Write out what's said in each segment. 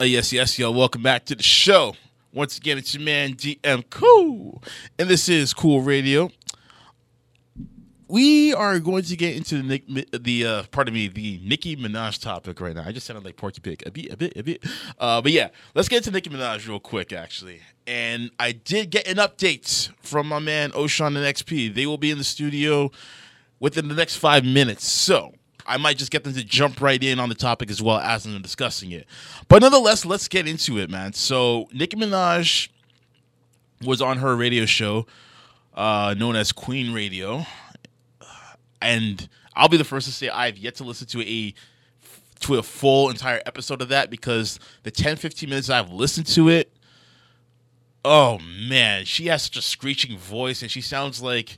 Uh, yes, yes, yo. Welcome back to the show. Once again, it's your man DM Cool, and this is Cool Radio. We are going to get into the Nick, the uh, pardon me, the Nicki Minaj topic right now. I just sounded like Porky Pig a bit, a bit, a bit. Uh, but yeah, let's get into Nicki Minaj real quick, actually. And I did get an update from my man Oshaun and XP. They will be in the studio within the next five minutes. So I might just get them to jump right in on the topic as well as them discussing it. But nonetheless, let's get into it, man. So Nicki Minaj was on her radio show uh, known as Queen Radio, and I'll be the first to say I've yet to listen to a to a full entire episode of that because the 10 15 minutes I've listened to it oh man she has such a screeching voice and she sounds like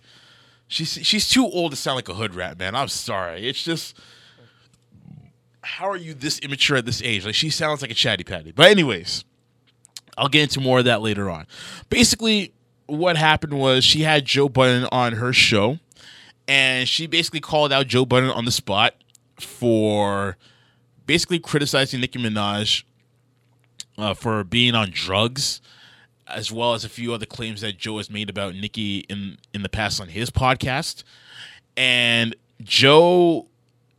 she's she's too old to sound like a hood rat man. I'm sorry. It's just how are you this immature at this age? Like she sounds like a chatty patty. But anyways I'll get into more of that later on. Basically what happened was she had Joe Budden on her show and she basically called out Joe Budden on the spot for basically criticizing Nicki Minaj uh, for being on drugs, as well as a few other claims that Joe has made about Nicki in in the past on his podcast. And Joe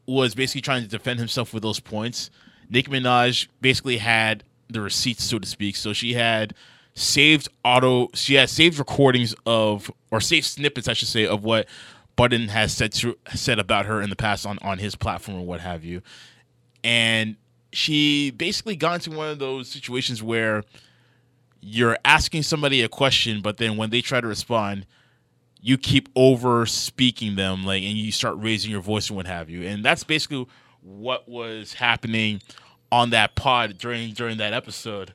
was basically trying to defend himself with those points. Nicki Minaj basically had the receipts, so to speak. So she had saved auto, she had saved recordings of, or saved snippets, I should say, of what Budden has said to, said about her in the past on on his platform or what have you, and she basically got into one of those situations where you're asking somebody a question, but then when they try to respond, you keep over speaking them, like, and you start raising your voice and what have you, and that's basically what was happening on that pod during during that episode.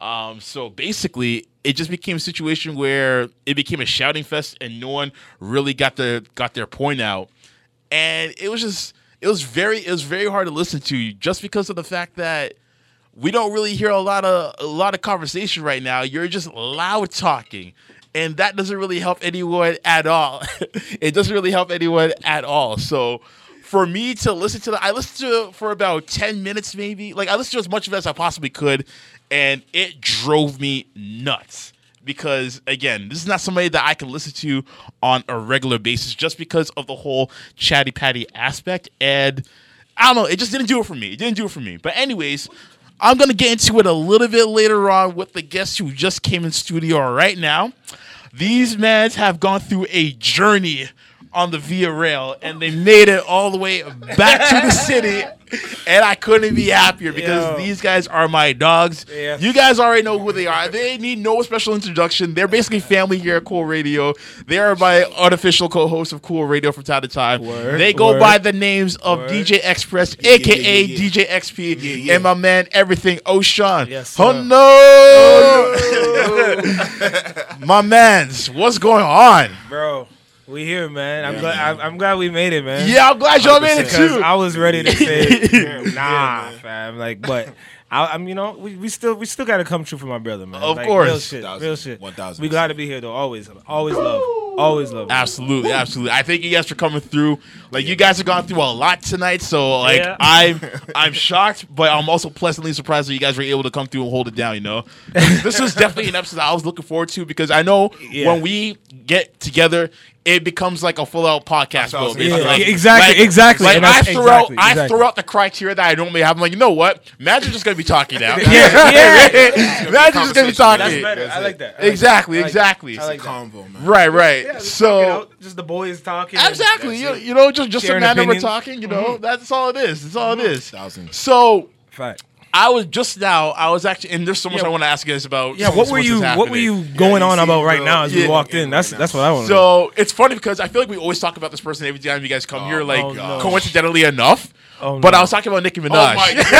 Um, so basically, it just became a situation where it became a shouting fest, and no one really got the got their point out, and it was just it was very it was very hard to listen to, just because of the fact that we don't really hear a lot of a lot of conversation right now. You're just loud talking, and that doesn't really help anyone at all. it doesn't really help anyone at all. So for me to listen to the, I listened to it for about 10 minutes maybe. Like I listened to as much of it as I possibly could, and it drove me nuts. Because again, this is not somebody that I can listen to on a regular basis just because of the whole chatty patty aspect. And I don't know, it just didn't do it for me. It didn't do it for me. But anyways, I'm gonna get into it a little bit later on with the guests who just came in studio right now. These men have gone through a journey on the Via Rail, and they made it all the way back to the city. And I couldn't be happier because Yo. these guys are my dogs. Yeah. You guys already know who they are. They need no special introduction. They're basically family here at Cool Radio. They are my unofficial co-host of Cool Radio from time to time. Word, they go word. by the names of Word. DJ Xpress, aka yeah, yeah. DJ XP, and my man Everything Oshaun. Yes, sir. oh no, my man's, what's going on? bro. We here, man. I'm glad. I'm, I'm glad we made it, man. Yeah, I'm glad y'all made it too. I was ready to say, nah, fam. Like, but I, I'm, you know, we, we still we still got to come true for my brother, man. Of Like, course. real shit, real shit. one thousand We glad to be here though. Always, always love, always love. Absolutely, absolutely. I thank you guys for coming through. Like you guys have gone through a lot tonight, so like Yeah. I'm I'm shocked, but I'm also pleasantly surprised that you guys were able to come through and hold it down. You know, this was definitely an episode I was looking forward to because I know Yeah. when we get together, it becomes like a full out podcast. That's what I was bro. saying. Basically, Yeah, like- exactly, like- exactly. Like I throw exactly, out, I throw out the criteria that I normally have. I'm like, you know what? Imagine just gonna be talking now. Yeah, yeah. Imagine just gonna be talking. That's better. I like that. I like Exactly, that. Exactly. that. I like that. Convo, man. Right, right. Yeah, just so talk it out. just the boys talking. Exactly. You, you know, just just a Sharing man that we're. Mm-hmm. talking. You know, that's all it is. That's all it is. Thousand. So Fact. I was just now. I was actually, and there's so much Yeah. I want to ask you guys about. Yeah, what were you? What were you going you on about right now as yeah. we walked in? That's Right now. that's what I want. So it's funny because I feel like we always talk about this person every time you guys come Oh, here. Like oh, no. coincidentally enough. Oh, but. I was talking about Nicki oh, Minaj. Oh my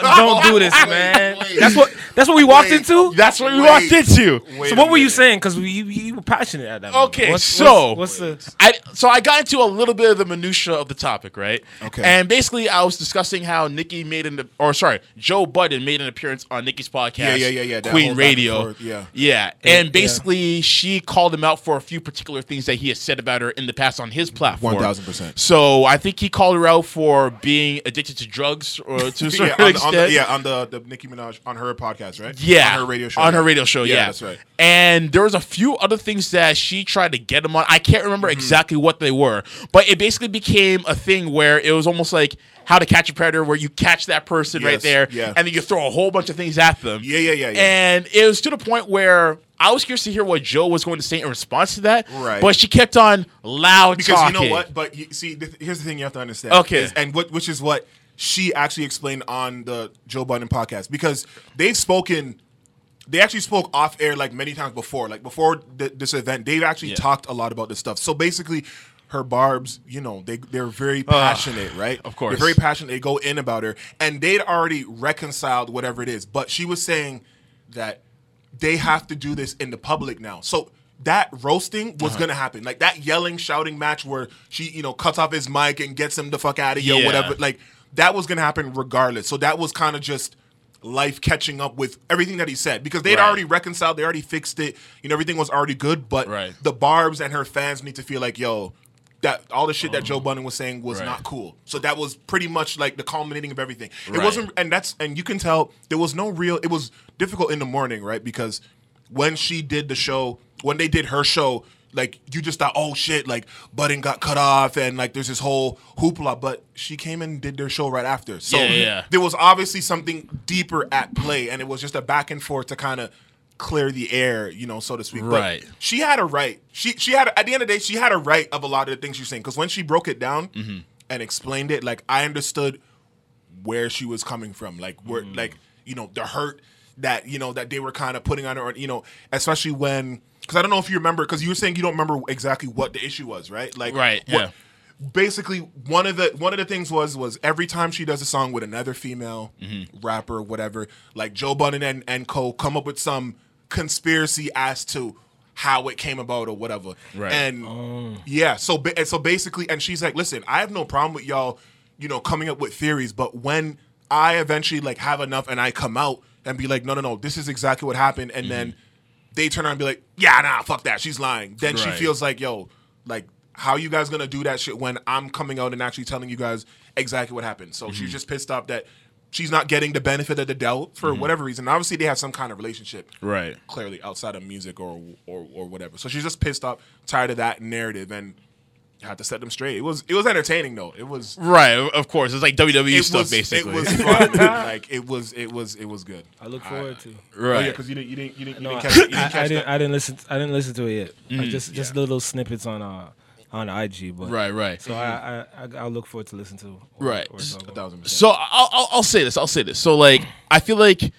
god. don't do this, man. Wait, That's what that's what we walked Wait. into. That's what we Wait. walked into. Wait so a what were you minute. saying? Because you, you were passionate at that. moment. Okay, What's- so- what's, what's the I so I got into a little bit of the minutia of the topic, right? Okay. And basically, I was discussing how Nicki made an or sorry, Joe Budden made an appearance on Nicki's podcast. Yeah, yeah, yeah, yeah, that Queen whole back and Radio. forth, yeah. yeah. And basically, she called him out for a few particular things that he has said about her in the past on his platform. 1000%. So I think he called her out for being addicted to drugs or to a yeah, certain on, the- on extent. the, yeah, on the, the Nicki Minaj on her podcast, right? Yeah, on her radio show. On her radio show, yeah, that's right. And there was a few other things that she tried to get him on. I can't remember Mm-hmm. exactly what they were, but it basically became a thing where it was almost like how to catch a predator, where you catch that person right there, yeah. and then you throw a whole bunch of things at them. Yeah, yeah, yeah, yeah. And it was to the point where I was curious to hear what Joe was going to say in response to that. Right. But she kept on loud Because talking. you know what? But you, see, th- here's the thing you have to understand. Okay. is- and what which is what she actually explained on the Joe Budden podcast because they've spoken. They actually spoke off air like many times before. Like before th- this event, they've actually Yeah. talked a lot about this stuff. So basically, her barbs, you know, they they're very passionate, right? of course. they're very passionate. They go in about her, and they'd already reconciled whatever it is. But she was saying that they have to do this in the public now. So that roasting was uh-huh. gonna happen, like that yelling, shouting match where she, you know, cuts off his mic and gets him the fuck out of here, Yeah. or whatever. Like that was gonna happen regardless. So that was kind of just life catching up with everything that he said because they'd Right. already reconciled, they already fixed it. You know, everything was already good. But Right. the Barb's and her fans need to feel like, yo. That all the shit that Joe um, Budden was saying was Right. not cool. So that was pretty much like the culminating of everything. It wasn't and that's and you can tell there was no real it was difficult in the morning right because when she did the show when they did her show like you just thought oh shit like Budden got cut off and like there's this whole hoopla but she came and did their show right after so Yeah, yeah. there was obviously something deeper at play and it was just a back and forth to kind of clear the air you know so to speak Right. but she had a right she she had at the end of the day she had a right of a lot of the things she's saying because when she broke it down Mm-hmm. and explained it like i understood where she was coming from like where Mm. like you know the hurt that you know that they were kind of putting on her you know especially when because i don't know if you remember because you were saying you don't remember exactly what the issue was right like Right, what- yeah. basically one of the one of the things was was every time she does a song with another female Mm-hmm. rapper whatever like joe budden and, and co come up with some conspiracy as to how it came about or whatever Right. and yeah so and so basically and she's like listen i have no problem with y'all you know coming up with theories but when i eventually like have enough and i come out and be like no no no this is exactly what happened and then they turn around and be like yeah nah fuck that. She's lying. Then she Right. feels like yo like how you guys gonna do that shit when i'm coming out and actually telling you guys exactly what happened? So she's mm-hmm. just pissed off that she's not getting the benefit of the doubt for mm-hmm. whatever reason. Obviously they have some kind of relationship Right. clearly outside of music or or, or whatever. So she's just pissed off, tired of that narrative, and had to set them straight. It was it was entertaining though. It was Right, of course. It's like WWE it stuff, was basically. it was fun. like it was it was it was good. I look forward to. Oh right. yeah, because you didn't you didn't you didn't, you didn't I, catch, you didn't I, catch I didn't. I didn't listen. I didn't listen to it yet. I just just yeah. little snippets on uh on IG, but right, right. So I, I I I'll look forward to listen to. Or, Right. Or A thousand percent. So I'll, I'll I'll say this. I'll say this. So like I feel like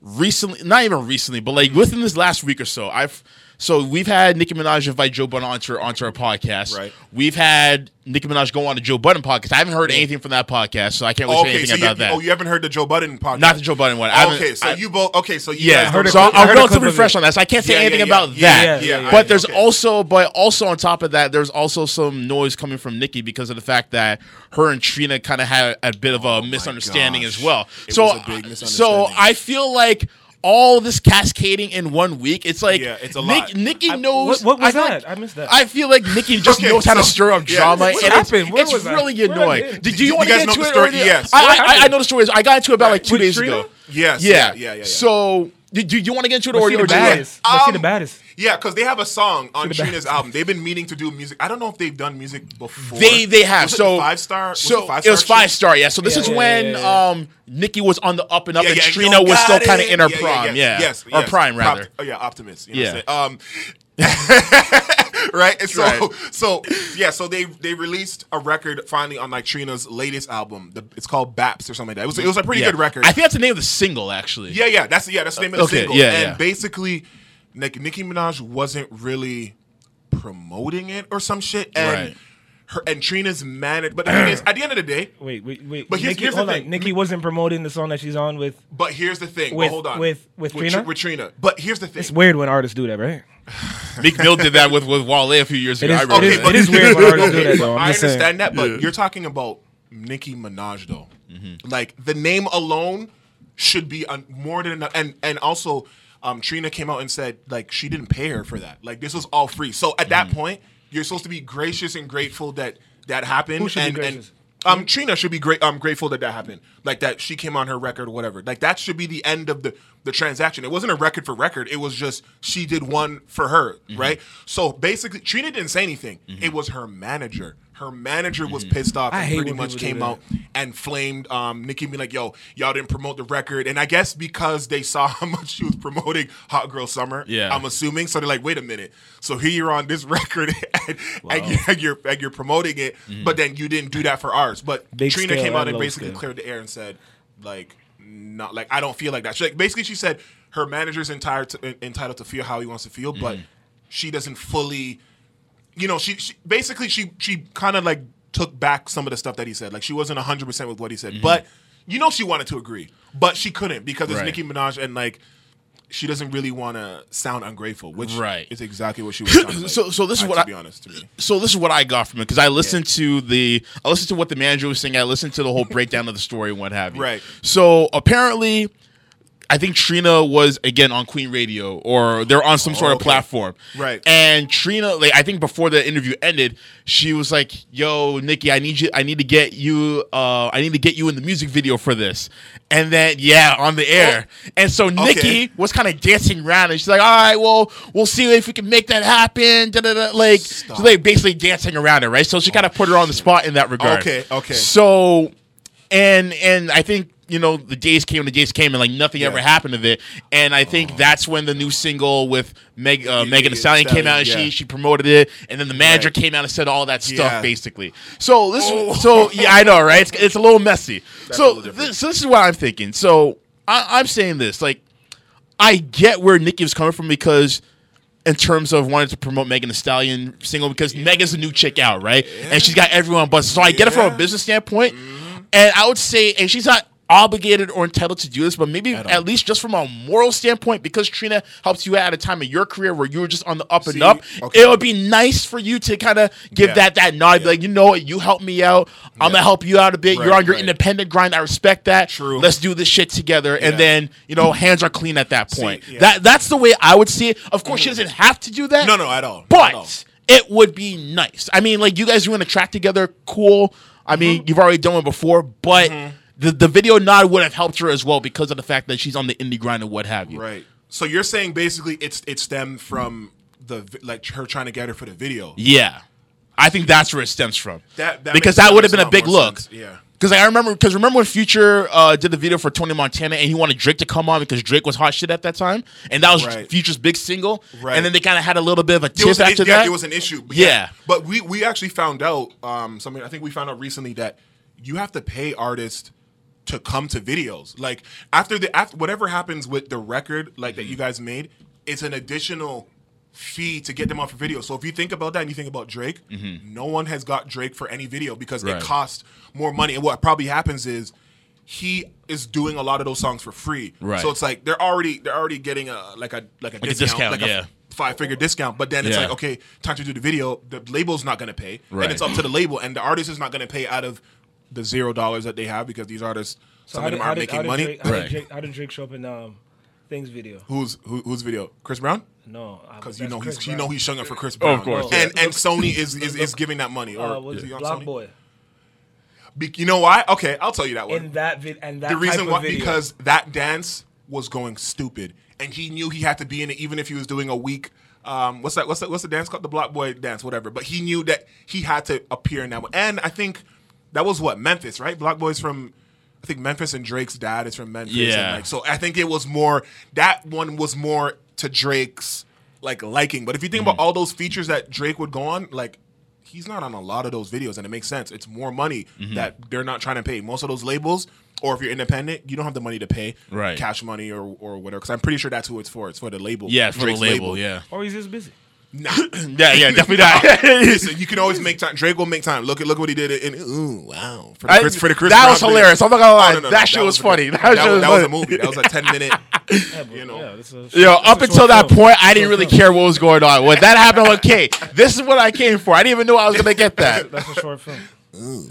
recently, not even recently, but like within this last week or so, I've so we've had Nicki Minaj invite Joe Budden onto her, onto our podcast. Right. We've had Nicki Minaj go on the Joe Budden podcast. I haven't heard anything from that podcast, so I can't really say okay, anything so you, about that. oh, you haven't heard the Joe Budden podcast? Not the Joe Budden one. I Okay, so I- you both. Okay, so you Yeah, guys heard so I'm clip relatively fresh on that. So I can't say Yeah, anything yeah. about Yeah, that. yeah, yeah, but there's okay. also, but also on top of that, there's also some noise coming from Nicki because of the fact that her and Trina kind of had a bit of a oh misunderstanding Oh gosh. as well. It so, was a big so. I feel like all this cascading in one week, it's like Yeah, it's a Nick- lot. Nicki I- knows. what- what was I that? like- I missed that. I feel like Nicki just Okay, knows how to stir up yeah. drama, What and it's, happened? Where it's was really I annoying. did? Did You- you, you want to guys get know into the it? story? Yes. I, I, I know the story. I got into it about like two With days Trina? ago. Yes, Yeah. yeah, yeah, yeah, yeah. So, do, do you want to get into it, or, Was she or the do you- baddest? Was she the Um, baddest? Yeah, because they have a song on the Trina's back. album. They've been meaning to do music. I don't know if they've done music before. They they have Was it so five star. Was So it, five it was five star. Yeah. So this Yeah, is yeah, when yeah, yeah. um Nicki was on the up and up, Yeah, and yeah, Trina was still kind of in her Yeah, yeah, prime. Yeah, yes, or yes. prime Prop- rather. oh yeah, Optimus. You know Yeah. what I'm saying? Um, right. And so Right. so yeah. So they they released a record finally on like Trina's latest album. The, it's called Baps or something like that. It was it was a pretty Yeah. good record. I think that's the name of the single, actually. Yeah, yeah, that's yeah, that's the name of the Okay, single. yeah, and yeah. basically, Nick, Nicki Minaj wasn't really promoting it or some shit. And Right. her and Trina's managed. But the thing is, at the end of the day, Wait, wait, wait. But here's- Nicki, here's the thing. on. Nicki wasn't promoting the song that she's on with. but here's the thing. With- but hold on. with- with Tr- Trina? with Trina. But here's the thing. It's weird when artists do that, right? Meek Mill did that with with Wale a few years ago. is- I remember it that. is- it is weird when artists do that, though. I'm I just saying. understand that, but Yeah. you're talking about Nicki Minaj though. Mm-hmm. Like the name alone should be un- more than enough. And and also, um, Trina came out and said like she didn't pay her for that. Like this was all free. So at that Mm-hmm. point, you're supposed to be gracious and grateful that that happened. Who should be and, gracious? And, um, Trina should be great. I'm grateful that that happened. Like that, she came on her record, or whatever. Like that should be the end of the the transaction. It wasn't a record for record. It was just she did one for her, Mm-hmm. right? So basically, Trina didn't say anything. It was her manager. Her manager was Mm-hmm. pissed off and pretty much came out and flamed um, Nicki, being like, "Yo, y'all didn't promote the record." And I guess because they saw how much she was promoting Hot Girl Summer, Yeah. I'm assuming. So they're like, "Wait a minute." So here you're on this record and, and, you, and you're and you're promoting it, but then you didn't do that for ours. But Big Trina scale came out and and basically scale. cleared the air and said, like, not like I don't feel like that. She, like, basically, she said her manager's entitled to, entitled to feel how he wants to feel, but she doesn't fully you know, she, she basically she she kind of like took back some of the stuff that he said. Like she wasn't hundred percent with what he said, mm-hmm. but you know she wanted to agree, but she couldn't because it's Right. Nicki Minaj and like she doesn't really want to sound ungrateful, which Right. is exactly what she was. Like, So- so this is what to I- be honest to me. so this is what I got from it because I listened to the I listened to what the manager was saying. I listened to the whole breakdown of the story and what have you. Right. So apparently, I think Trina was again on Queen Radio or they're on some sort of okay. platform. Right. And Trina, like I think before the interview ended, she was like, "Yo, Nicki, I need you. I need to get you. Uh, I need to get you in the music video for this." And then yeah, on the air. And so Nicki was kind of dancing around, and she's like, "All right, well, we'll see if we can make that happen." Da, da, da. Like, Stop. so like basically dancing around it, right? So she kind of put her on the spot in that regard. Okay, okay. So, and and I think you know the days came, and the days came, and like nothing ever happened of it. And I think that's when the new single with Meg, uh, Yeah, Megan Thee yeah, Stallion came out, and Stallion, she she promoted it, and then the manager Right. came out and said all that stuff, Yeah. basically. So this, Oh. so yeah, I know, right? It's, it's a little messy. so this, so this is what I'm thinking. So I, I'm saying this, like, I get where Nicki was coming from because. In terms of wanting to promote Megan Thee Stallion single, because Megan's a new chick out, right? And she's got everyone buzzing. So I get it from a Yeah. Mm-hmm. business standpoint. And I would say, and she's not obligated or entitled to do this, but maybe At at, least just from a moral standpoint, because Trina helps you out at a time of your career where you were just on the up and See, up. okay. It would be nice for you to kind of give Yeah. that that nod, be like, you know what, you helped me out. I'm gonna help you out a bit. You're on your right. independent grind. I respect that. True. Let's do this shit together, and then you know, hands are clean at that point. yeah. Mm-hmm. That that's the way I would see it. Of course, she doesn't have to do that. No, no, at all. But At all. it would be nice. I mean, like you guys doing a track together, cool. I mean, Mm-hmm. you've already done it before, but the the video nod would have helped her as well because of the fact that she's on the indie grind and what have you. Right. So you're saying basically it's it stemmed from the like her trying to get her for the video. Yeah, I think that's where it stems from. That- that because that would have been a big look. sense. Yeah. Because I remember, because remember when Future uh, did the video for Tony Montana and he wanted Drake to come on because Drake was hot shit at that time, and that was Right. Future's big single. Right. And then they kind of had a little bit of a It tiff after yeah, that. it was an issue. But Yeah. But we we actually found out um, something. I think we found out recently that you have to pay artists to come to videos. Like after the after whatever happens with the record, like that Mm-hmm. you guys made, it's an additional fee to get them off a video. So if you think about that and you think about Drake, no one has got Drake for any video because Mm-hmm. Right. it costs more money. And what probably happens is he is doing a lot of those songs for free. Right. So it's like they're already they're already getting a like a like a a discount, discount, like yeah. a five figure discount. But then it's Yeah. like okay, time to do the video. The label's not going to pay, Right. and it's up to the label, and the artist is not going to pay out of the zero dollars that they have because these artists some of them aren't making money. Drake, how, Right. did Drake, how did Drake show up in um, Things video? Who's who, whose video? Chris Brown? No, uh, Because you know Chris he's you know he's showing up for Chris Oh, Brown. of course, And and Sony is is, is giving that money. Or Uh, what's is Block Sony? Boy Be- you know why? Okay, I'll tell you that one. in that vid and that the reason type why video. because that dance was going stupid, and he knew he had to be in it, even if he was doing a week. Um, what's that? What's that? What's the dance called? The BlocBoy dance, whatever. But he knew that he had to appear in that one, and I think that was what Memphis, right? BlocBoy's from. I think Memphis and Drake's dad is from Memphis. and, Yeah. like, so I think it was more that one was more to Drake's like liking. But if you think Mm-hmm. about all those features that Drake would go on, like he's not on a lot of those videos, and it makes sense. It's more money Mm-hmm. that they're not trying to pay. Most of those labels, or if you're independent, you don't have the money to pay Right. cash money or or whatever. Because I'm pretty sure that's who it's for. It's for the label. yeah, for the Drake's label, yeah. or he's just busy. Nah. Yeah, yeah, definitely not. Listen, you can always make time. Drake will make time. Look at look what he did in. Ooh, wow! For the I- Chris, for the Chris that Brown was hilarious. I'm not gonna oh, lie. Oh, no, no, that shit was a- funny. That, was, was that was a movie. That was a ten minute. You know. Yeah, that's a- Yo, up until that film. point, I didn't really film. care what was going on. When that happened, I'm like, okay, this is what I came for. I didn't even know I was gonna get that. That's a short film.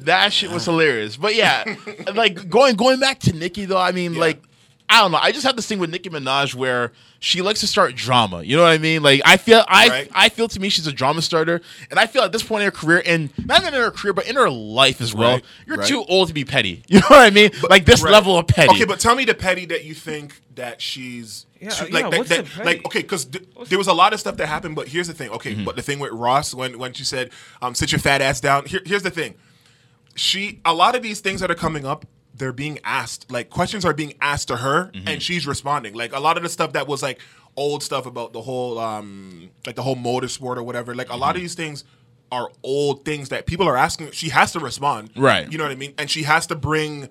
That shit was hilarious. But yeah, like going going back to Nicki though, I mean, like I don't know. I just have this thing with Nicki Minaj where she likes to start drama. You know what I mean? Like I feel I Right. I feel to me she's a drama starter, and I feel at this point in her career, and not even in her career, but in her life as well, Right, you're right. too old to be petty. You know what I mean? like this Right. level of petty. Okay, but tell me the petty that you think that she's Yeah, too- yeah, like that, what's that- the petty? like okay because th- there was a lot of stuff that happened but here's the thing okay but the thing with Ross when when she said um sit your fat ass down here, here's the thing she a lot of these things that are coming up they're being asked like questions are being asked to her and she's responding. Like a lot of the stuff that was like old stuff about the whole um like the whole motorsport or whatever like a lot of these things are old things that people are asking she has to respond. Right. you know what i mean? And she has to bring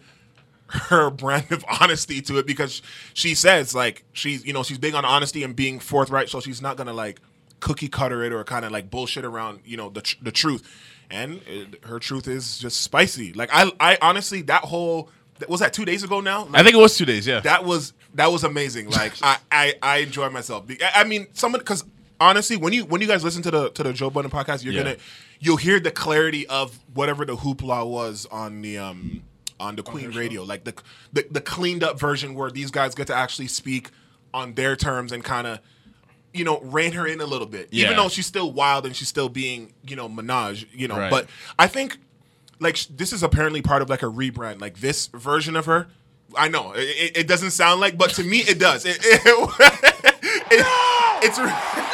her brand of honesty to it because she says like she's you know she's big on honesty and being forthright so she's not gonna like cookie cutter it or kind of like bullshit around you know the, tr- the truth and it, her truth is just spicy like i i honestly that whole was that two days ago now I think it was two days. Yeah. that was that was amazing. Like I I, I enjoy myself. I I mean, someone because honestly, when you when you guys listen to the to the Joe Budden podcast, you're Yeah. gonna you'll hear the clarity of whatever the hoopla was on the um on the Queen Radio, like the, the the cleaned up version where these guys get to actually speak on their terms and kind of. You know, rein her in a little bit, Yeah. even though she's still wild and she's still being, you know, Minaj. You know, Right. but I think like sh- this is apparently part of like a rebrand. Like this version of her, I know it, it- it doesn't sound like, but to me it does. It, it- it-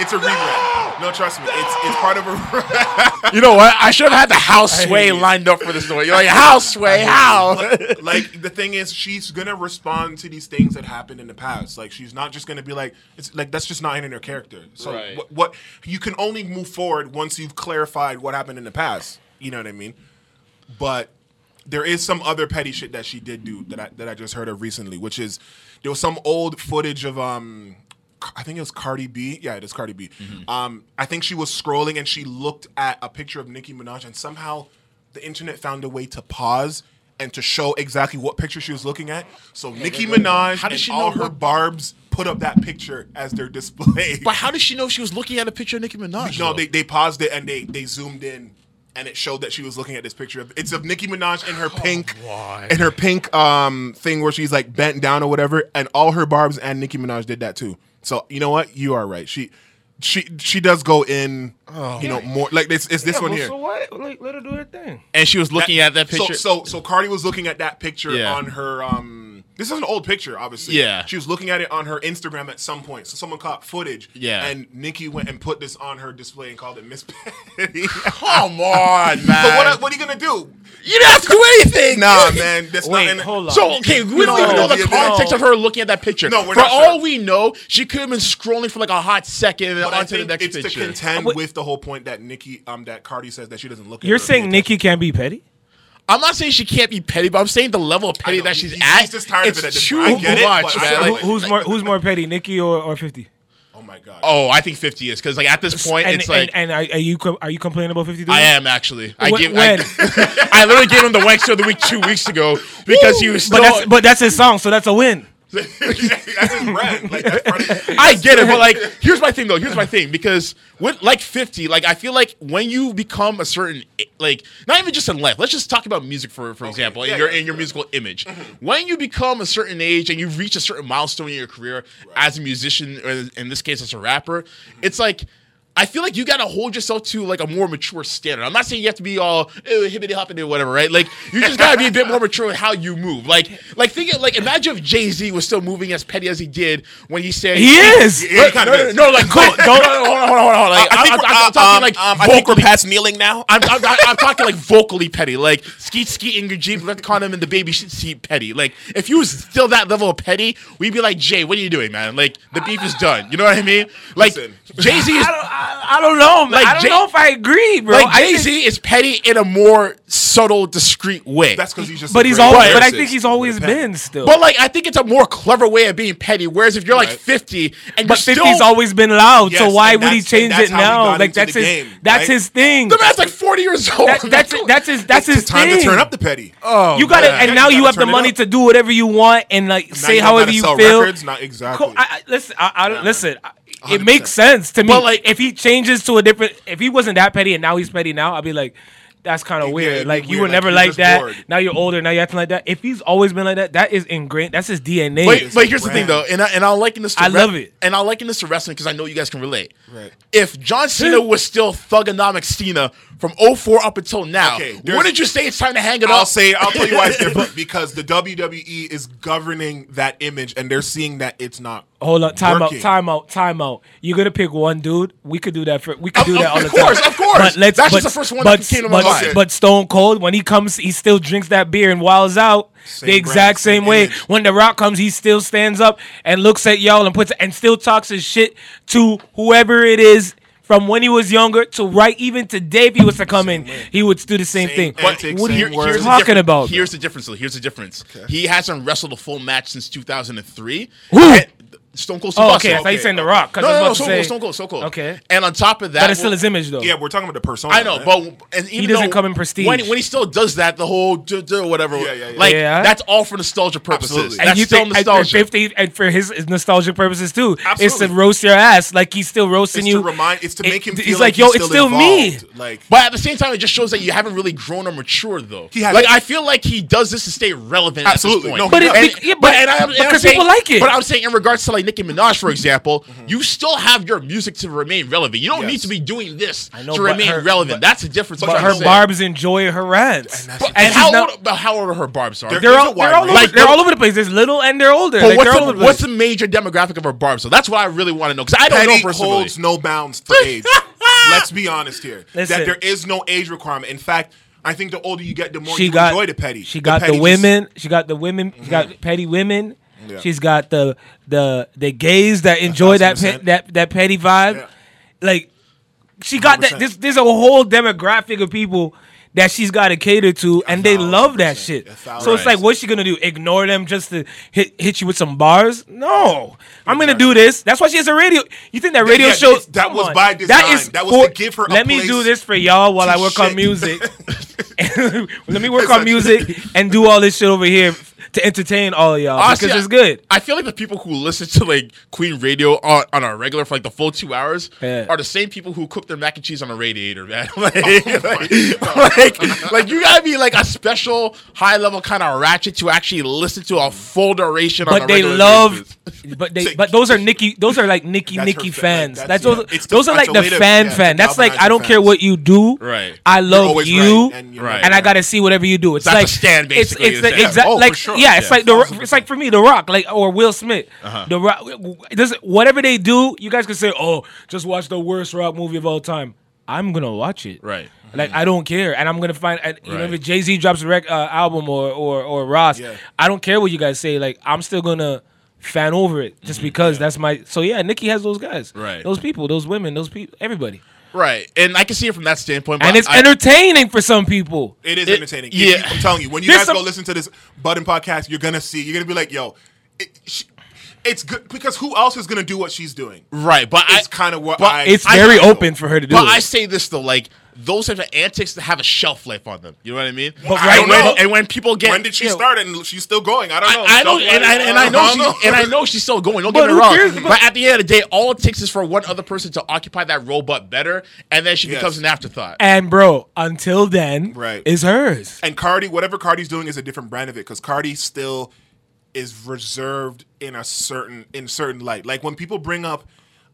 it's a, it's a rebrand. No, trust me, it's it's part of a. You know what? I should have had the house sway lined up for this story. You're like, house sway, how? like the thing is, she's gonna respond to these things that happened in the past. Like she's not just gonna be like, it's like that's just not in her character. So Right. what, what you can only move forward once you've clarified what happened in the past. You know what I mean? But there is some other petty shit that she did do that I that I just heard of recently, which is there was some old footage of um I think it was Cardi B. Yeah, it is Cardi B. Um, I think she was scrolling and she looked at a picture of Nicki Minaj and somehow the internet found a way to pause and to show exactly what picture she was looking at. So Nicki Minaj How did and she all know her what- barbs put up that picture as their display. But how did she know she was looking at a picture of Nicki Minaj? No, though? they, they paused it and they they zoomed in and it showed that she was looking at this picture. of It's of Nicki Minaj in her pink in her pink um thing where she's like bent down or whatever, and all her barbs and Nicki Minaj did that too. So you know what? You are right. She she she does go in you know more like it's, it's this Yeah, one well, here. So what? Like, let her do her thing. and she was looking at that So picture. so so Cardi was looking at that picture Yeah. on her um this is an old picture, obviously. Yeah. She was looking at it on her Instagram at some point. So someone caught footage. Yeah. And Nicki went and put this on her display and called it Miss Petty. Come on, man. But what, what are you gonna do? you didn't have to do anything. Nah, man, that's Wait, not. In, hold on. So okay, we don't No, even know the context no. of her looking at that picture. No, we're For not all sure. we know, she could have been scrolling for like a hot second and But I onto the think next it's to contend Wait. with the whole point that Nicki, um, that Cardi says that she doesn't look. at You're saying page. Nicki can't be petty? I'm not saying she can't be petty, but I'm saying the level of petty that she's he's- at. he's just tired of it's it at too point. I get it, much, but man. Like, who's more Who's more petty, Nicki or, or Fifty? Oh my god. oh, I think 50 is because like at this point, and, it's like. and, and are, are you are you complaining about Fifty? I am actually. I Wh- gave. when? I, I literally gave him the wank show of the week two weeks ago because he was But that's but that's his song, so that's a win. that's his brand. Like that's part of, I get it, but like, here's my thing though. Here's my thing because with like 50, like I feel like when you become a certain, like, not even just in life. Let's just talk about music for for example, Yeah, in your yeah, in your sure. musical image. Mm-hmm. When you become a certain age and you reach a certain milestone in your career as a musician, or in this case as a rapper, it's like. I feel like you gotta hold yourself to like a more mature standard. I'm not saying you have to be all "Eh, hippity hoppity or whatever, right? Like you just gotta be a bit more mature in how you move. Like, like think of, like imagine if Jay Z was still moving as petty as he did when he said He is. Yeah, he no, no, no, like go, don't, hold on, hold on, hold on, hold on. Like, I think I'm, I'm, I'm uh, talking um, like um, I think we're vocally. past kneeling now. I'm, I'm, I'm, I'm talking like vocally petty, like skeet skeet in your jeep, let the condom in the baby shit seat petty. Like if you was still that level of petty, we'd be like Jay, what are you doing, man? Like the beef is done. You know what I mean? Like Jay Z is. I don't, I, I, I don't know, man. Like I don't Jay- know if I agree, bro. like Jay Z is petty in a more subtle, discreet way. That's because he's just. but a he's great always. But I think he's always been still. but like, I think it's a more clever way of being petty. Whereas if you're like Right. 50 and But you're 50's still, always been loud, so Yes, why and would he that's- and change that's it how he now? got Like into that's the his game, that's right? his thing. the man's like 40 years old. That, that's that's his that's It's his time thing. to turn up the petty. oh, you got it, and Yeah, now you you gotta have the turn it money up. to do whatever you want and like Now say you don't however gotta you sell feel. Records? Not exactly. Cool. I, I, listen, I, I, Nah. listen. I- It 100%. makes sense to me. But, like- if he changes to a different, if he wasn't that petty and now he's petty now, I'd be like, that's kind of Yeah, weird. it'd be like you weird, were like, never you're like just that. bored. Now you're older. Now you're acting like that. If he's always been like that, that is ingrained. That's his DNA. But, but a here's the thing, though, and I, and I'll liken this. To I re- love it. and I'll liken this to wrestling because I know you guys can relate. Right. If John Cena was still Thugonomic Cena from 04 up until now, Okay, there's- wouldn't you say it's time to hang it off. I'll up? say I'll tell you why it's different because the WWE is governing that image and they're seeing that it's not. Hold on, time working. out, time out, time out. You're gonna pick one dude. We could do that for. We could do Of- that all of the course, time. of course. Of course. But let's. That's but, just the first one but, that came to my but, mind. But Stone Cold, when he comes, he still drinks that beer and wilds out Same the exact brand, same same way. When The Rock comes, he still stands up and looks at y'all and puts and still talks his shit to whoever it is. From when he was younger to right even today, if he was to come in, he would do the same, Same thing. antics, what are you words. talking about? Here's the difference. though. Here's the difference. He hasn't wrestled a full match since 2003. Who? And- Stone Cold. Steve Oh, Austin. okay. I thought you okay. saying The Rock. 'cause No, I was no, no, about Stone say- Cold, Stone Cold, Stone Cold. Okay. And on top of that, But it's still his image, though. Yeah, we're talking about the persona. I know, right? but and even he doesn't though- come in prestige. When, when he still does that, the whole duh, duh, whatever, Yeah, yeah, yeah. like Yeah. that's all for nostalgia purposes. Absolutely. That's and you still think and for nostalgia. 50 and for his, his nostalgic purposes too. It's to Absolutely. roast your ass like he's still roasting it's you. to remind. It's to It- make him he's feel like, like, yo, he's it's still, still me. Like, But at the same time, it just shows that you haven't really grown or matured, though. He hasn't. like I feel like he does this to stay relevant. Absolutely. At No, this point. he But it- And- yeah, but- and I- and I'm because people like it. But I'm saying in regards to like Nicki Minaj, for example, mm-hmm. you still have your music to remain relevant. You don't Yes. need to be doing this know, to remain her- relevant. That's the difference. but her barbs enjoy her rants. And that's But- and how not- old? How old are her barbs? Are They're- They're all, they're all, over. Like, they're all over the place. There's little and they're older. But Like, what's they're the, the what's the major demographic of her barbs? So that's what I really want to know because I don't know personally. holds no bounds for age. Let's be honest here. Listen. that there is no age requirement. In fact, I think the older you get, the more she you got enjoy the petty. She got the, just- women. She got the women. She got mm-hmm. petty women. Yeah. She's got the the the gays that enjoy that pe- that that petty vibe. Yeah. Like she got that. 100%. There's a whole demographic of people that she's got to cater to, and they love that shit. So it's like, what's she gonna do? Ignore them just to hit hit you with some bars? No, I'm gonna do this. That's why she has a radio. You think that radio yeah, show? that was on. by design. is That was to give her a Let me do this for y'all while I work on music. Let me work on music and do all this shit over here to entertain all of y'all Honestly, because it's good. I feel like the people who listen to like Queen Radio on, on a regular for like the full two hours Yeah. are the same people who cook their mac and cheese on a radiator, man. like, Oh like, like, like, you gotta be like a special high level kind of ratchet to actually listen to a full duration. on But a they regular love, basis. but they, but those are Nicki. Those are like Nicki, That's Nicki fans. like, that's that's- those. yeah. It's to- those are like the a fan yeah, fan. That's like I don't the care what you do. Right. I love you, right, and you're Right. I gotta see whatever you do. It's That's like a stand, basically, it's is the that. exact Oh, for like sure. Yeah. It's Yeah. like the it's like for me the Rock like or Will Smith. Uh-huh. The Rock. Does whatever they do, you guys can say, oh, just watch the worst Rock movie of all time. I'm gonna watch it. Right. Like I don't care, and I'm gonna find. You know, Right. if Jay Z drops a rec- uh, album or or or Ross, Yeah. I don't care what you guys say. Like I'm still gonna fan over it just because that's my. So yeah, Nicki has those guys, Mm-hmm. Right. Those people, those women, those people, everybody, Right. And I can see it from that standpoint. and it's I- entertaining for some people. It is It- entertaining. Yeah. you- I'm telling you, when you There's guys some- go listen to this Budden podcast, you're gonna see. You're gonna be like, "Yo, it, sh it's good because who else is gonna do what she's doing?" Right. But It's kind of what but I. It's I very know. open for her to do But it. I say this though, like those types of antics that have a shelf life on them. You know what I mean? But I right don't and, when, know. and when people get When did she Yeah. start? And she's still going. I don't know. I, I know, Don't and I, and I know don't she's and I know she's still going. Don't But get me wrong. cares? But, But- at the end of the day, all it takes is for one other person to occupy that role, but better, and then she Yes. becomes an afterthought. and bro, until then, Right. is hers. And Cardi, whatever Cardi's doing is a different brand of it because Cardi still is reserved in a certain in certain light. Like when people bring up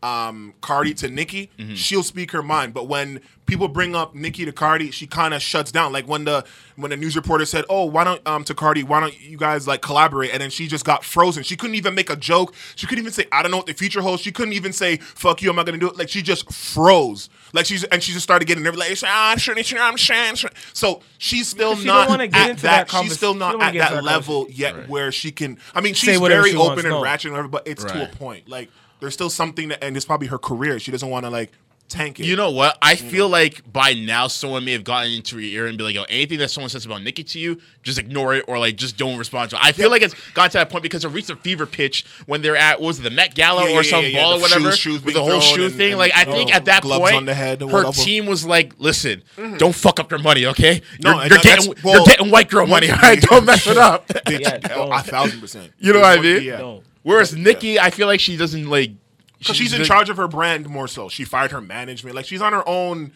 um, Cardi to Nicki, Mm-hmm. she'll speak her mind. But when people bring up Nicki to Cardi, she kind of shuts down. Like when the when the news reporter said, "Oh, why don't um to Cardi, why don't you guys like collaborate?" And then she just got frozen. She couldn't even make a joke. She couldn't even say, "I don't know what the future holds." She couldn't even say, "Fuck you, I'm not gonna do it." Like she just froze. Like she's and she just started getting nervous. Like, ah, sure, sure, I'm sure, sure." So she's still Because she don't not wanna get at into that. that she's still convers- she not at that that level yet where she can. I mean, she's whatever very open wants, and no. ratchet and whatever, but it's to a point. Like there's still something that, and it's probably her career. She doesn't want to like tank it. You know what? I mm-hmm. feel like by now someone may have gotten into your ear and be like, "Yo, anything that someone says about Nicki to you, just ignore it or like just don't respond to it." I feel Yeah. like it's gotten to that point because it reached a fever pitch when they're at what was it the Met Gala Yeah, yeah, or yeah, some yeah, yeah. ball The or whatever shoes- shoes with the whole shoe and- thing. and, like I oh, think at that point, on the head her whatever. team was like, "Listen, mm-hmm. don't fuck up your money, okay? No, you're, and you're getting that's- you're getting white girl money. All right, don't mess it up." Yeah, oh, a thousand percent. You know what I mean? Yeah. Don't. Whereas Nicki, I feel like she doesn't like. Because she's in the- charge of her brand more so. She fired her management. Like she's on her own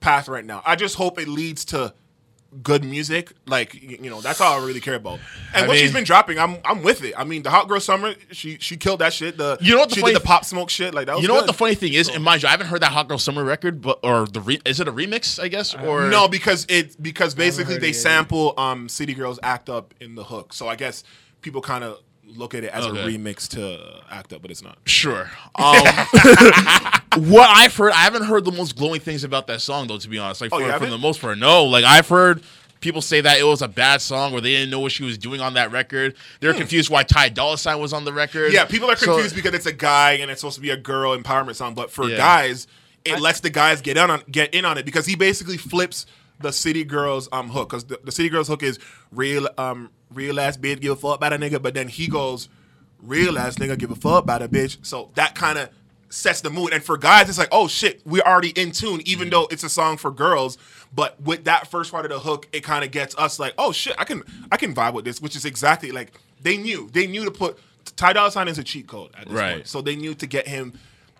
path right now. I just hope it leads to good music. Like you know, that's all I really care about. And I what she's been dropping, I'm I'm with it. I mean, the Hot Girl Summer, she she killed that shit. The You know what the she funny- did the pop smoke shit like that. Was You know what the funny thing is, and mind you, I haven't heard that Hot Girl Summer record, but or the re- is it a remix? I guess or No, because it because basically they it sample um City Girls Act Up in the hook. So I guess people kind of look at it as Okay. a remix to Act Up, but it's not. Sure. Um, what I've heard, I haven't heard the most glowing things about that song, though. To be honest, like Oh, for, for the most part, no. Like I've heard people say that it was a bad song, or they didn't know what she was doing on that record. They're confused why Ty Dolla Sign was on the record. Hmm. Yeah, people are So- confused because it's a guy and it's supposed to be a girl empowerment song. But for Yeah. guys, it lets the guys get in on get in on it because he basically flips the City Girls um hook because the, the City Girls hook is real um real ass bitch give a fuck about a nigga, but then he goes real ass nigga give a fuck about a bitch. So that kind of sets the mood. And for guys, it's like oh shit, we're already in tune, even though it's a song for girls. But with that first part of the hook, it kind of gets us like oh shit, I can I can vibe with this, which is exactly like they knew they knew to put Ty Dolla Sign is a cheat code at this Right. point. So they knew to get him,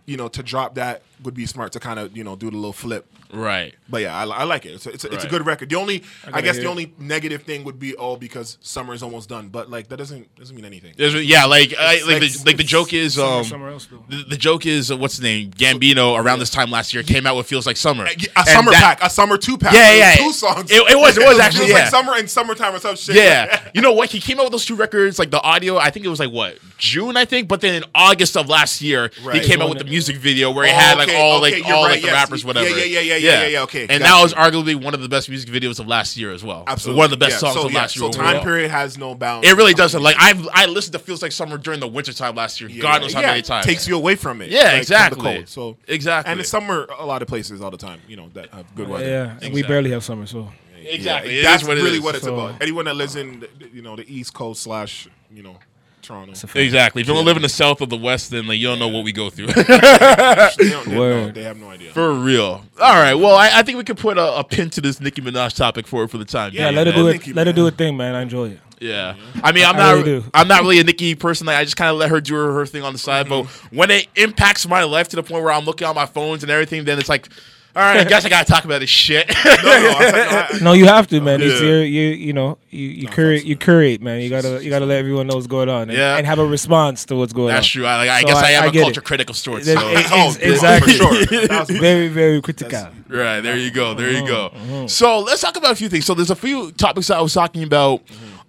you know, to drop that would be smart to kind of you know do the little flip. Right. But yeah, I, I like it. It's a, it's, a, it's a Right. good record. The only, I, gotta guess, hear the it. only negative thing would be oh because summer is almost done. But like that doesn't doesn't mean anything. There's, yeah, like I, like, like- the, like the joke is Somewhere- um somewhere else, though. the, the joke is uh, what's his name Gambino around this time last year came out with feels like summer A And summer that- pack, a summer two pack. Yeah, It was yeah. two songs. It- it was- it was actually, like yeah. summer and summertime or some shit. Yeah, you know what? He came out with those two records, like the audio. I think it was like what June, I think. But then in August of last year, Right. he came out with the music video where he Oh, had like okay, all okay, like you're all right, like the yes. rappers, whatever. yeah, yeah, yeah, yeah, yeah, yeah, okay, And gotcha. that was arguably one of the best music videos of last year as well. absolutely. one of the best Yeah, songs so, of yeah, last year. So time overall. period has no bounds. It really doesn't. Like I've I listened to feels like summer during the wintertime last year. Yeah, God knows how yeah, many times. Takes you away from it. Yeah, like, from the exactly. cold. So Exactly. and it's summer a lot of places all the time. You know that have good weather. Yeah, and we barely have summer, so exactly. It That's what really is. what it's So- about. Anyone that lives in you know the East Coast slash you know Toronto, it's a fact. Exactly. If you don't live in the south or the west, then like you don't know what we go through. they, don't, they, Word. no, they have no idea. For real. All right. Well, I, I think we could put a, a pin to this Nicki Minaj topic for for the time. Yeah, being, let her man. do Thank it. you, Let her man. do a thing, man. I enjoy it. Yeah. I mean, I'm I not. really do. I'm not really a Nicki person. Like, I just kind of let her do her, her thing on the side. But mm-hmm. when it impacts my life to the point where I'm looking on my phones and everything, then it's like, all right, I guess I gotta talk about this shit. No, no, I, I, No, you have to, man. It's Yeah. your, you, you know, you, you curate, you curate, man. You gotta, you gotta let everyone know what's going on, and, Yeah. and have a response to what's going That's on. That's true. I, like, I So guess I, I- am I a get culture it. critic of sorts. So. oh, exactly. for sure. Very, very critical. Right there you go. There you go. Mm-hmm. So let's talk about a few things. So there's a few topics that I was talking about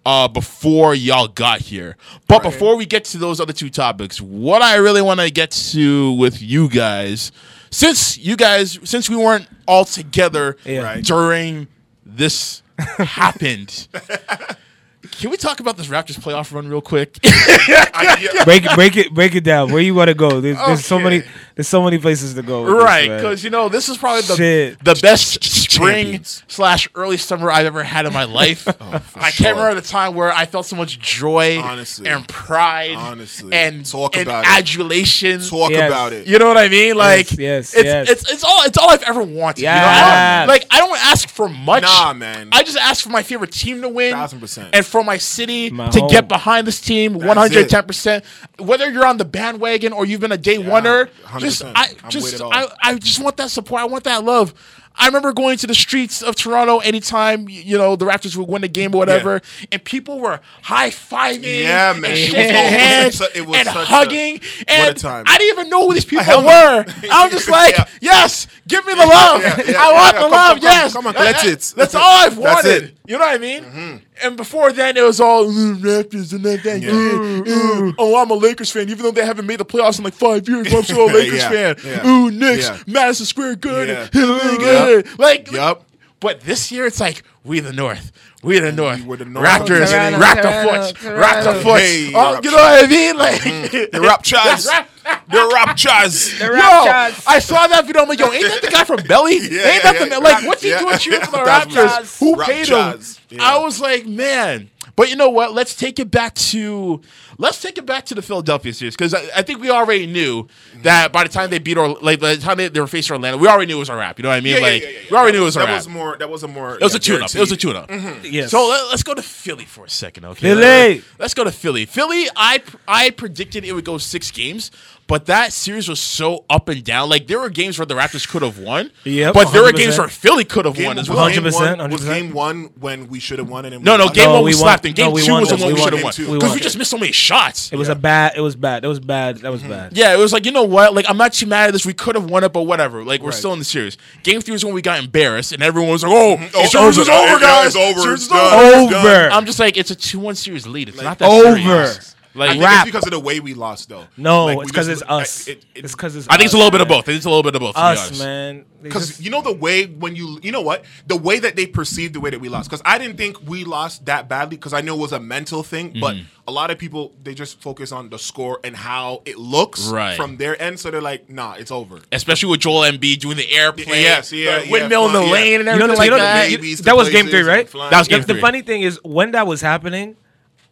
uh, before y'all got here. But before we get to those other two topics, what I really want to get to with you guys, since you guys, since we weren't all together Yeah. Right. during this happened. Can we talk about this Raptors playoff run real quick? I, yeah, break it, break it, break it down. Where you want to go? There's, there's so many, there's so many places to go. right, because you know this is probably the Shit. the best spring slash early summer I've ever had in my life. Oh, I sure. can't remember the time where I felt so much joy Honestly. and pride Honestly. and, Talk and about it. adulation. talk Yes. about it. You know what I mean? Like yes, it's, yes. it's it's all it's all I've ever wanted. You know? I like I don't ask for much. Nah, man. I just ask for my favorite team to win, Thousand percent. and for my city My to home. get behind this team That's one hundred ten percent. Whether you're on the bandwagon or you've been a day oneer, just I I'm just. I, I just want that support. I want that love. I remember going to the streets of Toronto anytime you know the Raptors would win a game or whatever, and people were high fiving, Yeah, man. and It was shaking it was hands it was and such a- hugging, and a time. I didn't even know who these people were. I'm just like, Yeah. yes, give me the love. yeah, yeah, I want yeah, the come, love. come, come, yes, come on, That- that's that- it. That's all I've That's wanted. it. You know what I mean? Mm-hmm. And before then, it was all "Mm, Raptors and that. that Yeah. mm, mm. Oh, I'm a Lakers fan, even though they haven't made the playoffs in like five years. I'm still a Lakers Yeah, fan. yeah, Ooh, Knicks, yeah. Madison Square Garden, Yeah. good. Like, Yup. but this year it's like we the North. We the North. were the North. Raptors, Toronto, rock the Toronto, foot, rock the Toronto. foot. Hey, oh, Rap you know what I mean? Like The Rap Chaz. Rap- The Raptors. The Yo, Raptors. I saw that video. I'm like, yo, ain't that the guy from Belly? ain't that yeah. the like? What's he Yeah. doing cheering for the That's Raptors? Raptors. Who paid him? Yeah. I was like, man. But you know what? Let's take it back to let's take it back to the Philadelphia series because I, I think we already knew that by the time they beat or like by the time they, they were facing Orlando, we already knew it was a wrap. You know what I mean? Yeah, yeah, like yeah, yeah, yeah. we already That knew it was a wrap. that wrap. was more. That was a more. It was a tune-up. It was a tune-up. Mm-hmm. Yes. So let, us go to Philly for a second, okay? Philly. Let's go to Philly. Philly, I I predicted it would go six games, but that series was so up and down. Like there were games where the Raptors could have won, Yep, but there were 100%. games where Philly could have won as was well. 100%, Was 100%. game one when we should have won it? And No, no, game No, one we we won. slapped them. No, Game we two won was the one we We should have won won game two. because We we just missed so many shots. It was a bad. It was bad. That was bad. That was bad. Yeah, it was like you know what? Like I'm not too mad at this. We could have won it, but whatever. Like we're Right. still in the series. Game three was when we got embarrassed, and everyone was like, "Oh, mm-hmm. Oh, the series is over, guys. It's over. Series It's is done. over." It's done. Over. I'm just like, it's a two-one series lead. It's not that over. Serious. I think Rap. it's because of the way we lost, though. No, Like, it's because it's us. it- it- it's because it's. I think it's a us, little bit of both. I think it's a little bit of both. To be Us, man. Because just- you know the way when you you know what the way that they perceived the way that we lost. Because I didn't think we lost that badly. Because I know it was a mental thing. But Mm-hmm. a lot of people they just focus on the score and how it looks Right. from their end. So they're like, nah, it's over. especially with Joel Embiid doing the airplane, Yes, yeah, the yeah, windmill in the yeah. lane, and You everything know, like you know, that. you- Babies to that was game three, right? That was game The, three. the funny thing is, when that was happening,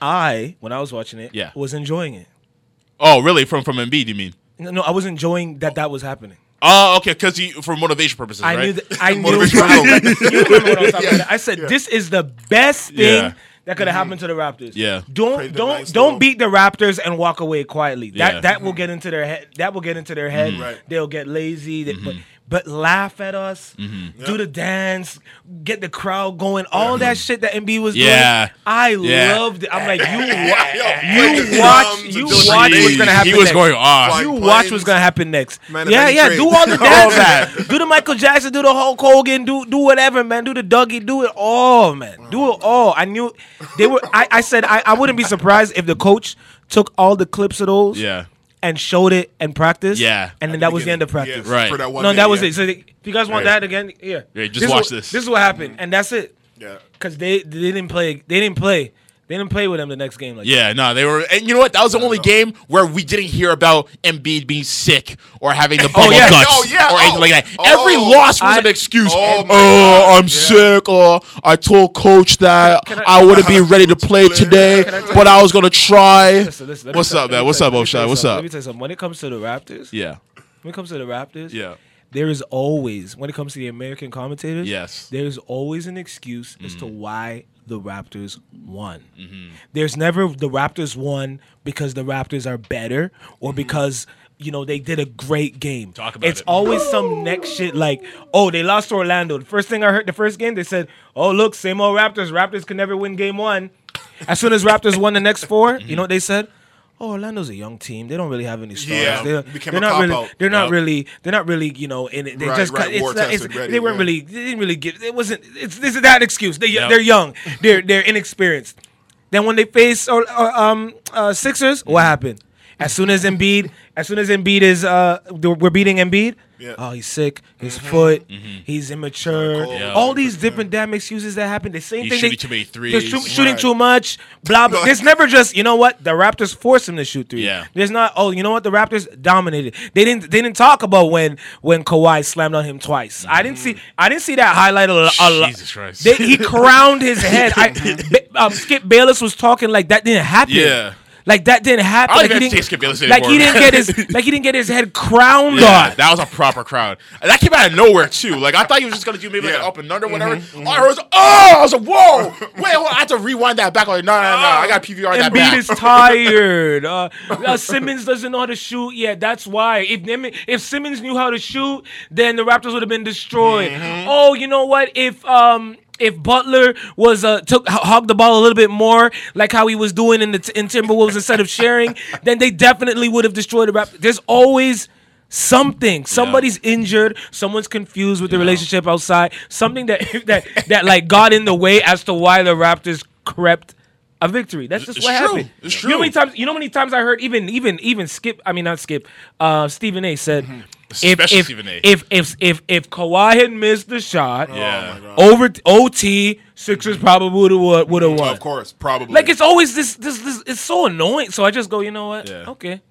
I, when I was watching it, Yeah. was enjoying it. Oh, really? From from Embiid, you mean? No, no, I was enjoying that that was happening. Oh, okay, because for motivation purposes, I right? knew that. I knew. Motivation I, for you remember what I was talking about. I said this is the best thing Yeah. that could have mm-hmm. happened to the Raptors. Yeah. Don't Create the don't nice don't little- beat the Raptors and walk away quietly. That Yeah. that will mm-hmm. get into their head. That will get into their head. Mm-hmm. Right. They'll get lazy. They- Mm-hmm. But but laugh at us. Mm-hmm. Do the dance. Get the crowd going. All that shit that Embiid was Yeah. doing. I Yeah. loved it. I'm like you. Wa- Yo, you watch. You watch the what's gonna happen. He was next. going off. You planes. watch what's gonna happen next. Man, yeah, yeah. trains. Do all the All Do the Michael Jackson. Do the Hulk Hogan. Do do whatever, man. Do the Dougie. Do it all, man. Do it all. I knew they were. I, I said I, I wouldn't be surprised if the coach took all the clips of those. Yeah. And showed it and practiced. Yeah. And then that was the end of practice. Yes, Right. For that one No, day, that was yeah. it. So they, if you guys want Right. that again, yeah. Yeah, just is watch what- this. This is what happened, and that's it. Yeah. Because they they didn't play. They didn't play. They didn't play with them the next game. Like Yeah, no, they were, and you know what? That was the only game where we didn't hear about Embiid being sick or having the bubble yeah. guts Oh, yeah. or anything Oh. like that. Oh. Every loss was I- an excuse. Oh, Oh. I'm Yeah. sick, or I told coach that Can I- I, wouldn't be ready to play today, I but I was gonna try. Listen, listen, What's up, man? What's up, Oshaun? What's up? Let me tell you something. When it comes to the Raptors, Yeah, when it comes to the Raptors, yeah, there is always when it comes to the American commentators, Yes. there is always an excuse as Mm-hmm. to why the Raptors won. There's never the Raptors won because the Raptors are better or because you know they did a great game. Mm-hmm. Talk about it's it. always some next shit like, oh, they lost to Orlando. The first thing I heard the first game, they said, oh look, same old Raptors. Raptors can never win game one. As soon as Raptors won the next four, you know what they said? Oh, Orlando's a young team. They don't really have any stars. Yeah, they're, they're not really. cop-out. They're not Yep. really. They're not really. You know, in it. They Right, just. right, It's not, it's, ready, they weren't yeah. really. They didn't really give. It wasn't. It's this is that excuse. They Yep. they're young. They're they're inexperienced. Then when they face or, or um uh, Sixers, what happened? As soon as Embiid, as soon as Embiid is uh we're beating Embiid. Yeah. Oh, he's sick. His foot. He's immature. Yeah. All these different damn excuses that happen. The same He's thing. shooting they, too many they're threes. shoo- shooting Right. too much. Blah blah. There's never just you know what the Raptors forced him to shoot three. Yeah. There's not. Oh, you know what the Raptors dominated. They didn't. They didn't talk about when when Kawhi slammed on him twice. I didn't see. I didn't see that highlight a, a lot. Jesus Christ. They, he crowned his head. I, um, Skip Bayless was talking like that didn't happen. Yeah. Like that didn't happen. I Like, he didn't, Skip Bayless like he didn't get his like he didn't get his head crowned yeah. on. That was a proper crowd. And that came out of nowhere too. Like I thought he was just gonna do maybe like Yeah. an up and under, whatever. All I was, oh, I was like, whoa, wait, hold on. I had to rewind that back. I was like, no, no, no, I got PVR that Embiid back. is tired. Uh, uh, Simmons doesn't know how to shoot. yet. that's why. If if Simmons knew how to shoot, then the Raptors would have been destroyed. Mm-hmm. Oh, you know what? If um if Butler was uh took hogged the ball a little bit more, like how he was doing in the in Timberwolves instead of sharing, then they definitely would have destroyed the Raptors. There's always. Something, somebody's injured, someone's confused with the relationship outside, something that that that like got in the way as to why the Raptors crept a victory. That's just It's what true. happened. It's You know how many times? You know many times I heard even even even Skip. I mean not Skip. Uh, Stephen A. said, Mm-hmm. Especially if, Stephen if if if if Kawhi had missed the shot, oh, Yeah. Oh over OT, Sixers mm-hmm. probably would have would have won. Of course, probably. Like it's always this this this. It's so annoying. So I just go, you know what? Yeah. Okay.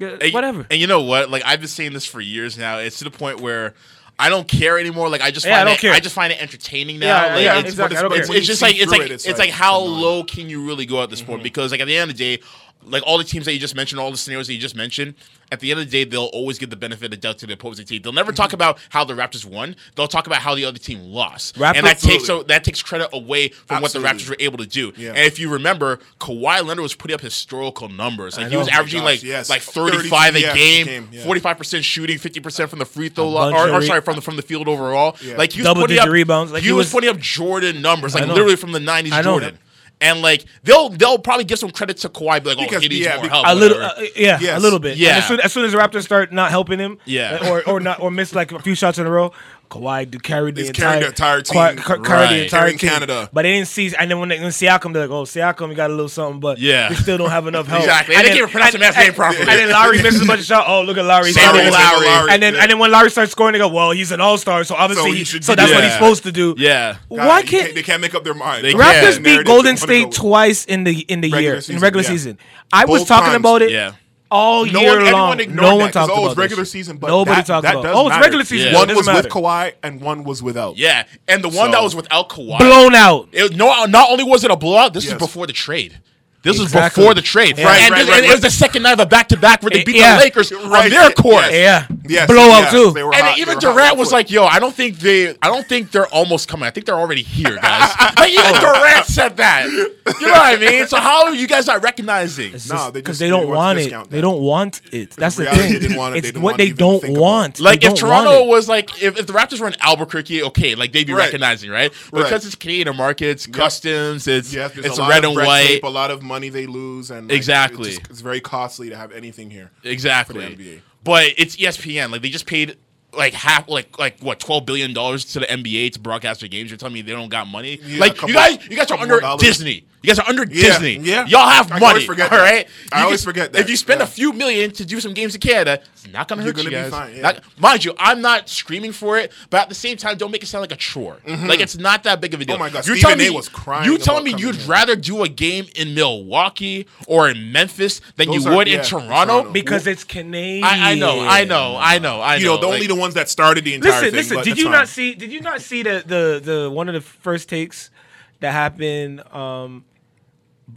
And- whatever. And you know what? Like I've been saying this for years now. It's to the point where I don't care anymore. Like I just Yeah, I find don't it, care. I just find it entertaining now. Yeah, like, yeah, it's, exactly. I don't It's, it's just like it's like through it's, it, it's like like how low can you really go at this point? Mm-hmm. Because like at the end of the day, like all the teams that you just mentioned, all the scenarios that you just mentioned, at the end of the day, they'll always give the benefit of the doubt to the opposing team. They'll never talk about how the Raptors won. They'll talk about how the other team lost, Raptors- and that takes so that takes credit away from what the Raptors were able to do. Yeah. And if you remember, Kawhi Leonard was putting up historical numbers. Like he know. was Oh averaging gosh, like yes. like 35 a yeah, game, game, 45% shooting, 50% from the free throw line, or, or sorry, from the from the field overall. Yeah. Like he was Double putting up rebounds. Like, he, he was, was- putting up Jordan numbers, like literally from the 90s I know Jordan. That. And like they'll they'll probably give some credit to Kawhi, be like, oh, he needs yeah, more help. a little, uh, yeah, Yes. a little bit. Yeah. And as soon, as soon as the Raptors start not helping him, Yeah. or or not or miss like a few shots in a row, Kawhi do carry the entire, the entire team. ca- carry Right. the entire Carrying team. Canada. But they didn't see, and then when, they, when Siakam, they're like, oh, Siakam, you got a little something, but Yeah. we still don't have enough help. Exactly. And they then- can't even pronounce the man's name properly. And then Lowry misses a bunch of shots. Oh, look at Lowry. Samuel He's Lowry. Lowry. And then Yeah. and then when Lowry starts scoring, they go, well, he's an all star, so obviously, So he should so that's what he's supposed to do. yeah. God, Why you can't they can't make up their mind? They Raptors can't. beat Golden State twice in the in the year in regular season. I was talking about it Yeah. All No year one, long. No that one 'cause, talked oh, about it's regular season, but Nobody that, talked that about. does Oh, it's matter. regular season. Yeah. One was matter. with Kawhi and one was without. Yeah. And the one that was without Kawhi. blown out. It, no, not only was it a blowout, this Yes. was before the trade. This Exactly. was before the trade. Yeah. Right, and right, this- right, it was the second night of a back to back where they beat Yeah. the Lakers on their court. Yeah, Yes, blowout yes, too. they were And hot. even They were Durant on was like, "Yo, I don't think they, I don't think they're almost coming. I think they're already here, guys." like even oh. Durant said that. You know what I mean? So how are you guys not recognizing? Nah, they because just- they they don't want want it. discount They don't want it. That's the thing. they didn't want it. It's They what they don't want. Like if Toronto was like if, if the Raptors were in Albuquerque, okay, like they'd be recognizing, right? Because it's Canadian markets, customs, it's it's a red and white. a lot of money they lose, and like, Exactly. it's, just- it's very costly to have anything here. Exactly. for the NBA. But it's ESPN. Like they just paid like half, like like what, twelve billion dollars to the NBA to broadcast their games. You're telling me they don't got money? Yeah, like you guys, you guys are under. Disney. You guys are under Yeah, Disney. yeah. Y'all have I money. always forget all that. right. I always can- forget that, If you spend yeah. a few million to do some games in Canada, it's not gonna You're hurt you gonna be guys. fine, yeah. Not- mind you, I'm not screaming for it, but at the same time, don't make it sound like a chore. Like it's not that big of a deal. Mm-hmm. Oh my God, You're Stephen telling A me was crying You telling me you'd here. rather do a game in Milwaukee or in Memphis than Those you would yeah, in in Toronto? Toronto. because it's Canadian. I, I know, I know, I know, I know. You know, the like- only the ones that started the entire Listen, thing. listen. but Did you not see? Did you not see the the the one of the first takes that happened? Um,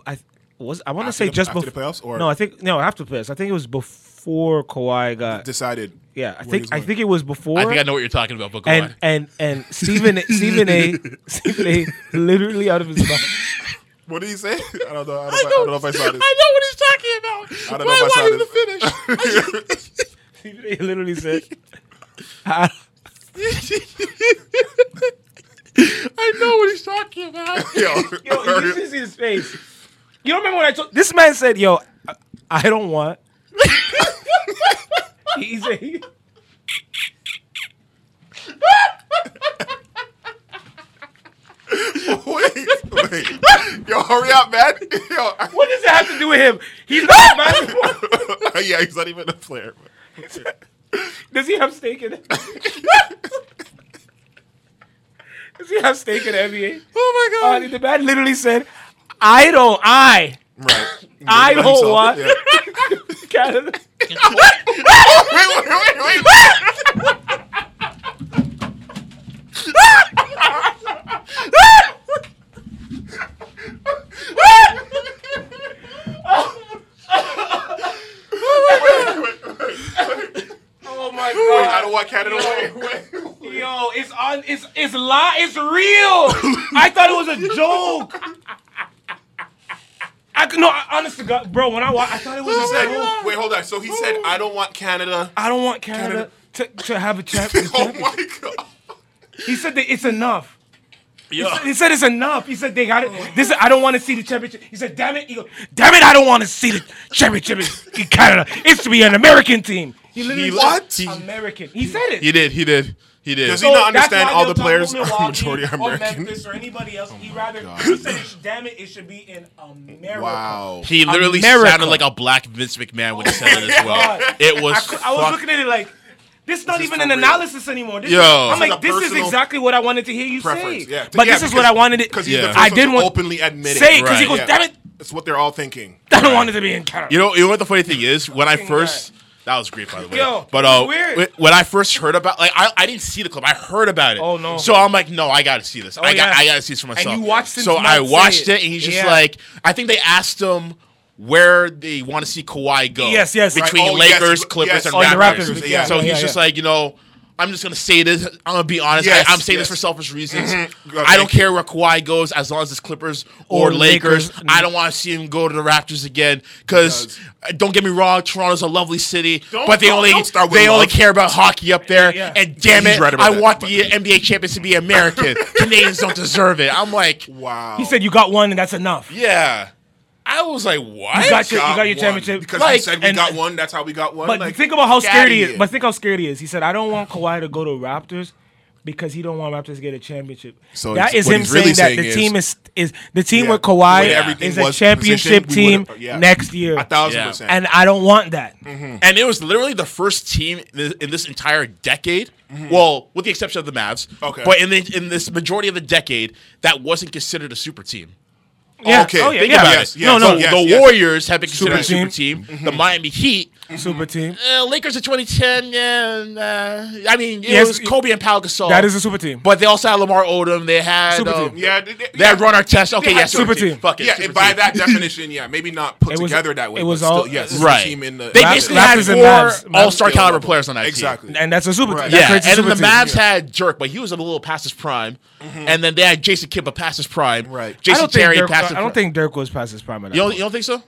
I was I want to say the- just after the before. playoffs, or- no, I think no after the playoffs. I think it was before Kawhi got. decided? Yeah, I think I going? think it was before. I think I know what you're talking about, but go and and and Stephen Stephen A. Stephen A. literally out of his mouth. What did he say? I don't know. I don't, I know, I don't know if I saw this. I know what he's talking about. I don't know Why if I saw wanted this. to finish? Stephen A. literally said, I, I know what he's talking about. Yo, "Yo, you should see his face." You don't remember when I told this man said, "Yo, I, I don't want." he said, he- wait, wait. Yo, hurry up, man. Yo, "What does it have to do with him? He's not a basketball. yeah, he's not even a player. Does he have stake in it? Does he have stake in the NBA? Oh my Uh, the man literally said, "I don't. I Right. I don't himself, want- yeah. Canada." Wait, wait, wait, wait. Oh my Wait, I don't want Canada. Wait. Yo, it's on. It's it's li- It's real. I thought it was a joke. I could no. Honest to God, bro. When I wa- I thought it was a said, joke. wait, hold on. So he said, I don't want Canada. I don't want Canada, to, to have a champ- Oh my god. He said that it's enough. He Yeah. said, he said it's enough. He said they got it. Oh this I don't want to see the championship. He said, "Damn it!" He goes, "Damn it! I don't want to see the championship in Canada. It's to be an American team." He literally He- said, what? He- American. He said it. He did. He did. He did. Does he not understand all the players about are majority are or American? Memphis or anybody else. he oh rather. God. He said, it, "Damn it! It should be in America." Wow. He literally America. sounded like a black Vince McMahon when he said it as oh well. God. It was. I, cou- I was fuck- looking at it like. This is not This even an real. analysis anymore. This Yo. is, I'm This like, this is exactly what I wanted to hear you Preference, say. yeah. But Yeah, this is what I wanted to Because he's Yeah. I one did to want openly admit say it. because he goes, Yeah. damn it, It's what they're all thinking. I don't want it to be in Canada. You know, you know what the funny thing is? When I first, that was great by the way. Yo, but uh, weird. when I first heard about, like, I, I didn't see the clip. I heard about it. Oh, no. So I'm like, no, I got to see this. I got, yeah. I got to see this for myself. And you watched it. So I watched it. it, and he's just Yeah. like, I think they asked him where they want to see Kawhi go. Yes, yes. Right. Between Oh, Lakers, yes, Clippers, and Oh, Raptors. Raptors, yeah. So he's just like, you know. I'm just gonna say this. I'm gonna be honest. Yes, I, am saying yes. this for selfish reasons. Mhm. I don't care where Kawhi goes as long as it's Clippers or, Or Lakers. Lakers. I don't want to see him go to the Raptors again because don't get me wrong, Toronto's a lovely city, Don't- but they don't- only don't start with they only love. care about hockey up there. Yeah. And damn He's it, right I that, want the NBA champions to be American. Canadians don't deserve it. I'm like, Wow. He said you got one and that's enough. yeah. I was like, what? You got your, you got your championship. because Like, he said we and- got one. That's how we got one. But like, think about how scared he is. here. But think how scared he is. He said, "I don't want Kawhi to go to Raptors because he don't want Raptors to get a championship." So that he's- is what him he's really saying that saying the is- team is is the team Yeah, with Kawhi when is a championship team yeah. next year, a thousand Yeah. percent. and I don't want that. And it was literally the first team in this, in this entire decade. Well, with the exception of the Mavs. Mm-hmm. Okay. But in the, in this majority of the decade, that wasn't considered a super team. Yeah. Okay, Oh, yeah. Think yeah. about Yes, it. yes, no, no. Yes, the yes. Warriors have been considered Super a super team. Mm-hmm. The Miami Heat, Super team. uh, Lakers in 2010. Yeah, uh, I mean, it Yes, was Kobe and Pau Gasol. That is a super team. But they also had Lamar Odom. They had Super um, team. yeah, they, they, They had Ron Artest. Okay, They yeah, had super team. Fuck it, Yeah, super by team. that definition, yeah, maybe not put was- together that way. it was but still, all- yes, right. team in the They Raptors- basically Raptors had four Mavs. Mavs All-Star caliber level. players on that team. exactly. And that's a super Right. team. That Yeah, and then the team. Mavs had Dirk, but he was a little past his prime. And then they had Jason Kidd, but past his prime. Right. Jason Terry past his I don't think Dirk was past his prime. At that You don't, you don't think so?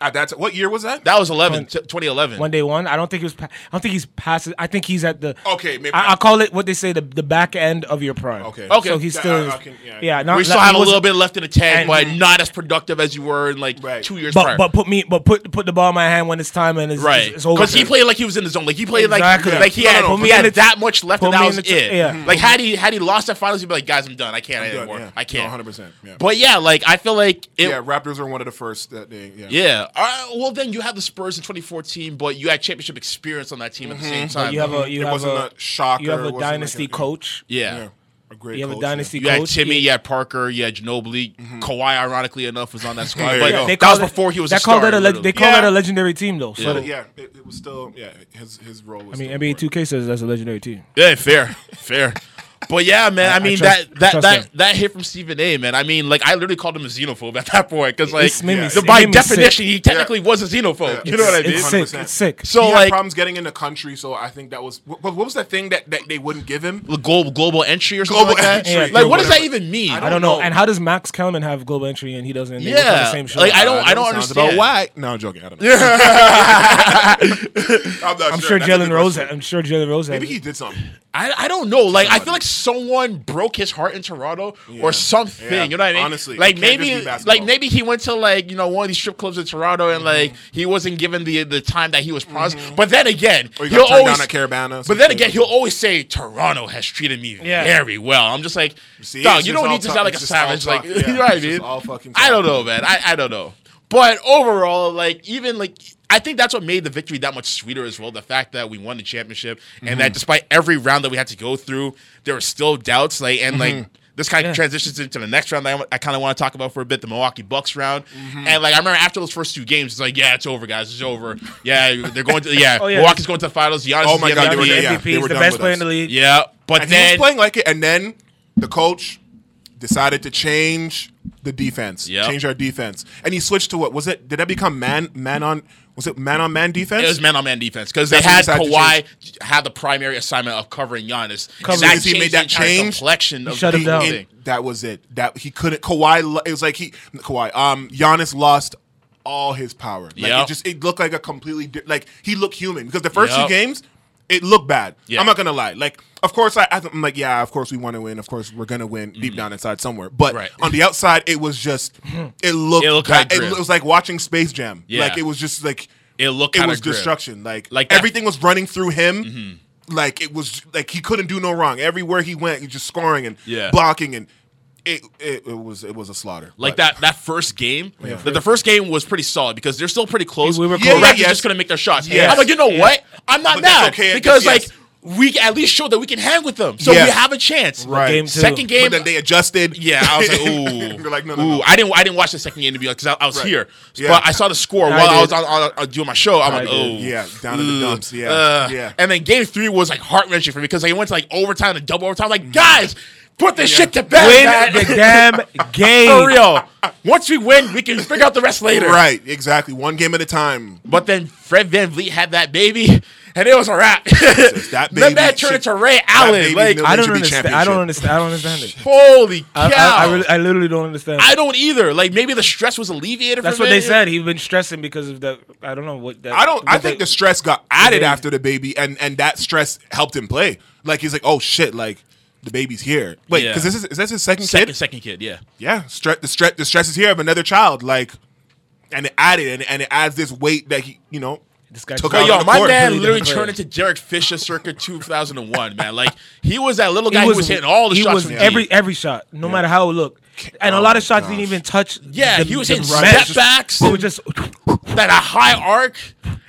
At that t- what year was that? That was 11, t- 2011. One day one. I don't think he was. Pa- I don't think he's past. it. I think he's at the. Okay, maybe I, not. I call it what they say the the back end of your prime. Okay. Okay. So he's Yeah, still. I- I can- yeah. yeah. Not, we still not- have he a little wasn't- bit left in the tank, and- but not as productive as you were in like Right. two years But prior. but put me but put put the ball in my hand when it's time and it's right, It's, it's over. because he played like he was in the zone. Like he played Exactly. like like he No, no, had, no, put he in had the- that much left, and put that me was in the- it. yeah. Like had he had he lost that finals, he'd be like, guys, I'm done. I can't done, anymore. yeah. I can't. 100%, yeah. But yeah, like I feel like it. yeah, Raptors are one of the first that day. Yeah. Yeah. All right, well, then you had the Spurs in 2014, but you had championship experience on that team at the same mm-hmm. time. you have a you It have wasn't a, a shocker, You have it a wasn't like dynasty a- coach. yeah. Yeah. A great You have a coach, dynasty You had coach. Timmy, Yeah. you had Parker, you had Ginobili. Mm-hmm. Kawhi, ironically enough, was on that squad. There but you. They that was called it- before he was They a called star. that a leg- they call Yeah. that a legendary team though. Yeah. So But yeah, it, it was still yeah. His his role was. I mean, still NBA important. 2K says that's a legendary team. Yeah, fair, fair. But yeah, man. I, I- I mean trust- that that that him. that hit from Stephen A. Man. I mean, like I literally called him a xenophobe at that point because like It's Yeah. the- by It definition sick. he technically was a xenophobe. You know what I mean? It's sick. 100%. It's sick. So he like had problems getting in the country, so I think that was what, what was that thing that, that they wouldn't give him? the global global entry or something Global like that. entry, like what does that even mean? I I don't know. know. And how does Max Kellerman have global entry and he doesn't? they Yeah. the same show? Like, I don't- Uh, I don't understand. About why? No, I'm joking. I don't know. I'm, sure That's a Jalen Rose. question. I'm sure Jalen Rose. Maybe he did something. I, I don't know. Like I feel like someone broke his heart in Toronto or something. Yeah. You know what I mean? Honestly, like maybe just be basketball. like maybe he went to like you know one of these strip clubs in Toronto and mm-hmm. like he wasn't given the the time that he was promised. Mm-hmm. But then again, Or he he'll turned always. down at Caravana. but then again, he'll always say Toronto has treated me Yeah. very well. I'm just like, See, dog, you don't need to talk- sound like a it's just all savage. Like talk. you Yeah, know what I mean? I don't know, man. I, I don't know. But overall, like even like I think that's what made the victory that much sweeter as well. The fact that we won the championship and Mm-hmm. that despite every round that we had to go through, there were still doubts. Like and Mm-hmm. like this kind of Yeah. transitions into the next round that I, I kind of want to talk about for a bit, the Milwaukee Bucks round. Mm-hmm. And like I remember after those first two games, it's like, yeah, it's over, guys. It's over. Yeah, they're going to yeah. Oh, yeah. Milwaukee's going to the finals. Giannis Oh is my the God, they were MVP. there, yeah. They were the best player us. in the league. Yeah, but And he was playing like it, and then the coach decided to change the defense. Yep. Change our defense, and he switched to what was it? Did that become man man on? Was it man on man defense? It was man on man defense because they That's what had he decided to Kawhi have the primary assignment of covering Giannis. Covering- And As he made that the entire change, complexion of shut him down. thing. That was it. That he couldn't. Kawhi. It was like he Kawhi. Um, Giannis lost all his power. Like Yep. it just it looked like a completely di- like he looked human because the first Yep. two games it looked bad. Yeah. I'm not gonna lie. Like of course I I'm like yeah of course we want to win. Of course we're gonna win deep down inside somewhere. But Mm-hmm. Right. on the outside it was just it looked It looked bad. kinda it, was like watching Space Jam. Yeah. Like it was just like It looked it was grim. destruction. Like Like that- Mm-hmm. everything was running through him. Like it was like he couldn't do no wrong. Everywhere he went, he was just scoring and Yeah. blocking and it, it it was it was a slaughter. Like But- that that first game, the, the first game was pretty solid because they're still pretty close. We were The close. Raptors Yeah, yeah, just couldn't make their shots. yes. I'm like, you know Yeah. what? I'm not But mad okay, because yes. like we at least showed that we can hang with them, so Yeah. we have a chance. Right. Game two. Second game, But then they adjusted. yeah, I was like, ooh, They're like, no, no, ooh. no. I didn't, I didn't watch the second game to be because I, I was Right. here, Yeah. but I saw the score I while I, was on, on, on doing my show. I'm I like, did. oh, Yeah, down in the dumps. Yeah, yeah. And then game three was like heart wrenching for me because I went to like overtime and double overtime. Like, guys, put this shit to bed, Win man. the damn game. for real. Once we win, we can figure out the rest later. Right, exactly. One game at a time. But then Fred VanVleet had that baby, and it was a wrap. that the baby man should- turned into Ray Allen. baby Like, I don't understand. I don't understand. I don't understand it. holy cow. I, I, I, really, I literally don't understand. I don't either. Like, maybe the stress was alleviated. That's for what they said. He's been stressing because of the. I don't know what. That, I don't. I think they- the stress got added Yeah. after the baby, and and that stress helped him play. Like he's like, oh shit, like the baby's here. Wait, Yeah. because this is is that his second, Second, kid? second kid, yeah. Yeah, stre- the stress the stress is here of another child. Like, and it added and, and it adds this weight that he you know This guy took just- out Yo, my court. man Really literally turned into Derek Fisher circa 2001, man. Like, he was that little He guy who was hitting all the he shots was from every deep. every shot, no matter how it looked, and a Oh lot of oh, shots didn't even touch. Yeah, the- he was hitting rim. step backs. It was just that a high arc,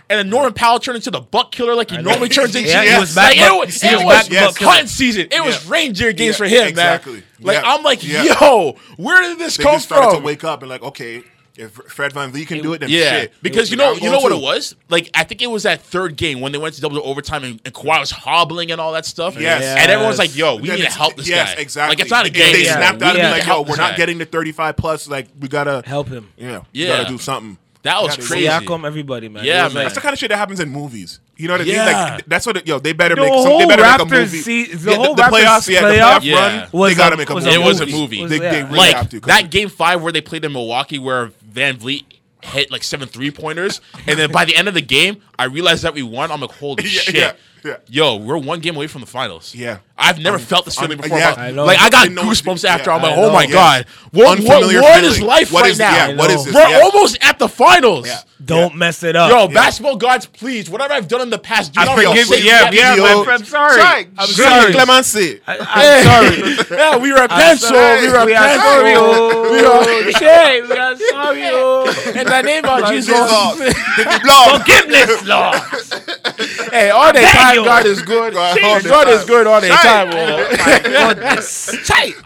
and then Norman Powell turned into the buck killer like he normally turns into. Yeah, he Yes. was back Like, it was, it was was back Yes. hunting season. It was Yeah. reindeer games Yeah, for him, exactly. man. Like Yeah. I'm like, Yeah. yo, where did this They come just started from? to wake up and like, okay, if Fred VanVleet can do it, then Yeah, shit. because you know, you know what it was. Like I think it was that third game when they went to double overtime and, and Kawhi was hobbling and all that stuff. Yes. and everyone's like, "Yo, we Then need to help this yes, guy." exactly. Like it's not a If game. They Yeah, snapped we out and need be like, help "Yo, we're not guy. getting the 35 plus. Like, we gotta help him. Yeah, Yeah. yeah. gotta do something." That was Yeah, crazy. Siakam, everybody, man. Yeah, It was man. That's the kind of shit that happens in movies. You know what I Yeah. mean? Like that's what it, yo. They better The make some. They whole better make a movie. se- the Yeah, whole the, Raptors playoffs, yeah, the playoff playoff Yeah. run. was they gotta a- make a movie. It was a movie. movie. Was- They, they really like have to. 'cause that game five where they played in Milwaukee where VanVleet hit like seven three pointers, and then by the end of the game, I realized that we won. I'm like, holy Yeah, shit. yeah, yeah. Yo, we're one game away from the finals. Yeah. I've never felt this feeling un- before. yeah. I know. Like I got Didn't know what to goosebumps do. after. Yeah, I'm like, oh my Yes. god, what, what, what is life What right is- now? yeah, what is this? We're Yeah. almost at the finals. Yeah. Don't mess it up. Yo, basketball gods, please. Whatever I've done in the past, do I not forgive you. Yeah, me. yeah, Yo. man. I'm sorry. Sorry. I'm sorry. Clemency. I, I'm sorry. Yeah, we repent, so sorry. we We are sorry. so- oh. Shit, we are sorry. oh. In the name of Jesus. Jesus. Take the blood. Forgiveness, Lord. Hey, all the time you. God is good. God, God, all is good all the time. oh. oh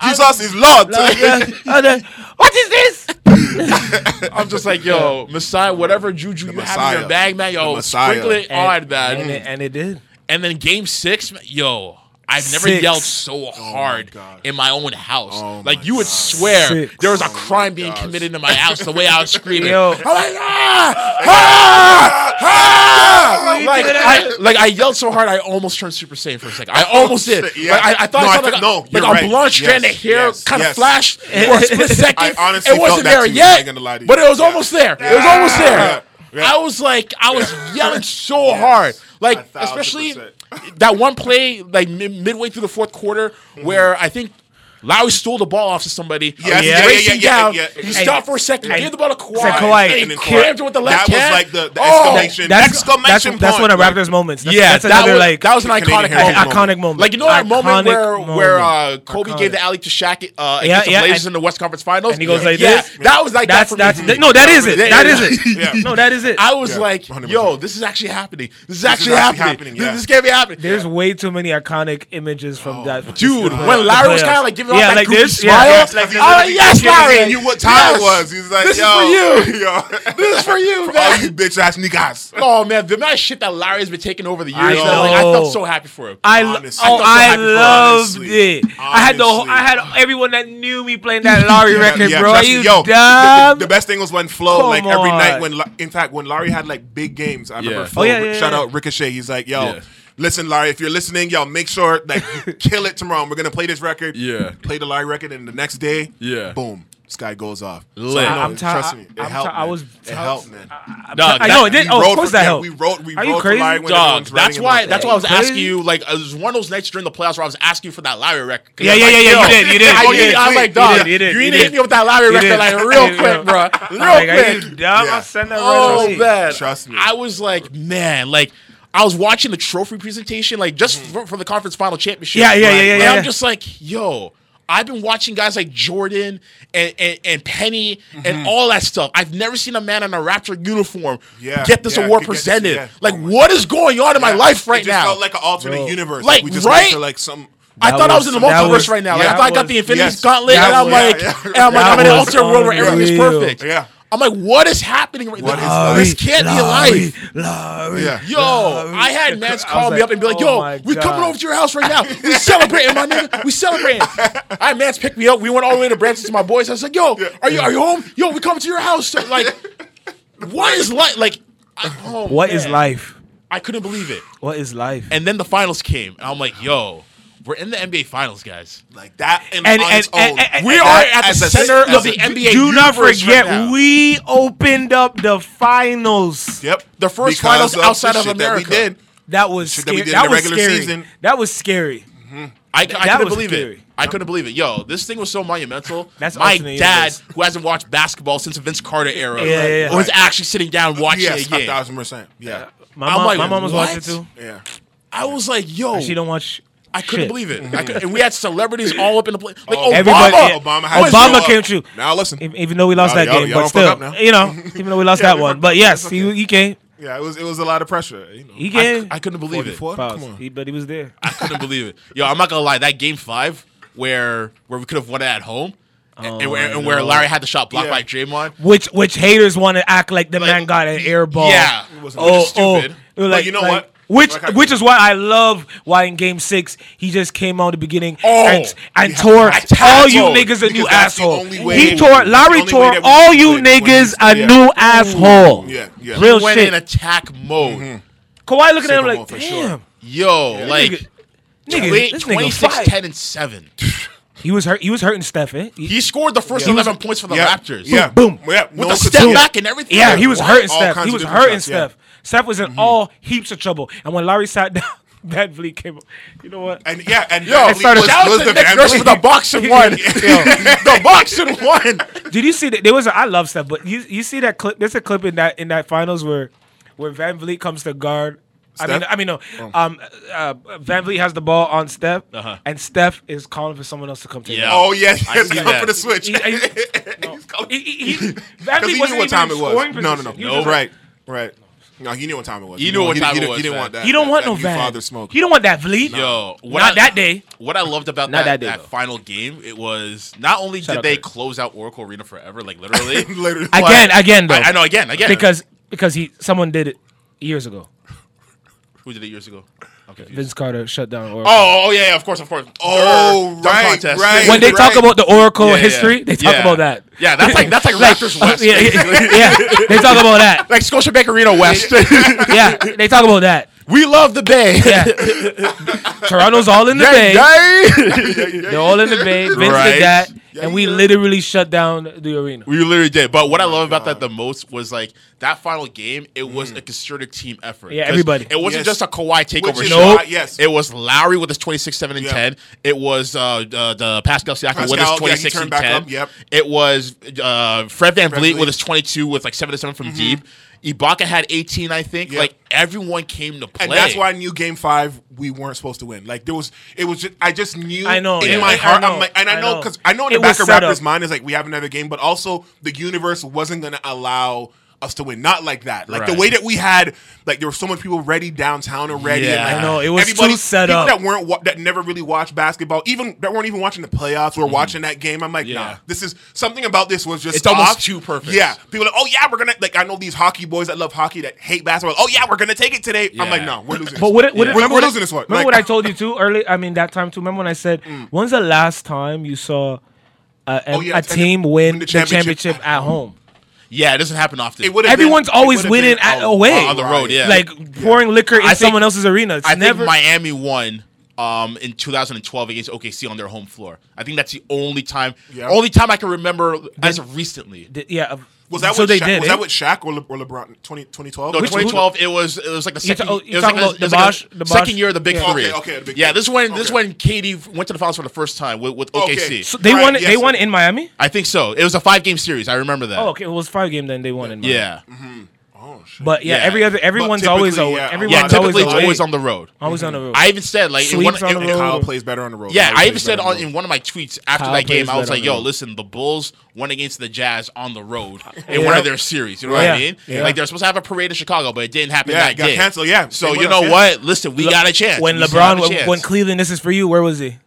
Jesus is Lord. Oh, what is this? I'm just like, yo, Messiah, whatever juju you have in Messiah. your bag, man, yo, The Messiah. sprinkle it on, man. And it, and it did. And then game six, yo, I've never Six. yelled so hard God. in my own house. Oh like my you would God. swear Six. there was a Oh my crime being gosh. committed in my house the way I was screaming. Yo. I'm like, ah, ah, ah! like I like I yelled so hard I almost turned Super Saiyan for a second. I almost did. shit, yeah. Like, I, I thought No, I I saw like, think- a, no, like you're a right. blonde strand Yes, of hair yes, kind of yes. flashed for a split second. I honestly it wasn't felt that there too. I yet, gonna lie to you. but it was Yeah. almost there. It was almost there. Yeah. Yeah. I was like, I was yelling so hard, like thousand especially percent. That one play, like mid- midway through the fourth quarter, where I think. Lowry stole the ball off to somebody. Yes, He's yeah, yeah, racing yeah, down. yeah, yeah. He stopped for a second, and- gave the ball to Kawhi, Said Kawhi, and and then crammed it with the left that was like the, the Oh, exclamation, That's, exclamation that's, that's point. one of Like, moments. That's, yeah, that's that another was like that was an iconic heritage moment. iconic moment. Like you know that moment Iconic where where uh. Kobe Iconic. gave the alley to Shaq uh, Yeah, against yeah, the Blazers and- in the West Conference Finals, and he goes like yeah, this? That was like that's that for me. that's no, that is it. Yeah, That yeah. it. No, that is it. I was like, yo, this is actually happening. This is actually actually happening. happening, This- can't be happening. There's way too many iconic images from that. Oh, Dude, when the Larry was kind of like giving off yeah, that like goofy this, smile, yeah, It's like he's Oh, yes, giving Larry. you what time Yes. it was. He's like, This is for you. yo. This is for you, For all you bitch ass niggas. Oh man, the amount of shit that Larry has been taking over the years, I man, like, I felt so happy for him. I, Honestly. oh, I felt so I happy for him, loved honestly. it. I had the whole, I had everyone that knew me playing that Larry record, Yeah, bro. Are you Yo, the- dumb? The, the best thing was when Flo, Come like every on. night, when in fact when Larry had like big games, I remember Yeah. Flo. Oh, yeah, yeah, shout out Ricochet. He's like, yo. Yeah. Listen, Larry, if you're listening, yo, make sure like you kill it tomorrow. We're gonna play this record. Yeah. Play the Larry record, and the next day, Yeah. boom, this guy goes off. Lit. I I'm tired- Trust me, it I'm helped. tired- I man. was it helped, man. Dog, I know it did. Oh, we Oh, of course for- that yeah, helped. We wrote. We Are you wrote crazy? Larry when Dog, that's why. up. That's why I was asking you. Like, it was one of those nights during the playoffs where I was asking you for that Larry record. 'Cause Yeah, yeah, like, yeah, yeah, yo, you did, you did, I you did. I'm like, dog, you did, you you need to hit me with that Larry record like real quick, bro. Real like, are you quick. dumb? Yeah. I'll send that right Oh man, Trust me. I was like, man, like. I was watching the trophy presentation, like just for, for the conference final championship. Yeah, yeah, yeah, yeah, And yeah, I'm yeah. just like, yo, I've been watching guys like Jordan and and, and Penny Mm-hmm. and all that stuff. I've never seen a man in a Raptor uniform Yeah, get this yeah, award could get this- presented. yeah. Like, Oh my what is going on in my life right it just now? Felt like an alternate Bro. universe. Like, we just right? to like some. I That thought I was was- in the multiverse was- right now. Like, yeah, I thought I got the was- Infinity yes. Gauntlet, and I'm was- like, yeah, yeah. and I'm like, I'm in an alternate world where everything is perfect. Yeah. I'm like, what is happening right What now? this can't be life. Larry. Yeah. Yo, I had mans call was me like, up and be like, oh "Yo, my we coming over to your house right now. We celebrating, my nigga. We celebrating." I had mans pick me up. We went all the way to Branson to my boys. I was like, "Yo, are you are you home? Yo, we coming to your house." So, like, what is life? Like, I, oh, What is man. life? I couldn't believe it. What is life? And then the finals came, and I'm like, "Yo, we're in the NBA finals, guys. Like that and, And- on and- and- and- We and- are That at the as a- center of the a- NBA. Do not forget, right we opened up the finals. Yep. The first Because finals outside the of shit that America. we did. That was Shit that we scary. did in That the was regular scary. season. That was scary. Mm-hmm. I, I That couldn't believe scary. it. I couldn't believe it. Yo, this thing was so monumental. That's my alternate dad, universe. who hasn't watched basketball since the Vince Carter era, Yeah, yeah, yeah. was Right. actually sitting down uh, watching Yes, a a game. thousand percent. Yeah. My mom, like, my mom was what? watching too. Yeah. I was like, yo, She don't watch. I couldn't shit. believe it. I mm-hmm. could, and we had celebrities all up in the place. Like Oh, Obama. Everybody- yeah. Obama had Obama came true. Now listen. Even even though we lost Y'all- that y'all- game, y'all but still, you know, even though we lost Yeah, that one, but yes, it's he he came. Yeah, it was it was a lot of pressure. You know. He came. I couldn't believe it. 44? Pause. Come on. He, but he was there. I couldn't believe it. Yo, I'm not gonna lie. That game five, where where we could have won it at home, and, and where, Oh, and where. Larry had the shot blocked Yeah. by Draymond. Which which haters want to act like the man got an air ball. Yeah, it was- which oh, oh, stupid. oh. It was But you know what? Which which is why I love why in Game Six he just came out the beginning Oh, and, and tore all you niggas a new Because that's the asshole. He tore Larry tore way that we all you niggas a new asshole. Yeah, yeah. Real went shit. in attack mode. Kawhi looking at him like, damn, sure. Yo, like nigga, nigga, twenty- this nigga 26, fight. 10, and seven. He was hurt. He was hurting Steph. Eh? He- He scored the first Yeah. eleven points for the Yeah. Raptors. Yeah. Boom. Yeah. with No the step back and everything. Yeah, he was hurting Steph. He was hurting. Steph. Steph was in all heaps of trouble. And when Larry sat down, VanVleet came up. You know what? And yeah, and Yo, VanVleet was, shout out was the Nick Van Nurse Vliet- the boxing one. the boxing one. Did you see that? There was a, I love Steph, but you you see that clip? There's a clip in that in that finals where where VanVleet comes to guard. I mean, I mean, no. Um, uh, VanVleet has the ball on Steph, Uh-huh. and Steph is calling for someone else to come take Yeah. it. Oh yes, I yes, see come that. for the switch. He- he- no. He's calling- He- he- he- VanVleet he wasn't knew what time even it was. No, no, no. position. He was no. just- Right, right. No, he knew what time it was. You didn't knew what time he it was, He didn't want that. You don't that- want that no new Van. father smoke. You don't want that Vliet. Yo, what not I- that day. What I loved about Not that, that day, that though. final game, it was not only Shout did they Kurt. close out Oracle Arena forever, like literally. Literally. Again, again though, I, I know again, again. because because he someone did it years ago. who did it years ago? Okay. Vince Carter shut down Oracle. Oh, oh yeah, yeah, of course, of course. Oh, Dunk right, contest. right. when they talk about the Oracle Yeah, yeah. history, they talk Yeah. about that. Yeah, that's like that's like Raptors West. yeah, yeah, yeah, they talk about that. like Scotiabank Arena West. Yeah, they talk about that. We love the Bay. Yeah, Toronto's all in the bay. They're all in the bay. Vince Right. did that, Yeah, and we did. literally shut down the arena. We literally did. But what I love about that the most was like that final game. It was a concerted team effort. Yeah, 'Cause everybody. It wasn't Yes. just a Kawhi takeover Which is shot. why- yes. It was Lowry with his 26, 7, and Yeah. 10. It was uh, uh, the Pascal Siakam with his Pascal, yeah, 26 turned and 10. up, yep. It was uh, Fred VanVleet Vliet. Mm-hmm. with his 22 with like 7 to 7 from deep. Ibaka had 18, I think. Yep. Like everyone came to play. And that's why I knew Game Five we weren't supposed to win. Like there was, it was just I just knew. I know, in yeah. my heart. know, I'm like, and I I know know. because I know in It the was back of set Raptors' mind is like we have another game, but also the universe wasn't going to allow us to win. Not like that. Like the way that we had, like there were so many people ready downtown already. Yeah. and, like, I know, it was everybody- too set people up. that weren't wa- that never really watched basketball, even that weren't even watching the playoffs, were watching that game. I'm like, Mm-hmm. Yeah. nah, this is something about this was just It's almost too perfect. Yeah, people are like, oh yeah, we're gonna like. I know these hockey boys that love hockey that hate basketball. Oh yeah, we're gonna take it today. I'm like, no, we're losing. But this what, it- what, it- we're, remember we're what I- losing this one. Remember Like- what I told you too early? I mean that time too. Remember when I said, "When's the last time you saw a, a, Oh, yeah, a team win win the the championship, championship at home?" Yeah, it doesn't happen often. It would've been- Everyone's it always winning been at a- away, on the road, yeah. like pouring liquor in think- someone else's arena. It's I never. think Miami won um, in 2012 against OKC on their home floor. I think that's the only time, Yeah. only time I can remember as of recently. Did- yeah. Was that so with they Sha- did? Was eh? that with Shaq or, Le- or LeBron? 20, 2012? No, Which- 2012. It was it was like the You second. ta- oh, you it was talking like, about a, it was like a second year of the Big Yeah. Three. Okay, okay, the Big yeah, Three. this is when this is Okay. when KD went to the finals for the first time with, with Okay. OKC. So they Right, won. yes, they won sir. in Miami. I think so. It was a five game series. I remember that. Oh, okay. It was five game. Then they won in Miami. Yeah. Oh, shit. But yeah, Yeah. every other everyone's always typically, yeah, Everyone's yeah, typically always, always on the road. always on the mm-hmm. road. I even said like one, on the road. Kyle plays better on the road. yeah, I even said on, in one of my tweets after Kyle that game, I was like, "Yo, listen, the Bulls went against the Jazz on the road in one of their series. You know what Yeah. I mean? Yeah. Like they're supposed to have a parade in Chicago, but it didn't happen Yeah, that got day. canceled, yeah. so you know what? Listen, we got a chance. when LeBron, when, Cleveland, this is for you. Where was he?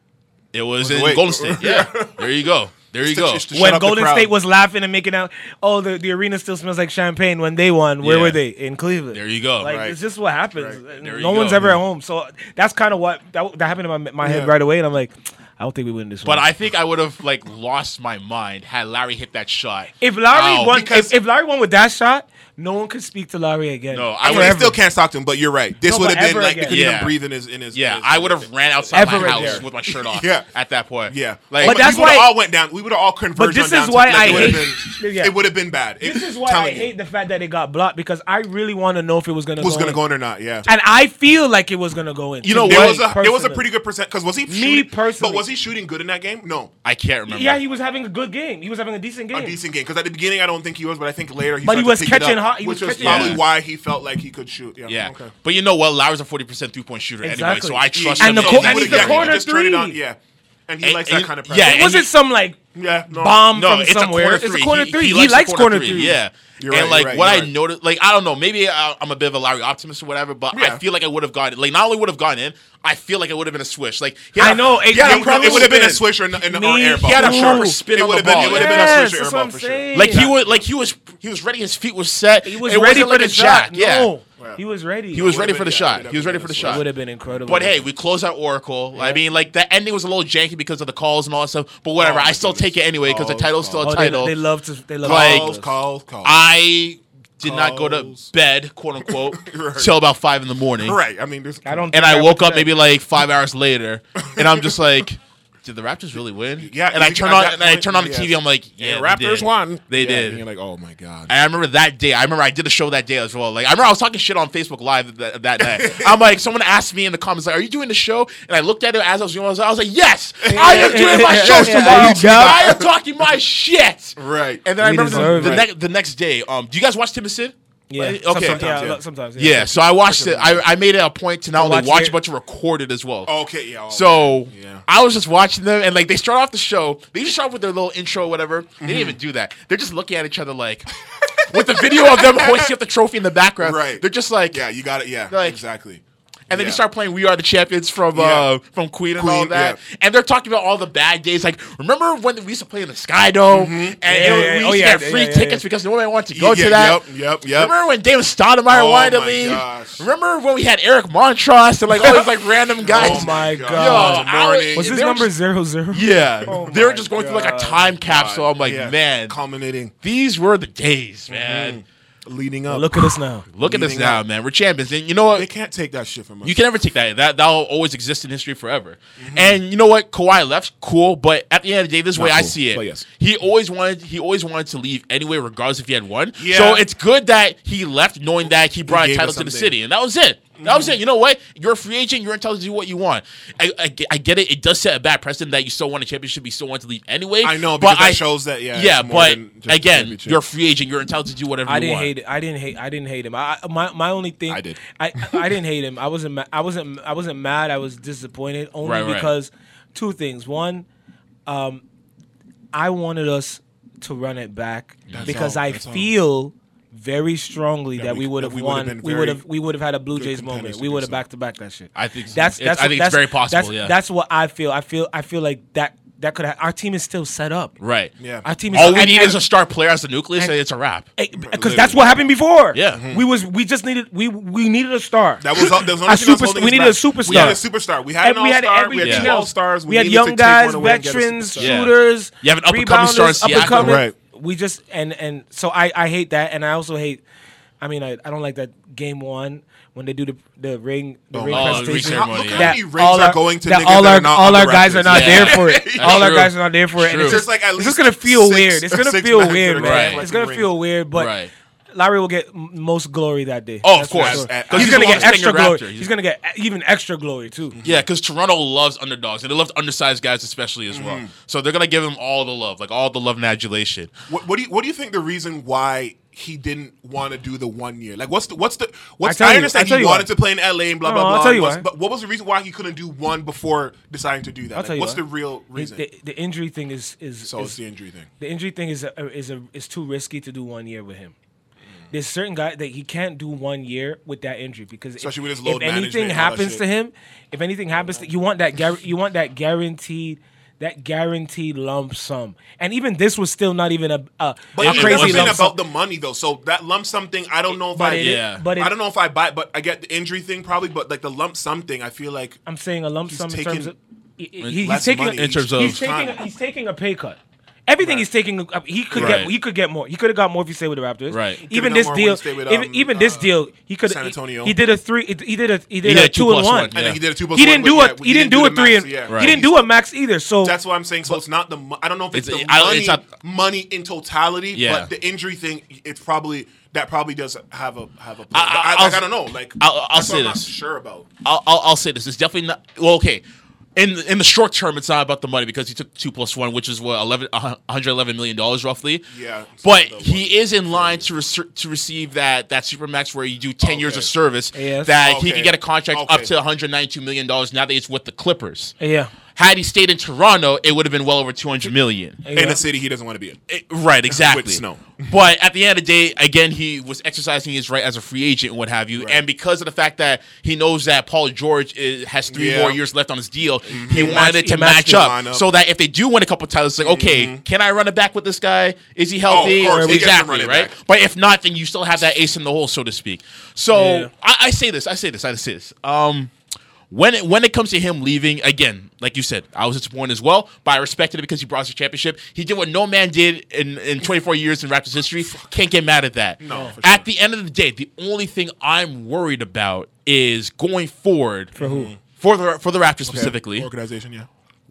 it was in Golden State. Yeah, there you go. There you to, go. when Golden State was laughing and making out, oh, the, the arena still smells like champagne when they won. Where yeah. were they? In Cleveland. There you go. Like, right. it's just what happens. Right. No go. one's ever at home. So that's kind of what that, that, happened in my, my yeah. head right away. And I'm like, I don't think we win this one. But I think I would have like lost my mind had Larry hit that shot. If Larry Ow. won, if, if Larry won with that shot, no one could speak to Larry again. No, I, I still can't talk to him. But you're right. This no, would have been like again. yeah. breathing his in his. Yeah, his, I would have ran outside ever my house with my shirt off. yeah. at that point. Yeah, like but that's we why all went down. We would have all converged. But this is why I hate. It would have been bad. This is why I hate the fact that it got blocked because I really want to know if it was gonna was gonna go in or not. Yeah, and I feel like it was gonna go in. You know what? It was a, it was a pretty good percent because was he me shooting, personally? But was he shooting good in that game? No, I can't remember. Yeah, he was having a good game. He was having a decent game. A decent game because at the beginning I don't think he was, but I think later he. But he was catching hot. He which was, catching- probably Yeah. why he felt like he could shoot. Yeah. Yeah, Okay. but you know what? Lowry's a forty percent three point shooter anyway, so I trust And him. the and he's the he corner three. Yeah. And he And- likes that kind of pressure. It wasn't some like yeah, no. bomb no, from it's somewhere. A it's a corner three. He, he, he likes, corner, three. three. Yeah. You're and right, like right, what I right. noticed, like I don't know, maybe I, am a bit of a Larry optimist or whatever, but yeah. I feel like I would have gotten like not only would have gotten in, I feel like it would have been a swish. Like yeah, I know, yeah, it would have been a swish or an, air ball. He had a sharp spin it would have been, It would have yes, been a swish or air ball for sure. Like he was, like he was, he was ready. His feet were set. He was it ready for like the shot. Yeah. He was ready. He was ready for the shot. He was ready for the shot. Would have been incredible. But hey, we closed out Oracle. Yeah. I mean, like the ending was a little janky because of the calls and all that stuff. But whatever, oh, I still goodness. take it anyway because the title's still a oh, title. They, they, love to. They love like, calls, calls, calls. I did calls. not go to bed, quote unquote, right. till about five in the morning. Right. I mean, I don't. And I woke up maybe like five hours later, and I'm just like. did the Raptors really win? Yeah, and I turn on and I turn on the. TV. I'm like, yeah, Raptors they won. They yeah, did. And you're like, oh my god. And I remember that day. I remember I did a show that day as well. Like I remember I was talking shit on Facebook Live that, that night. I'm like, someone asked me in the comments, like, are you doing the show? And I looked at it as I was doing. I was like, yes, I am doing my show tomorrow. I am talking my shit. Right. And then we I remember the, the, ne- the, next day. Um, do you guys watch Tim and Sid? Yeah. Okay. Sometimes. Yeah. yeah. Sometimes, yeah. yeah. So I watched it. I, I made it a point to not only watch, watch it, but to record it as well. Okay. Yeah. so yeah. I was just watching them, and like they start off the show. They just start off with their little intro, or whatever. They mm-hmm. didn't even do that. They're just looking at each other like. with the video of them hoisting up the trophy in the background, right? They're just like, yeah, you got it, yeah, like, exactly and then yeah. you start playing "We Are the Champions" from yeah. uh, from Queen, Queen and all that, yeah. and they're talking about all the bad days. Like, remember when we used to play in the Sky Dome mm-hmm. and yeah, we oh, used to get free tickets because no one wanted to go to that. Yep, yep, yep. Remember when David Stoudamire oh wanted to leave? Gosh. Remember when we had Eric Montross and like all these like random guys? oh my god! Yo, was, was this number just, zero zero? Yeah, oh they were just going god. through like a time capsule. I'm like, man, culminating. These were the days, mm-hmm. man. Mm-hmm leading up. Look at us now. Look at us now, up. man. We're champions. And you know what? They can't take that shit from us. You can never take that. That that'll always exist in history forever. Mm-hmm. And you know what? Kawhi left, cool. But at the end of the day, this way I see it. yes. He always wanted he always wanted to leave anyway, regardless if he had won. Yeah. So it's good that he left knowing that he brought a title to the city. And that was it. Mm-hmm. I'm saying, you know what? You're a free agent. You're entitled to do what you want. I, I, I get it. It does set a bad precedent that you still want a championship. You still want to leave anyway. I know, but I, shows that yeah. Yeah, but again, you're a free agent. You're entitled to do whatever. I didn't want. hate. It. I didn't hate. I didn't hate him. I my, my only thing. I did. I I didn't hate him. I wasn't. Ma- I wasn't. I wasn't mad. I was disappointed only right, because right. two things. One, um, I wanted us to run it back that's because all, I feel. All very strongly that, that we would have won. We would have we would have had a Blue Jays moment. We would have back to back that shit. I think so. that's that's, I think that's, it's very possible. That's, yeah, that's what I feel. I feel I feel like that that could have, our team is still set up. Right. Yeah. Our team. Is All still, we need and, is a star player as the nucleus, and, and it's a wrap. Because that's what happened before. Yeah. Mm-hmm. We was we just needed we we needed a star. That was, that was a super, We needed back. a superstar. We had a superstar. We had an star. We had twelve yeah. stars. We, we had young guys, veterans, shooters. You have an up and coming star in Siakam. Right we just and and so I I hate that, and I also hate. I mean, I, I don't like that game one when they do the the ring the oh, ring oh, presentation. How, how yeah. many rings all are, going to that all our, that all our guys are not yeah. there for it. all true. our guys are not there for it. And it's just like it's just gonna feel six, weird. It's gonna feel weird, man. Right. It's gonna feel weird, but. Right Larry will get m- most glory that day. Oh, That's of course. sure. He's he's gonna get extra glory. Raptor. He's gonna get even extra glory too. Yeah, because Toronto loves underdogs and they love undersized guys especially as well. Mm-hmm. So they're gonna give him all the love, like all the love and adulation. What, what do you What do you think the reason why he didn't want to do the one year? Like, what's the what's the what's? I tell I, you- understand I tell he you wanted why. to play in LA and blah No, blah I'll blah. tell you why. But what was the reason why he couldn't do one before deciding to do that? I'll Like, tell you what's why. the real reason? the- the injury thing is is, so is it's the injury thing. the injury thing is a, is a, is too risky to do one year with him. There's certain guy that he can't do one year with that injury because Especially if, with his load if anything management and all that happens to him, if anything happens to you want that gar- you want that guaranteed that guaranteed lump sum. And even this was still not even a a, But a it crazy wasn't lump about sum. the money though. So that lump sum thing, I don't know if But I it- Yeah. but it, I don't know if I buy, but I get the injury thing probably. But like the lump sum thing, I feel like I'm saying a lump He's sum in terms of he- he- he's taking money In terms of- he's taking he's taking a pay cut. Everything he's taking, uh, he could Right. get he could get more. He could have got more if he stayed with the Raptors. Right. Even this more when he deal, with, even um, even this uh, deal, he could San he, Antonio. he did a three. He did a he did, did a a two, two and plus one. one, and then Yeah. he did a two plus He one, didn't but do yeah, a he didn't do the a three and yeah. Right. he didn't do a max either. So That's what I'm saying. So it's not the. I don't know if it's, It's- the I- money, it's not- money in totality, Yeah. but the injury thing. It's probably that probably does have a have a. I- I, I, I'll- like, I don't know. Like I'll- I'll that's what say I'm not this. sure about. I'll, I'll, I'll say this. It's definitely not. Well, okay. In in the short term, it's not about the money because he took two plus one, which is what 11, 111 million dollars roughly. Yeah. But he is in line to rec- to receive that that supermax where you do ten years of service. Yes. That he can get a contract up to 192 million dollars. Now that he's with the Clippers. yeah, Had he stayed in Toronto, it would have been well over 200 million. yeah. in a city he doesn't want to be in. It- right, exactly. With snow. but at the end of the day, again, he was exercising his right as a free agent and what have you. Right. And because of the fact that he knows that Paul George is, has three Yeah. more years left on his deal, he He wanted matched- it to he match up, up. so that if they do win a couple titles, it's like, okay, can I run it back with this guy? Is he healthy? Oh, course, he exactly, run it right? back. But if not, then you still have that ace in the hole, so to speak. So Yeah. I, I say this, I say this, I say this. Um, when it when it comes to him leaving again, like you said, I was disappointed as well, but I respected it because he brought us a championship. He did what no man did in, in 24 years in Raptors history. Can't get mad at that. No, for At sure. the end of the day, the only thing I'm worried about is going forward for who? for the for the Raptors specifically. organization, yeah.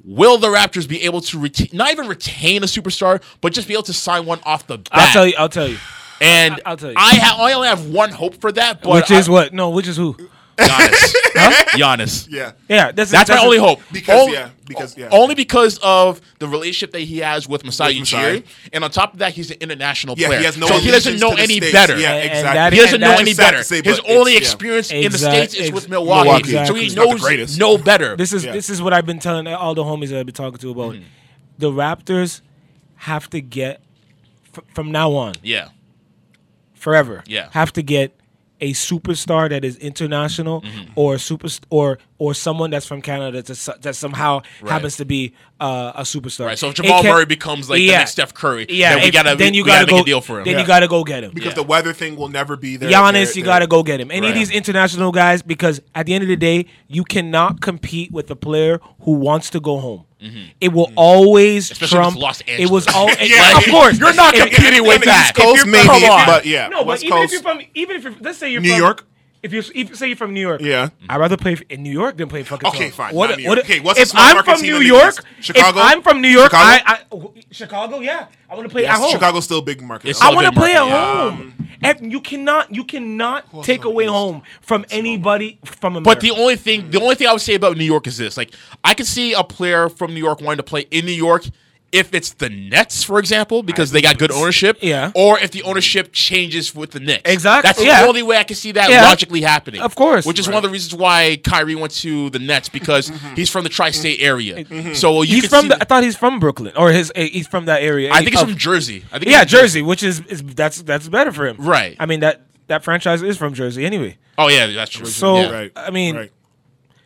Will the Raptors be able to retain, not even retain a superstar, but just be able to sign one off the bat? I'll tell you. I'll tell you. And I- I'll tell you. I, ha- I only have one hope for that, but which is I- what? No, which is who? Giannis. Giannis. Yeah. Yeah, that's That's my only hope. Because, Only- yeah, because, yeah. Only because of the relationship that he has with Masai Ujiri, and on top of that, he's an international Yeah, player. he has no so he doesn't know any States. better. Yeah, And- and exactly. that He doesn't and know any better. say, His only it's- yeah. experience in the Exact- states is with Milwaukee, Milwaukee. so he He's knows no better. This is Yeah. this is what I've been telling all the homies that I've been talking to about. Mm-hmm. The Raptors have to get f- from now on yeah, forever. Yeah. have to get a superstar that is international Mm-hmm. or super or or someone that's from Canada that's that somehow happens to be uh, a superstar. right. So if It Jamal can- Murray becomes like the next Steph Curry, yeah, then we gotta then you we gotta gotta go make a deal for him. Then Yeah. you gotta go get him. Because Yeah. the weather thing will never be there. Giannis, They're- you got to go get him. Any Right. of these international guys, because at the end of the day, you cannot compete with a player who wants to go home. It will always Mm-hmm. Especially if trump. it's Los It was Angeles. all. Yeah. of course, You're not If- competing with On the that. East Coast, maybe, but yeah, No, but West even Coast. if you're from, even if you're, let's say you're New from York? If you if, say you're from New York, Yeah. Mm-hmm. I'd rather play in New York than play fucking. Okay, Toronto. fine, What, not New what- York. Okay, what's the if small I'm from team New York, Chicago? if I'm from New York, Chicago? I, I Chicago, yeah, I want to play Yes, at home. Chicago's still a big market. It's. I want to big play at market, yeah. home. Um, and you cannot, you cannot take away East? home from anybody from America. But the only thing, the only thing I would say about New York is this: like, I can see a player from New York wanting to play in New York if it's the Nets, for example, because they got good ownership. Yeah. Or if the ownership changes with the Knicks. Exactly, That's the only way I can see that Yeah. logically happening. Of course. Which is one of the reasons why Kyrie went to the Nets because he's from the tri-state area. So you he's from. The, I thought he's from Brooklyn, or his. eh, He's from that area. I think he's Of- from Jersey. I think Yeah, he's from Jersey, which is, is that's that's better for him. Right. I mean that that franchise is from Jersey anyway. Oh yeah, that's true. So Yeah. Right. I mean, Right.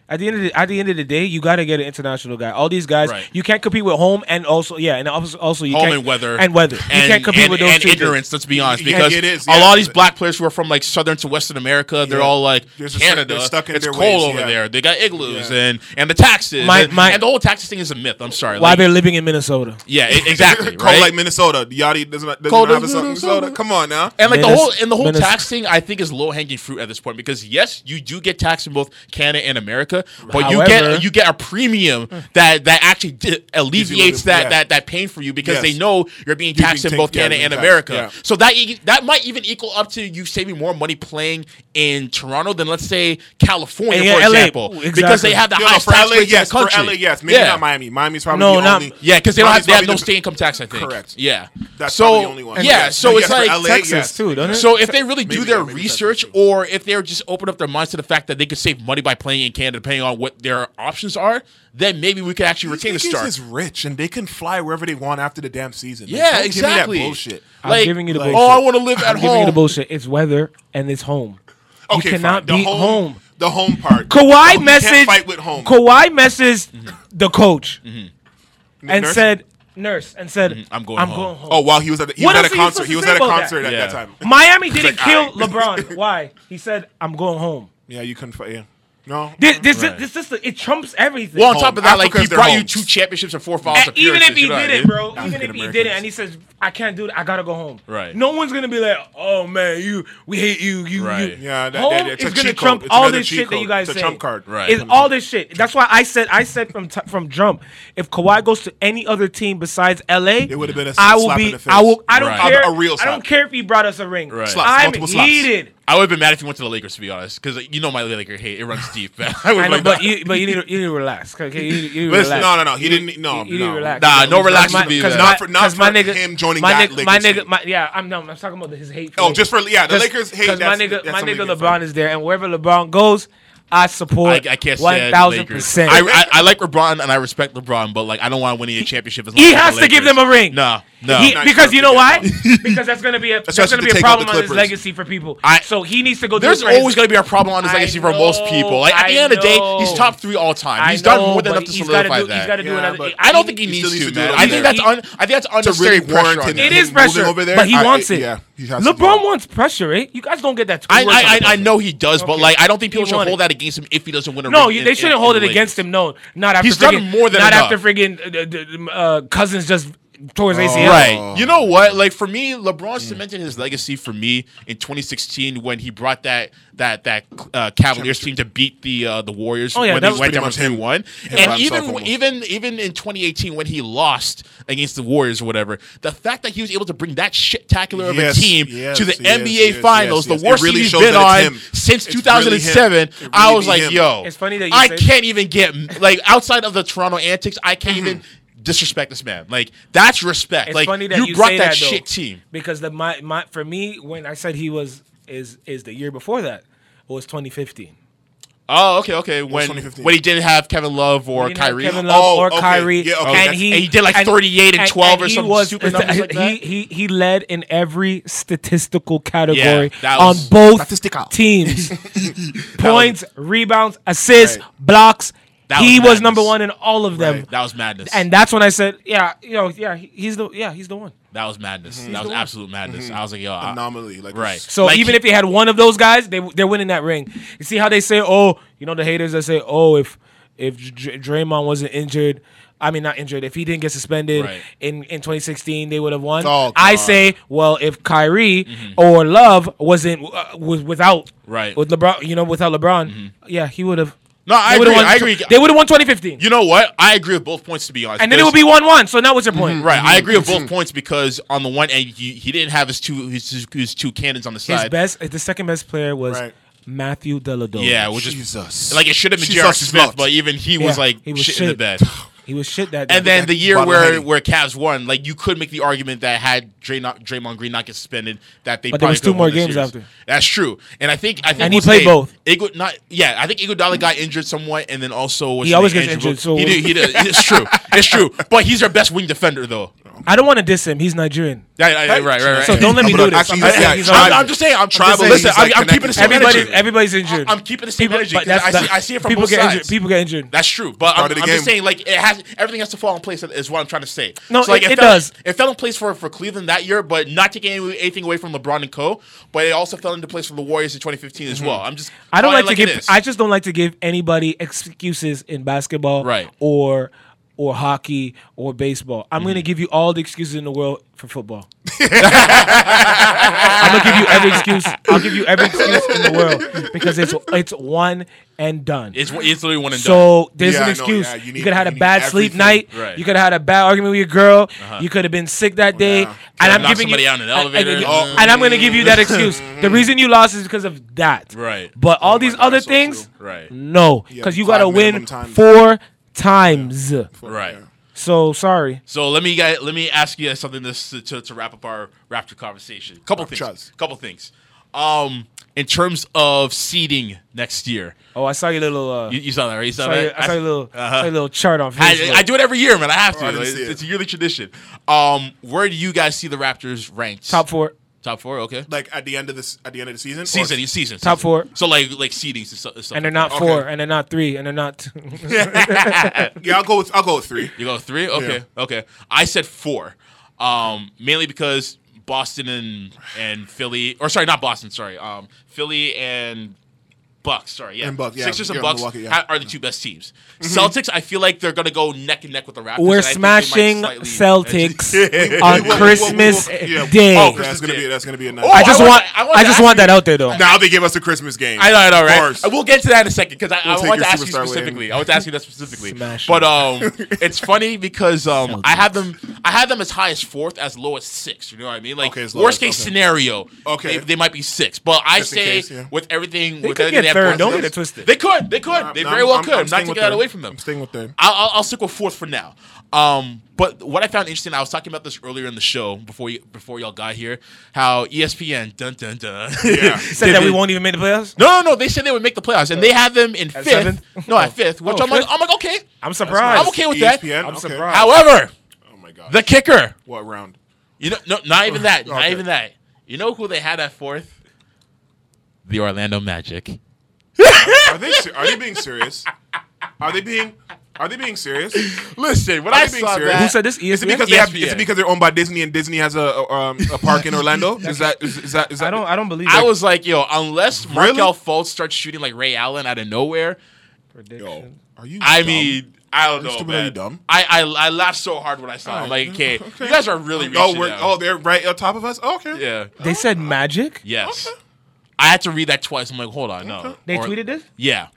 At the end of the at the end of the day, you got to get an international guy. All these guys, Right. you can't compete with home and also yeah, and also, also you home can't and weather and weather. You and, can't compete and, with those and two things. Let's be honest, Yeah, because it is, a lot of these black players who are from like southern to western America, they're Yeah. all like They're Canada. they're stuck in it's their cold ways, over yeah. there. They got igloos Yeah. and and the taxes. My- and, my- and the whole taxes thing is a myth. I'm sorry. Why Like, they're living in Minnesota? yeah, exactly. Cold right? like Minnesota. Yachty doesn't, doesn't Cold have Minnesota. Minnesota. Come on now. and like the whole and the whole tax thing, I think is low hanging fruit at this point because yes, you do get taxed in both Canada and America, But you get you get a premium that that actually di- alleviates that, yeah. that that pain for you because Yes. they know you're being taxed being in both Canada and America. yeah. So that e- that might even equal up to you saving more money playing in Toronto than let's say California, Yeah, for LA, example, because exactly. they have the You highest for tax LA, rates yes. in the country. For LA, yes. Maybe yeah. not Miami. Miami's probably No, the not- only. Yeah, because they don't have they have no the- state income tax. I think. Correct. Yeah, That's so probably the only one. yeah, so it's like Texas too, don't it? so if they really do their research, or if they're just open up their minds to the fact that they could save money by playing in Canada, depending on what their options are, then maybe we could actually retain a These star. niggas is rich and they can fly wherever they want after the damn season. Yeah, don't exactly. Give me that bullshit. I'm Like, giving you the like, bullshit. oh, I want to live at I'm giving you the bullshit. It's weather and it's home. Okay, you cannot fine. The beat home, home. The home part. Kawhi Oh, you messaged. Can't fight with home. Kawhi messaged the coach and Nurse? said, "Nurse," and said, Mm-hmm. I'm going I'm home." going home." "Oh, while he was at the, he What was at a concert. supposed He was at a about that? concert at Yeah. that time. Miami didn't like, kill alright. LeBron. Why? He said, "I'm going home." Yeah, you couldn't fight. Yeah. No. This, this, Right. this, this, it trumps everything. Well, on top of that, like he their brought you two championships and four finals even if he you know did it, bro, even if he did it, and he says, "I can't do it. I gotta go home." Right. No one's gonna be like, "Oh man, you, we hate you, you, Right. you." Yeah, that- home that- it's a is gonna cheat code. trump It's all this cheat shit that you guys It's a say. trump card. Right. It's all this shit. That's why I said, I said from t- from jump, if Kawhi goes to any other team besides LA, It would've been a I will slap be. in the face. I will. I don't Right. care. A- a real I don't care if he brought us a ring. Right. Slaps, I'm multiple slaps. heated. I would have been mad if he went to the Lakers, to be honest, because you know my Laker hate it runs deep. I would I know, like, but you, but you need to, you need to relax. Okay, you you need to Listen, relax. no, no, no. He didn't. No, You, you need no. to relax. Nah, no relax My- would be cause that. my- Not for- not 'cause my for nigga, him joining my that nigga, my nigga, my, yeah, I'm no, I'm talking about his hate. Oh, for Oh, just for yeah, the Lakers hate. Cause my nigga, my nigga LeBron is there, and wherever LeBron goes, I support. I, I can't one stand one thousand percent. I, I, I like LeBron and I respect LeBron, but like I don't want to win a championship. As long He as has to give them a ring. No, no. He- because you know why? because that's gonna be a that's Especially gonna to be a problem on his legacy for people. I- so he needs to go. There's do it for always his- going to be a problem on his I legacy for most people. Like at the I end of the day, he's top three all time. I He's done more than enough to he's gotta solidify do- that. He's got to do Yeah, another. I don't think he He needs to, to do man. I think that's un, I think that's unnecessary really warrant pressure on it. It him. is Him pressure, over there, but he wants it- it. yeah, he has to LeBron wants pressure, eh? You guys don't get that. I, I, of I, I pressure. know he does, but like I don't think people should won hold it. that against him if he doesn't win a No, ring. in- they in- shouldn't in hold it the against him. No, not after He's done more than not enough. after friggin' uh, d- uh, Cousins just tore his ACL. Right. You know what? Like for me, LeBron cemented his legacy for me in 2016 when he brought that that that uh, Cavaliers team to beat the uh, the Warriors Oh, yeah, when that they was went down much three him- one. And even almost. even even in 2018 when he lost against the Warriors or whatever, the fact that he was able to bring that shit-tacular of Yes, a team yes, to the yes, NBA yes, Finals, yes, yes. the worst It really team he's shows been on him. since It's 2007, him. It I was like, him. yo, It's funny that you I say- can't even get like outside of the Toronto antics, I can't even disrespect this man. Like that's respect. It's like funny that you, you, brought say that, that, though, shit team. because the my, my for me when I said he was is is the year before that was 2015. Oh, okay, okay. When when he didn't have Kevin Love or He Kyrie. Kevin Love Oh, or okay. Kyrie, Yeah, okay. and he and he did like 38 and 12 or he some was- stupid numbers like he, that? he he led in every statistical category that on both Statistical. teams: points, rebounds, assists, Right. blocks. That he was was number one in all of them. Right. that was madness. And that's when I said, yeah, you know, yeah, he's the yeah, he's the one. that was madness. Mm-hmm. That was absolute madness. I was like, yo, I- Anomaly. Like right. So Like, even he- if he had one of those guys, they they're winning that ring. You see how they say, oh, you know the haters that say, oh, if if Dr- Draymond wasn't injured, I mean not injured, if he didn't get suspended Right. in in 2016, they would have won. Oh, I say, well, if Kyrie or Love wasn't uh, was without Mm-hmm. Right. with LeBron, you know, without LeBron, yeah, he would have. No, I would've agree, Won, I agree. They would have won 2015, you know what? I agree with both points to be honest. and then it would be one-one. So now what's your point? Mm-hmm. Right, I agree with both mm-hmm. points because on the one end he, he didn't have his two his, his, his two cannons on the His side. best, the second best player was Right. Matthew Dellavedova. yeah, which is Jesus. like it should have been Jesus J.R. is Smith, not. but even he was Yeah, like he was shit, in the bed. He was shit that. Day. And then the year where heading. where Cavs won, like you could make the argument that had Dray not, Draymond Green not get suspended, that they But there was two more games after. That's true, and I think I think And he played both. Igu- not yeah, I think Iguodala got injured somewhat, and then also He always name? gets Andrew injured, so- he did, he did. It's true, it's true. But he's our best wing defender, though. I don't want to diss him. He's Nigerian. Yeah, yeah, yeah, right, right, right. So don't let me do gonna- this. actually, I'm, just yeah, saying I'm- I'm, just saying. I'm, Tribal saying, listen, I'm, like, I'm keeping the same connected. everybody, energy. everybody's injured. I'm keeping the same People- energy but because I that's- see, I see it from people both get sides. injured. People get injured. That's true, but Part I'm, I'm just saying, like, it has everything has to fall in place. Is what I'm trying to say. No, so, like, it- it fell, does. It fell in place for for Cleveland that year, but not taking anything away from LeBron and Co. But it also fell into place for the Warriors in 2015 as mm-hmm. well. I'm just. I don't like to give. I just don't like to give anybody excuses in basketball, Right. Or or hockey or baseball. I'm Mm-hmm. gonna give you all the excuses in the world for football. I'm gonna give you every excuse. I'll give you every excuse in the world because it's it's one and done. It's it's literally one and done. So there's Yeah, an I know, excuse. yeah, you you, could have had a bad sleep everything. night. Right. You could have had a bad argument with your girl. You could have been sick that day. Yeah. And I'm giving somebody you, out in an and- elevator. And, Oh. and I'm going to give you that excuse. the reason you lost is because of that. Right. But all Oh these God, other so things, true. Right. no, Yeah, because you got to win minimum time. four times. Right. So sorry. So let me get, let me ask you something this to, to, to wrap up our Raptor conversation. Couple things. Raptures. Couple things. Um, in terms of seeding next year, Oh, I saw your little. Uh, you, you saw that, right? You saw saw your, that. I saw your little, Uh-huh. saw your little chart on Facebook. I, I do it every year, man. I have to. Oh, I didn't Like, see it. it's a yearly tradition. Um, where do you guys see the Raptors ranked? top four. Top four. Okay. Like at the end of this, at the end of the season. or- Season, season, Top season. four. So like like seedings and stuff. and stuff And they're like not Okay. four, and they're not three, and they're not. Yeah, I'll go with I'll go with three. You go with three? Okay, okay. I said four, um, mainly because Boston and and Philly, or sorry, not Boston. Sorry, um, Philly and Bucks. Sorry, yeah, And Bucks, yeah. Sixers and Yeah, Bucks Milwaukee, yeah. Mm-hmm. ha- are the two best teams. Celtics, I feel like they're gonna go neck and neck with the Raptors. We're and I think they might smashing Celtics on We will- we will- Christmas we will- yeah. Day. Oh, That's Christmas gonna be that's gonna be a nice. Oh, I just I want, want- I want I just want you- that out there though. now they give us a Christmas game. I know, I know, Of right? course. We'll get to that in a second because I, I We'll take want to ask you specifically. win. I want to ask you that specifically. Smash but um, it's funny because um, I have them, I have them as high as fourth, as low as six. You know what I mean? Like Okay, worst case scenario, Okay. they, they might be six. But I say with everything, with could everything get they have third. Don't get it twisted. They could, they could, Nah, they nah, very I'm- well I'm- could. I'm I'm not staying taking that away from them. I'm staying with them. I'll, I'll, I'll stick with fourth for now. Um, but what I found interesting, I was talking about this earlier in the show before you, before y'all got here, how ESPN dun dun dun Yeah. Said that we won't even make the playoffs. No, no, no. They said they would make the playoffs, and they have them in fifth. seventh? No, at fifth. Which Oh, I'm like. I'm like, okay. I'm surprised. I'm okay with that. I'm okay. surprised. However, Oh my god. the kicker. what round? You know, no, not even that. Not even that. You know who they had at fourth? The Orlando Magic. Are they ser- are they being serious? Are they being are they being serious? Listen, when Are I they being saw serious? that, Who said this? E Is it ESPN? because they have, is it because they're owned by Disney and Disney has a a, um, a park in Orlando? Is that is, is that is that? I don't. I don't believe. I that. was like, yo, unless Really? Markelle Fultz starts shooting like Ray Allen out of nowhere, Yo, are you? I dumb? mean, I don't know, stupid, are you man. dumb? I, I I laughed so hard when I saw. it. I'm like, okay, you guys are really reaching Oh, we're, out. oh, they're right on top of us. Oh, okay. yeah, They said magic. yes. I had to read that twice. I'm like, hold on, no. They Or- tweeted this. Yeah.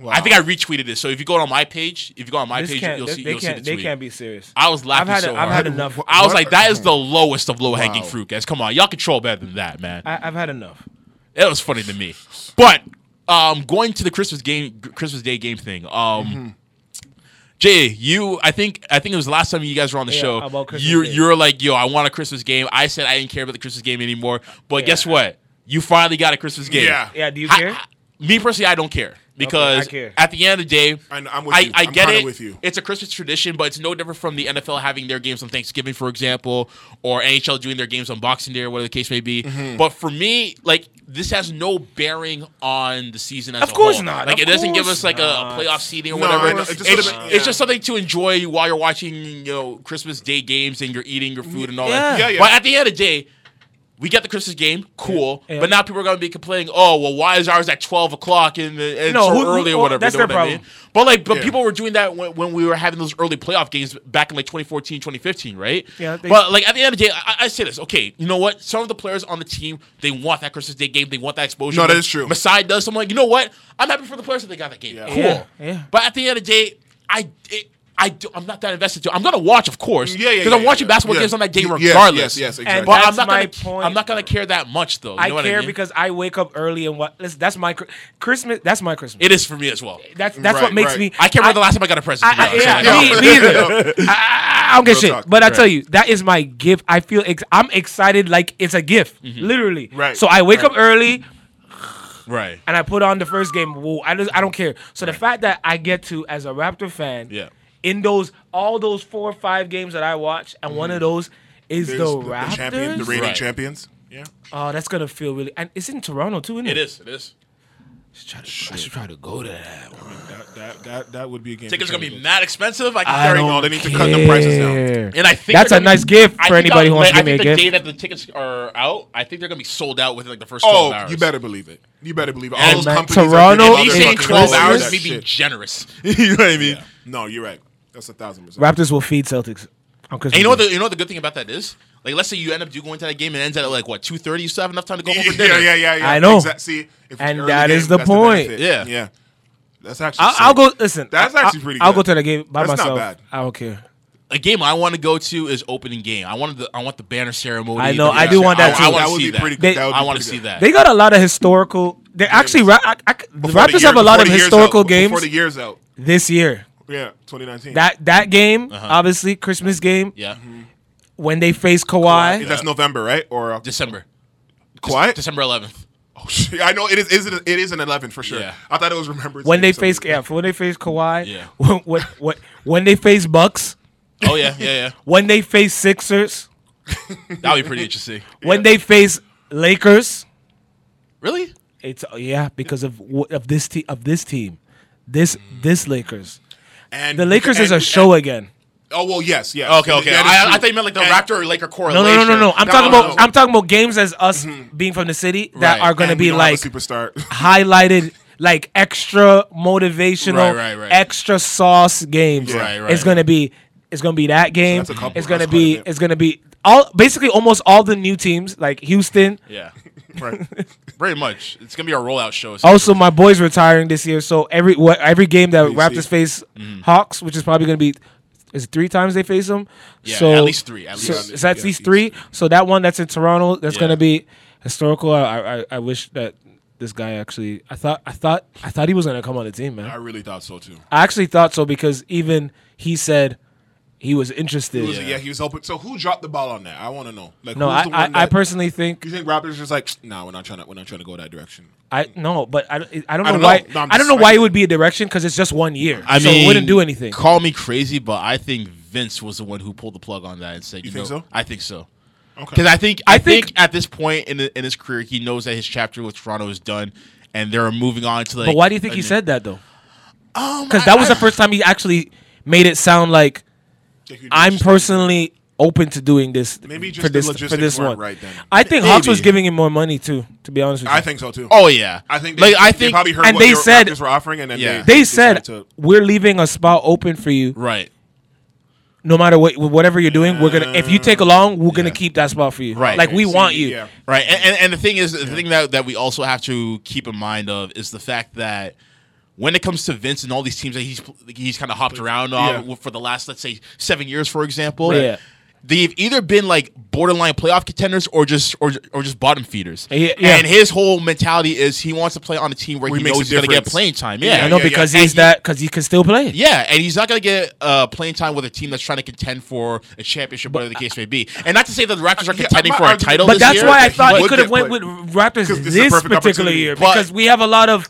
Wow. I think I retweeted it. So if you go on my page, if you go on my This page, you'll see, they you'll can't. the They tweet. can't be serious. I was laughing I've had. so I've hard. had enough. I was What? like, that is the lowest of low hanging Wow. fruit, guys. Come on, y'all control better than that, man. I, I've had enough. It was funny to me. But um, going to the Christmas game, Christmas Day game thing. Um, Mm-hmm. Jay, you, I think, I think it was the last time you guys were on the Yeah, show. about Christmas You're, you're like, yo, I want a Christmas game. I said I didn't care about the Christmas game anymore. But Yeah. guess what? You finally got a Christmas game. Yeah. Yeah. Do you Ha- care? ha- me personally, I don't care because care. at the end of the day, I know, I'm with I, you. I I'm get it. with you. It's a Christmas tradition, but it's no different from the NFL having their games on Thanksgiving, for example, or NHL doing their games on Boxing Day, or whatever the case may be. Mm-hmm. But for me, like this has no bearing on the season as Of a course whole. not. Like Of it doesn't give us like a, a playoff seeding or No, whatever. I It's, just it's, should've been- yeah. just something to enjoy while you're watching, you know, Christmas Day games and you're eating your food and all that. Yeah. Yeah, yeah. But at the end of the day. We get the Christmas game, cool. Yeah. But now people are going to be complaining, oh, well, why is ours at 12 o'clock and, and No, so who- who- early or whatever? that's you know their what I mean? problem. But like, but Yeah. people were doing that when, when we were having those early playoff games back in like 2014, 2015, right? Yeah, they- but like at the end of the day, I, I say this. Okay, you know what? Some of the players on the team they want that Christmas Day game. They want that exposure. No, that When is true. Masai does. So I'm like, you know what? I'm happy for the players that they got that game. Yeah. Cool. Yeah, yeah. But at the end of the day, I. It, I do, I'm not that invested. To, I'm gonna watch, of course, Yeah, yeah, because yeah, I'm watching yeah. basketball Yeah. games on that day Yes, regardless. yes, yes, And exactly. But I'm That's not my gonna. point. I'm not gonna care that much, though. You I know what care I mean? because I wake up early and what? Listen, that's my Christmas. That's my Christmas. it is for me as well. That's that's Right, what makes right. me. I can't remember the last time I got a present. I, I, yeah, So, me, me either. I, I- I don't get Real shit. talk. But I Right. tell you, that is my gift. I feel ex- I'm excited like it's a gift, Mm-hmm. literally. Right, So I wake right. up early Right. and I put on the first game. Whoa, I just, I don't care. So the fact that I get to as a Raptor fan, Yeah. In those all those four or five games that I watch, and one of mm-hmm. those is There's the Raptors. champion, the reigning Right. champions. Yeah. oh, that's gonna feel really. And it's in Toronto too, isn't it? It is. It is. Should try to- I should try to go to that. one. That that that, that would be a game. Tickets for gonna be champions. mad expensive. I can I carry don't No, they need to cut the prices down. care. And I think That's a gonna nice be- gift for anybody who wants to I give me a think the gift. day that the tickets are out, I think they're gonna be sold out within like the first twelve Oh, hours. you better believe it. You better believe it. All And those man, companies Toronto are Me giving is other saying twelve hours that may be generous. you know what I mean? No, you're right. That's a thousand percent. Raptors will feed Celtics on Christmas. And you know what the you know what the good thing about that is? Like, let's say you end up do going to that game and it ends at like what two thirty. You still have enough time to go home for yeah, dinner. yeah, yeah, yeah. I know. Exact- See, if And early that game, is the point. benefit. Yeah. yeah. That's actually. I'll, I'll go. Listen, That's I- actually I- pretty I'll go to the game by That's not myself. bad. I don't care. A game I want to go to is opening game. I wanted the I want the banner ceremony. I know, I do want that I, too. I want to see be that. pretty They- That would be I want to see that. They got a lot of historical. They actually, I, I, the Before Raptors year- have a lot of the year's historical out. games Before the year's out. this year. Yeah, 2019. That that game, Uh-huh. obviously Christmas game, yeah, when they face Kawhi. That's November, right? Or uh, December. quiet? December eleventh. Oh, shit. I know it is. Is it? It is an 11 for sure. Yeah. I thought it was remembered. when they face yeah, when they face Kawhi, Yeah. when, when, when, when they face Bucks, Oh yeah, yeah, yeah. when they face Sixers, That'll be pretty interesting. when they face Lakers, Really? it's yeah because of of this team of this team, this this Lakers. And The Lakers is a show and- again. oh well, yes, yes. Okay, okay. That is I, I true. thought you meant like the And- Raptor or Laker No, correlation. no, no, no, no. I'm No, talking no, about no. I'm talking about games as us mm-hmm. being from the city that Right. are going to be don't have a like superstar. highlighted like extra motivational, Right, right, right. extra sauce games. Right, right. It's gonna be it's gonna be that game. that's a couple- it's gonna that's be it's gonna be all basically almost all the new teams like Houston. Yeah, right. very much. It's gonna be a rollout show. Also, my boys retiring this year, so every what every game that Raptors see. face Mm-hmm. Hawks, which is probably gonna be. Is it three times they face them? Yeah, so, at least three, at so least. is that Yeah, at least three? So that one that's in Toronto, that's Yeah. gonna be historical. I, I I wish that this guy actually. I thought I thought I thought he was gonna come on the team, man. I really thought so too. I actually thought so because even he said he was interested. He was, yeah. he was open. So who dropped the ball on that? I want to know. Like, No, who's I, the I, one I that- personally think You think Raptors just like, nah, we're not trying to, we're not trying to go that direction. I no, but I, don't- I don't know I don't know. why No, I'm don't know why it would be a direction because it's just one year. I so mean, it wouldn't do anything. Call me crazy, but I think Vince was the one who pulled the plug on that and said, "You, think know, so? I think so." Okay. Because I think I, I think, think- at this point in the, in his career, he knows that his chapter with Toronto is done, and they're moving on to like. but why do you think he new- said that though? Um, Because I- that was I- the first time he actually made it sound like Think you I'm just- personally open to doing this Maybe just for the this for this one. right then. I think Hawks was giving him more money too. To be honest with you, I think so too. Oh yeah, I think they, like I they think probably heard and what they said- Raptors were offering, and then Yeah. they, they said to, we're leaving a spot open for you. right, No matter what, whatever you're doing, we're gonna. If you take uh, along, we're gonna keep that spot for you. Right. Like we See, want you. Yeah. right. And, and and the thing is, the thing that that we also have to keep in mind of is the fact that. When it comes to Vince and all these teams that he's he's kind of hopped around on Yeah. for the last let's say seven years, for example, Right. Yeah. they've either been like borderline playoff contenders or just or, or just bottom feeders. Yeah, yeah. And his whole mentality is he wants to play on a team where Where he he makes knows a he's going to get playing time. Yeah, Yeah, I know yeah, because yeah. he's And he- that because he can still play. yeah, and he's not going to get uh, playing time with a team that's trying to contend for a championship, whatever the case may be. And not to say that the Raptors are contending for a title But this that's year, why I thought he would could have went with Raptors this this, is a perfect particular year because we have a lot of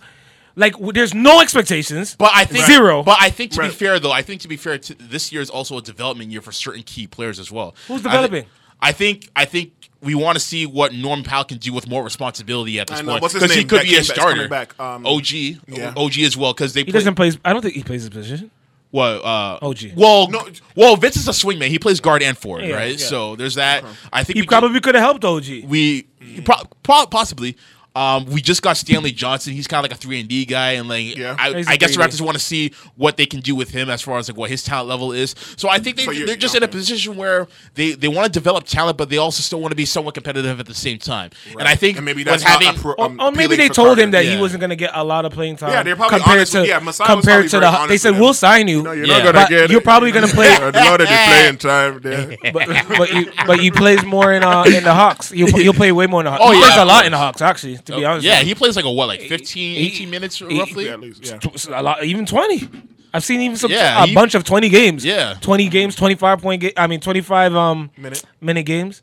like w- there's no expectations. But I think Zero. But I think to Right. be fair, though, I think to be fair, to, this year is also a development year for certain key players as well. Who's I thi- developing? I think. I think we want to see what Norm Powell can do with more responsibility at this I know. point What's his because he name? could That be came a back- starter. coming back. Um, OG, yeah. OG as well because they He play, doesn't play. I don't think he plays his position. What? Uh, OG. Well, No. well, Vince is a swingman. He plays guard and forward, Yeah, right? yeah. So there's that. I think He we probably could have helped OG. we pro- pro- possibly. Um, we just got Stanley Johnson. He's kind of like a three and D guy, and like Yeah. I, He's a I guess the Raptors want to see what they can do with him as far as like what his talent level is. So I think they, So you're- they're just in a position where they, they want to develop talent, but they also still want to be somewhat competitive at the same time. And I think and maybe that's not having appro- Or, um, or maybe they told Carter. him that Yeah. he wasn't going to get a lot of playing time. Yeah, they're probably compared honest to yeah, Masai compared to the. honest They said we'll sign you. No, you're Yeah. not gonna get. you're probably gonna play- You're not gonna playing time there. but, but you but you plays more in uh in the Hawks. You'll, you'll play way more in the Hawks. Oh, he plays a lot in the Hawks actually. To be honest, yeah, he plays like a what, like 15, He- 18 minutes he- roughly. Yeah, at least. Yeah. a lot, even twenty. I've seen even some Yeah, a he- bunch of twenty games. Yeah. twenty games, twenty five point. Ga- I mean, twenty five um Minute. minute games.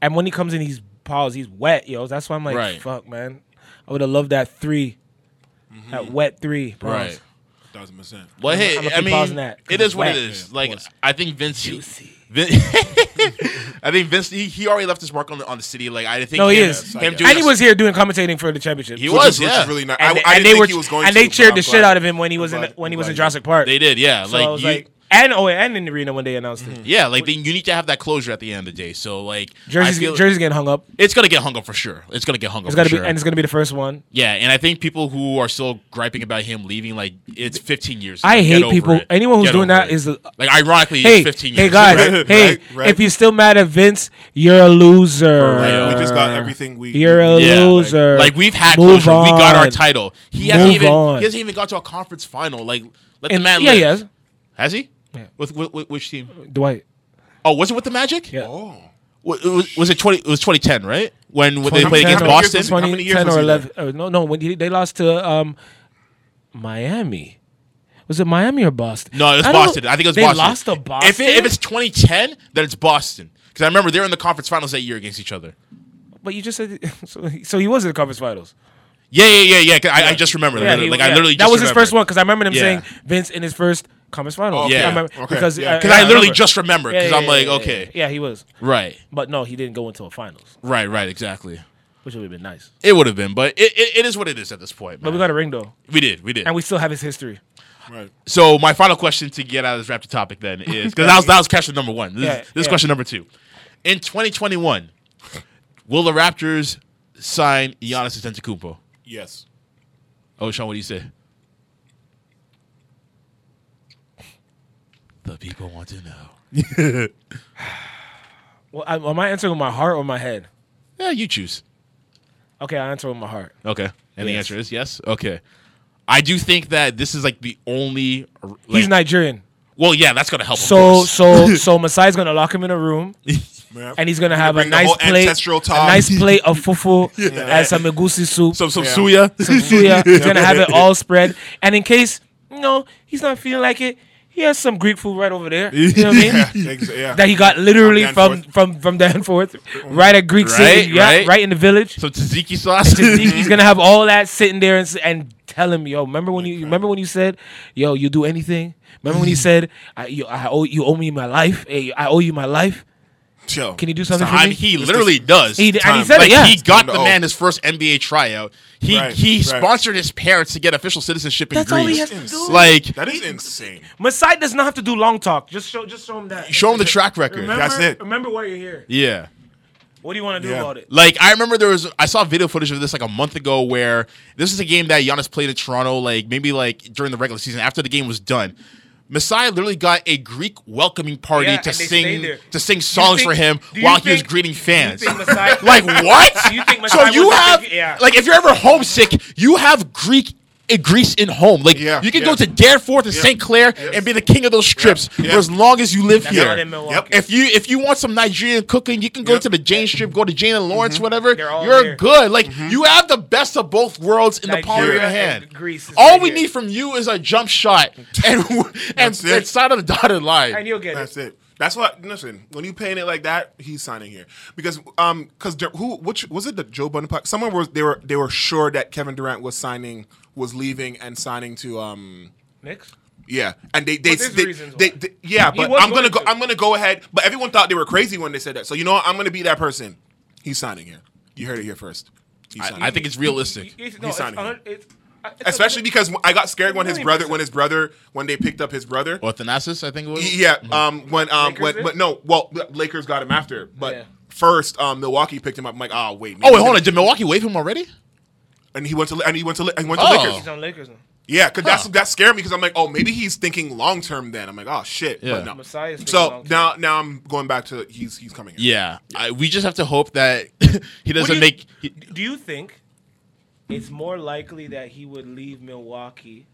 And when he comes in, he's paused. He's wet, yo. That's why I'm like, Right. fuck, man. I would have loved that 3 that wet three. Bro. Right. Thousand percent. Well, hey, I'ma I mean, pausing that, 'cause it is it's what it wet. Yeah, like. I think Vince, Juicy. Vin, I think Vince, he, he already left his mark on the on the city. Like, I think No, he him, is. him And doing And he was here doing commentating for the championship. He was, which is yeah. really not. and, I, and I didn't they think were he was going and to, they but cheered I'm the shit glad. out of him when he was I'm in glad- when he I'm was in. Jurassic Park. They did, yeah. So I like, was you, like, And oh, and in the arena when they announced it. Yeah, like then you need to have that closure at the end of the day. So like, I Jersey's, feel- Jersey's getting hung up. it's gonna get hung up for sure. It's gonna get hung up. It's for gotta sure. be, and it's gonna be the first one. yeah, and I think people who are still griping about him leaving, like it's 15 years. I Get hate over people. it. Anyone who's Get doing over that it. is a, like ironically, hey, it's 15 years. hey guys, Right, hey, right, right. if you're still mad at Vince, you're a loser. Right, we just got everything we. You're a Yeah, loser. Like we've had Move closure. We got our on. title. He Move hasn't even on. he hasn't even got to a conference final. Like let the And- man yeah, live. yes. Has he? Yeah. With, with, with which team? Dwight. Oh, was it with the Magic? Yeah. Oh, Wa- Was, was it twenty? It was twenty ten, right? When, when they played against how many years Boston. was it? How many years 2010 was or 11. uh, no, no, when he, they lost to um, Miami. Was it Miami or Boston? No, it was I. Boston. I think it was they Boston. lost to Boston. If, it, if it's 2010, then it's Boston. Because I remember they were in the conference finals that year against each other. but you just said so. He, so he was in the conference finals. Yeah, yeah, yeah, yeah. I, I just remember. that. he- like yeah. I literally that just was his first one because I remember him Yeah. saying Vince in his first conference finals. Okay. I Yeah. remember, Okay. because Yeah. Because yeah, I literally remember. just remembered. Yeah, Because yeah, I'm yeah, like, yeah, okay, yeah. yeah, he was, right, but no, he didn't go into a finals, right, right, exactly. which would have been nice. It would have been, but it, it, it is what it is at this point. But we got a ring though, we did, we did. and we still have his history. right. So my final question to get out of this Raptor topic then is because that was that was question number one. This, Yeah, is, this yeah. question number two. In 2021, will the Raptors sign Giannis Antetokounmpo? Yes. Oh, Sean, what do you say? The people want to know. Well, I, am I answering with my heart or my head? Yeah, you choose. Okay, I answer with my heart. Okay, and the answer is yes. Okay, I do think that this is like the only. Like, He's Nigerian, Well, yeah, that's gonna help. so course. so so Masai's gonna lock him in a room. Yeah. and he's gonna have a bring the nice whole plate, ancestral a nice plate of fufu and some egusi soup, some some Yeah. suya. some suya. He's gonna have it all spread, and in case you know he's not feeling like it, he has some Greek food right over there. You know what I mean? Yeah, yeah. That he got literally From from Danforth. from from Danforth, mm-hmm. right at Greek Right, City, yeah, right. right in the village. So tzatziki sauce. He- he's mm-hmm. gonna have all that sitting there and, s- and tell him, yo, remember when you remember when you said, yo, you do anything? Remember when you said, I, you, I owe you owe me my life? Hey, I owe you my life. Chill. Can you do something for me? he literally does. He, and he said like it, yeah. he got the man his first NBA tryout. He Right, he right. sponsored his parents to get official citizenship in That's all he Greece. has to do. Like That is insane. Masai does not have to do long talk. Just show just show him that. show him the track record. Remember, That's it. Remember why you're here. Yeah. What do you want to do Yeah. about it? Like I remember there was I saw video footage of this like a month ago where this is a game that Giannis played in Toronto like maybe like during the regular season after the game was done. Masai literally got a Greek welcoming party Yeah, to and they stayed sing to sing songs think- for him while he was greeting fans. think Masai- like what? You think so you have thinking- yeah. like if you're ever homesick, you have Greek in Greece in home. Like Yeah, you can yeah. go to Danforth and Yeah. St. Clair and be the king of those strips Yeah. for as long as you live That's here. not in Milwaukee. Yep. If you if you want some Nigerian cooking, you can go Yep. to the Jane Strip, go to Jane and Lawrence, whatever. They're all You're there. good. Like you have the best of both worlds in the palm of your hand. Greece is All right we here. need from you is a jump shot and and, That's and side of the dotted line. And you'll get That's it. That's it. That's what. Listen, when you paint it like that, he's signing here because um because who which was it the Joe Budden podcast? Someone was they were they were sure that Kevin Durant was signing was leaving and signing to um Knicks? yeah and they they, But they, reasons they, why. they- yeah but I'm gonna going go to. I'm gonna go ahead but everyone thought they were crazy when they said that so you know what I'm gonna be that person he's signing here you heard it here first he's signing I, I think it's realistic. It's, He's no, it's, signing un- him. it's, it's especially because I got scared when his brother percent. when his brother when they picked up his brother Or Thanasis, I think it was. Yeah, um, when um, Lakers when, did? when no, well, Lakers got him after, but Yeah. first, um, Milwaukee picked him up. I'm like, oh wait, Oh wait, hold on. Did Milwaukee waive him already? Gonna- And he went to and he went to and he went to Oh. Lakers. He's on Lakers now. Yeah, because that's Huh. that scared me because I'm like, oh, maybe he's thinking long term. Then I'm like, oh shit. Yeah. But no. So now now I'm going back to he's he's coming. Here. Yeah. I, we just have to hope that he doesn't do you- make. He, Do you think it's more likely that he would leave Milwaukee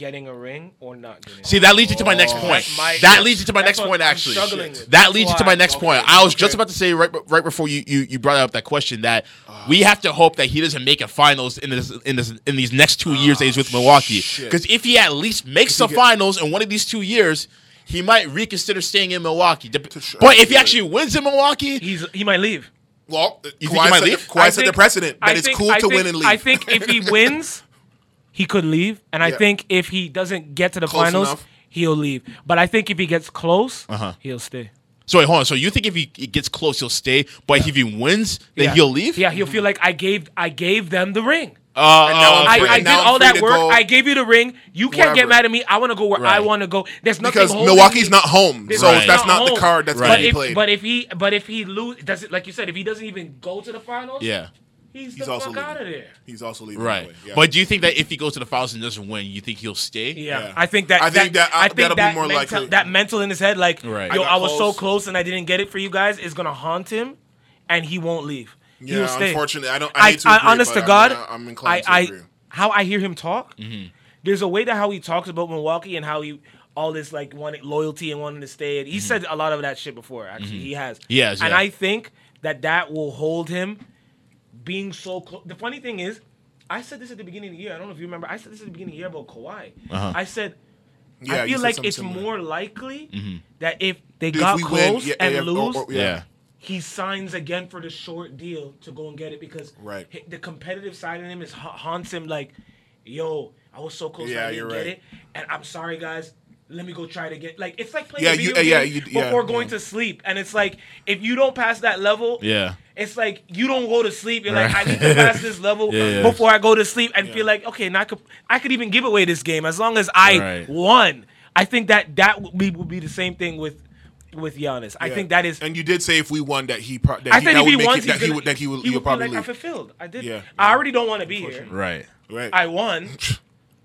getting a ring or not getting? See, a that leads you to my next Oh. point. My- that leads you to my next point. I'm Actually, struggling that leads you to my next Okay, point. I was okay. just about to say right, right before you, you you brought up that question that we have to hope that he doesn't make a finals in this in this in these next two years that he's with oh, Milwaukee. Because if he at least makes the get- finals in one of these two years. He might reconsider staying in Milwaukee, Dep- sure. but if he actually wins in Milwaukee, He's he might leave. Well, You think he might set, leave? Kawhi I set the precedent that I it's cool I to think- win and leave. I think if he wins, he could leave, and I Yeah. think if he doesn't get to the Close finals, enough. he'll leave. But I think if he gets close, Uh-huh. he'll stay. so wait, hold on. So you think if he, he gets close, he'll stay, but if he wins, then yeah. he'll leave? Yeah, he'll feel like I gave I gave them the ring. Uh, And now I'm I, free- I and did now I'm all free that to work. go I gave you the ring. You can't get mad at me. I want to go where I Right. want to go. There's nothing because holding Milwaukee's me. not home, There's so Right. that's not the card that's Right. going But to if, played. but if he but if he lose, does it like you said? If he doesn't even go to the finals, yeah. He's, He's the also fuck leaving. out of there. He's also leaving. Right. yeah. But do you think that if he goes to the finals and doesn't win, you think he'll stay? Yeah, Yeah. I think that. I think that- I uh, think that'll be more mental, likely. that mental in his head, like, Right. yo, I I, was so close. close and I didn't get it for you guys, is gonna haunt him, and he won't leave. yeah, He'll stay. unfortunately, I don't. I, I, hate to I, agree, honest to God, I'm, I'm I, inclined to I, agree. how I hear him talk, Mm-hmm. there's a way to how he talks about Milwaukee and how he all this like wanting loyalty and wanting to stay. And he said a lot of that shit before. Actually, he has. He has, and yeah. I think that that will hold him being so close. The funny thing is, I said this at the beginning of the year. I don't know if you remember. I said this at the beginning of the year about Kawhi. Uh-huh. I said. Yeah, I feel said like it's similar. more likely Mm-hmm. that if they If got close win, yeah, and yeah, lose, or- Yeah. he signs again for the short deal to go and get it because Right. the competitive side of him is ha- haunts him like, yo, I was so close, Yeah, I didn't you're get right. it, and I'm sorry, guys. Let me go try to get like it's like playing Yeah, a you- video uh, yeah, you- yeah, before going yeah. to sleep, and it's like if you don't pass that level, Yeah. it's like you don't go to sleep. You're like, I need to pass this level Yeah, yeah. before I go to sleep, and feel like okay, now I could I could even give away this game as long as I Right. won. I think that that would be, would be the same thing with with Giannis. I think that is And you did say if we won that he pro- that I he, think that if he would make won, it, that he would that he would, he would probably like, I'm fulfilled. I did. Yeah. I already don't want to be here. Right. Right. I won.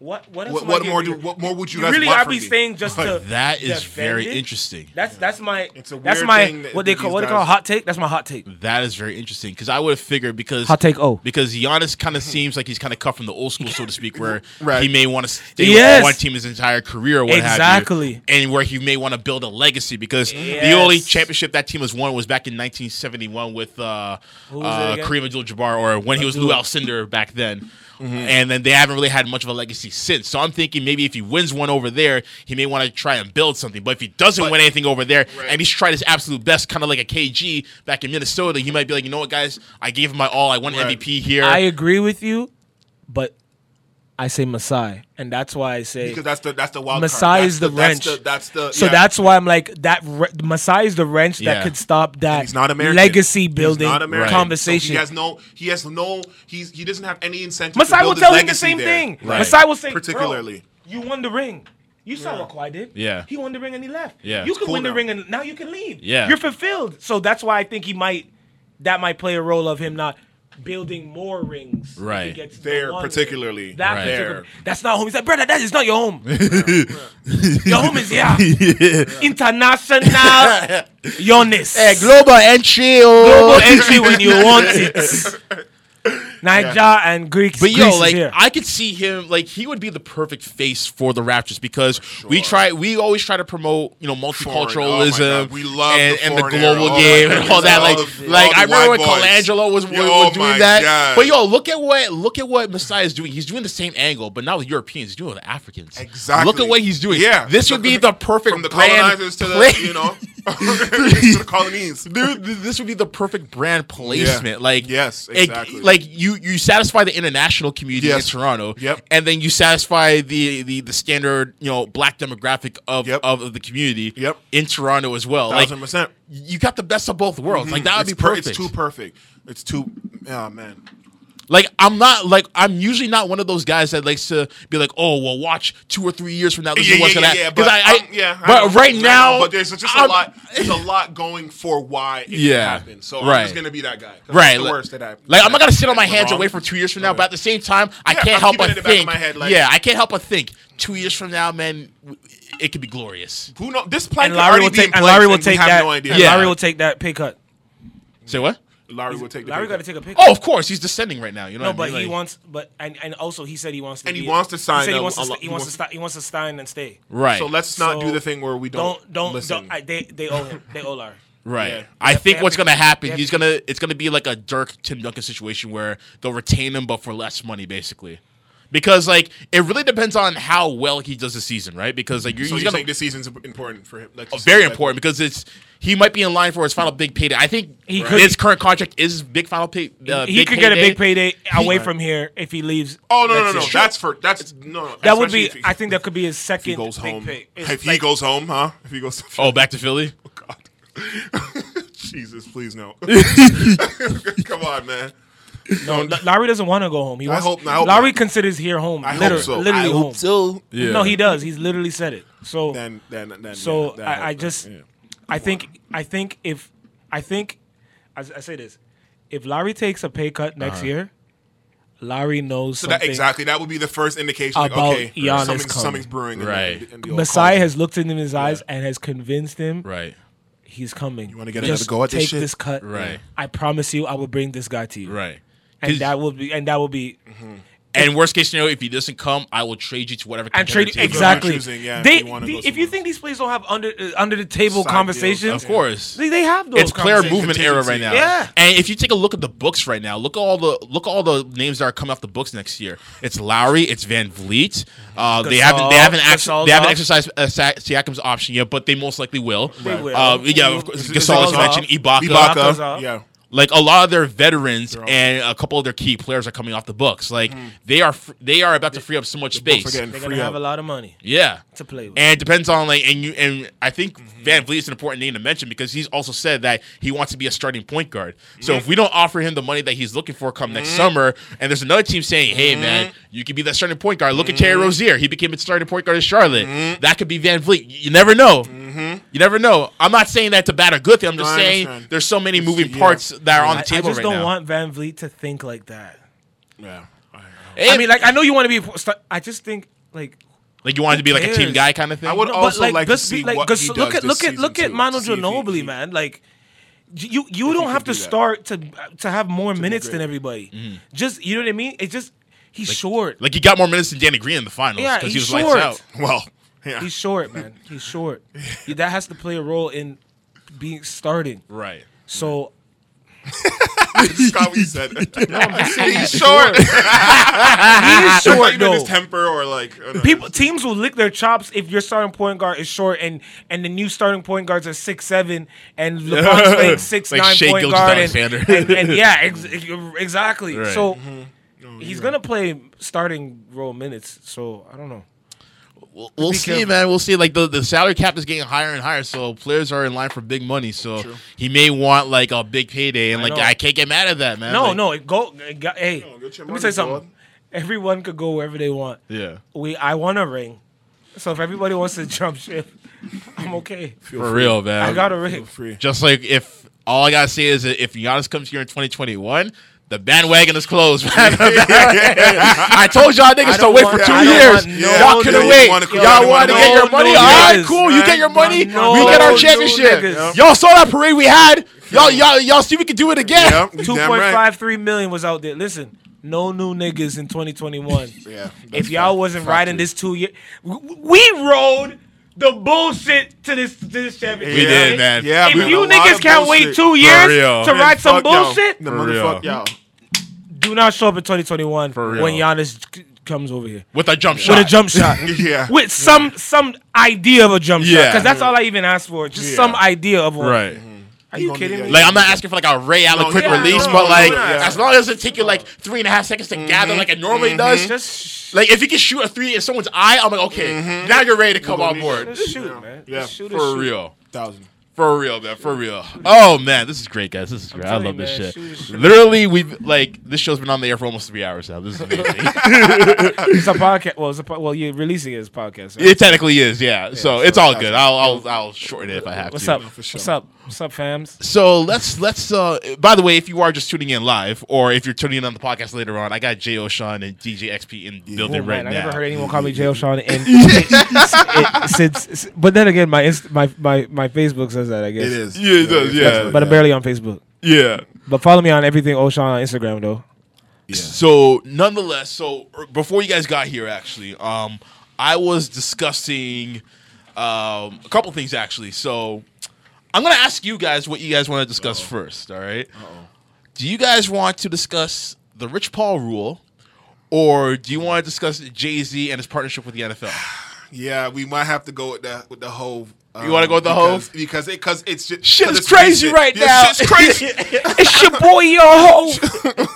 What? What? What what more do what more would you You guys really want are from be me? saying just to That is very it? interesting. That's that's my It's a that's my thing that what they call what they guys- call hot take. That's my hot take. That is very interesting because I would have figured because Hot take oh because Giannis kind of seems like he's kind of cut from the old school, so to speak, where Right. he may want to stay Yes. with one team his entire career, or what have Exactly. you, and where he may want to build a legacy because the only championship that team has won was back in 1971 with uh, Who was uh. Kareem Abdul-Jabbar, or when he was Lou Alcindor back then. Mm-hmm. And then they haven't really had much of a legacy since. So I'm thinking maybe if he wins one over there, he may want to try and build something. But if he doesn't But- win anything over there, Right. and he's tried his absolute best, kind of like a KG back in Minnesota, he might be like, you know what, guys, I gave him my all. I won Right. MVP here. I agree with you, but I say Masai, and that's why I say because that's the that's the wild Masai card. is That's the that's wrench. the- That's the So yeah. that's why I'm like that. Re- Masai is the wrench Yeah. that could stop that he's not American. legacy He's building not American. conversation. So he has no. He has no. He's he doesn't have any incentive. Masai to will tell his him the same there. thing. Right. Masai will say, Particularly. Bro, you won the ring. You saw what Kawhi did. Yeah. He won the ring and he left. Yeah. You It's could cool win the ring and now you can leave. Yeah. You're fulfilled. So that's why I think he might. That might play a role of him not building more rings. if he Right. gets There, one particularly. That Right. particular- There. That's not home. He said, brother, that is not your home. your home is here. International Jonas. Eh, global entry. Oh. Global entry when you want it. Niger and Greek. But yo, Greece like here. I could see him, like he would be the perfect face for the Raptors because we try, we always try to promote, you know, oh multiculturalism Oh. We love and, the and the global era. Oh game my and all that. Like, goodness. All like I remember when white boys. Colangelo was, was, Yo, was doing my that. God. But yo, look at what look at what Masai is doing. He's doing the same angle, but not with Europeans. He's doing it with Africans. Exactly. Look at what he's doing. Yeah. this would be the perfect from the colonizers to the you know to the colonies. Dude, this would be the perfect brand placement. Like, Yes, it- exactly. like you, you satisfy the international community Yes. in Toronto. Yep. And then you satisfy the, the the standard, you know, black demographic of Yep. of the community. Yep. In Toronto as well. Like, Thousand percent. you got the best of both worlds. Like mm-hmm. that would It's be per- perfect. It's too perfect. It's too. Oh man. Like I'm not like I'm usually not one of those guys that likes to be like, oh, well, watch two or three years from now. This Yeah, is what's yeah, gonna yeah, yeah, but, I, I, um, yeah, I but know. right know, now, but there's just I'm- a lot. There's a lot going for why it Yeah. happened. So Right. I'm just gonna be that guy. Right, the like- worst that happened. Like I'm not gonna sit on my hands wrong? away for two years from now, but at the same time, I can't I'm help but it in the back of think. my head, like- yeah, I can't help but think. Two years from now, man, it could be glorious. Who knows? This plan and could Larry will take and Larry will take that. no Yeah. Larry will take that pay cut. Say what? Larry will take the Larry got to take a pay cut. Oh, of course, he's descending right now. You know, No, what I but mean? he Like- wants, but and, and also he said he wants to. And he be- wants to sign He, said he wants a to. lot- He he wants to. wants- St- he wants to sign and stay. right, So let's not do the thing where we don't Don't don't listen. don't. I, they they owe him. They owe Larry. right. Yeah. I They think what's gonna happen, he's gonna it's gonna be like a Dirk Tim Duncan situation where they'll retain him but for less money, basically. Because like it really depends on how well he does the season, right? Because like you're, So he's you gonna think this season's important for him? Like, Oh, very important because it's he might be in line for his final big payday. I think He could- his current contract is big final pay. Uh, he big could get a big payday away He- from here if he leaves. Oh no no next no! year. That's for that's no. no that would be. he- I think that could be his if second he goes big home. pay. It's If he goes home, huh? If he goes. To Oh, back to Philly. Oh God. Jesus, please no. Come on, man. No, L- Lowry doesn't want to go home. He I wants, hope- I hope Lowry not. considers here home. I liter- hope so. Literally I home. hope so. Yeah. No, he does. He's literally said it. So Then, then, then. So yeah, that I, I helped, just, yeah. I think, I think if, I think, I, I say this, if Larry takes a pay cut next uh-huh. year, Larry knows So that something. exactly that would be the first indication. Like, About okay, Giannis something's, coming. something's brewing. in the- Right. in the old Masai has looked into his eyes and has convinced him Right. he's coming. You wanna get another go at this take shit? this cut. Right. I promise you, I will bring this guy to you. Right. And 'Cause- that will be, and that will be, mm-hmm. And worst case scenario, if he doesn't come, I will trade you to whatever. and contender trade team. exactly. choosing, yeah, if they, you the- if you think these players don't have under uh, under the table Side conversations, deals, Of course. they, they have those. It's player movement era right now. Yeah. And if you take a look at the books right now, look at all the look at all the names that are coming off the books next year. It's Lowry, it's VanVleet. Uh, they haven't they haven't act- Gasol's they haven't exercised uh, Siakam's option yet, but they most likely will. They will. Uh, yeah, of course. Is- is Gasol it is Gasol? mentioned. Ibaka. Ibaka, yeah. Like a lot of their veterans all- and a couple of their key players are coming off the books. Like hmm. they are fr- they are about to free up so much books space. are getting They're free gonna have up. a lot of money Yeah. to play with. And it depends on like and you and I think hmm. VanVleet is an important name to mention because he's also said that he wants to be a starting point guard. So if we don't offer him the money that he's looking for come next mm-hmm. summer, and there's another team saying, "Hey mm-hmm. man, you could be that starting point guard." Look at Terry mm-hmm. Rozier; he became a starting point guard in Charlotte. That could be VanVleet. You, you never know. You never know. I'm not saying that to bad or good thing. I'm just I saying understand. there's so many It's- moving yeah. parts that are on I, the I just right don't now. want VanVleet to think like that. Yeah. Hey, I mean, like I know you want to be. I just think like like you wanted to be like a team guy kind of thing. I would No, also like, like to let's see be like, what Gas- he look does at this look at look at too, Manu to see if he- Ginobili, he- man. Like you you don't have to do start to to have more minutes than great. everybody. Mm-hmm. Just you know what I mean? It's just he's short. like he got more minutes than Danny Green in the finals Yeah, because he he's was short. lights out. Well, yeah. He's short, man. He's short. Yeah, that has to play a role in being starting. Right. So This what he said. saying He's short. he is Short short even though. his temper or like uh, People teams will lick their chops if your starting point guard is short and and the new starting point guards are six seven and LeBron's playing six Like nine Shai point Gilgeous guard and, Alexander. and, and yeah ex- exactly Right. so Mm-hmm. he's gonna play starting role minutes so I don't know We'll, we'll see, careful. man. We'll see. Like the, the salary cap is getting higher and higher, so players are in line for big money. So he may want like a big payday, and I like know. I can't get mad at that, man. no Like, no it go it got, hey get let me money, say something bud. everyone could go wherever they want Yeah, we I want a ring so if everybody wants to jump ship I'm okay for real, man. I got a ring free. Just like if all I gotta say is if Giannis comes here in 2021, the bandwagon is closed. I told y'all niggas to wait want- for two I years. no y'all couldn't niggas wait. wanna- y'all wanted to no- get your no money. All right, niggas, cool. You get your money. No we get our championship. niggas. Y'all saw that parade we had. Y'all, y'all, y'all see we could do it again. Yep, you Two point right. five three million was out there. Listen, no new niggas in 2021. Yeah, if y'all fact- wasn't factory. riding this two year, w- we rode the bullshit to this to this championship. We Yeah. did, man. Yeah, If man, you niggas can't wait two years to Man, ride some fuck y'all. bullshit, For real. motherfuck y'all. do not show up in 2021 For real. when Giannis c- comes over here With a jump shot. with a jump shot. Yeah. With some some idea of a jump shot, because that's all I even asked for. Just Yeah. some idea of one. Right. Are you gonna kidding me? Like I'm not asking for like a Ray Allen No, quick yeah, release, no, but like yeah. as long as it take you like three and a half seconds to gather mm-hmm. like it normally mm-hmm. does. just Like if you can shoot a three in someone's eye, I'm like, okay, mm-hmm. now you're ready to come on board. just shoot, man. Yeah. Just shoot or For shoot. real. Thousand. For real, man. For real. Oh man, this is great, guys. This is great. I love this man, shit. shoot is. Literally, we've like this show's been on the air for almost three hours now. This is amazing. It's a podcast. Well, it's a po- well, you're releasing it as a podcast. right? it technically is, yeah. So it's all good. I'll I'll I'll shorten it if I have What's to. What's up? What's up? What's up, fams? So let's let's. uh By the way, if you are just tuning in live, or if you're tuning in on the podcast later on, I got J. Oshaun and DJ XP in the building Oh, right man, I never heard anyone call me J. Oshaun. And it, since, but then again, my inst- my my my Facebook says that. I guess It is. Yeah, it does, yeah. but I'm barely on Facebook. yeah. But follow me on everything Oshaun on Instagram though. So nonetheless, so er, before you guys got here, actually, um, I was discussing um, a couple things actually. So I'm gonna ask you guys what you guys want to discuss first. All right? Do you guys want to discuss the Rich Paul rule, or do you want to discuss Jay Z and his partnership with the NFL? Yeah, we might have to go with the with the whole. You wanna go with the because, Hov? because it because it's just Shit is it's crazy recent. right Yeah, now. Shit's crazy. It's your boy, yo ho.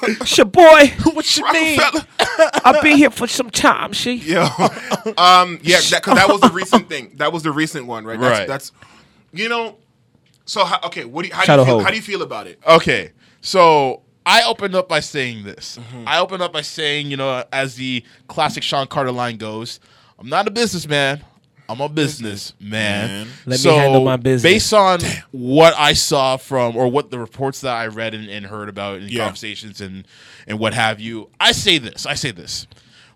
It's your boy. what you mean? Roc-A-Fella. I've been here for some time. She. Yo, um, yeah, that, cause that was the recent thing. That was the recent one, right? That's, Right. That's, you know, so okay. What do you, how do you feel? How do you feel about it? Okay, so I opened up by saying this. Mm-hmm. I opened up by saying, you know, as the classic Sean Carter line goes, I'm not a businessman. I'm a business Man. Let me handle my business. Based on what I saw from or what the reports that I read and, and heard about in Yeah. conversations and and what have you, I say this. I say this.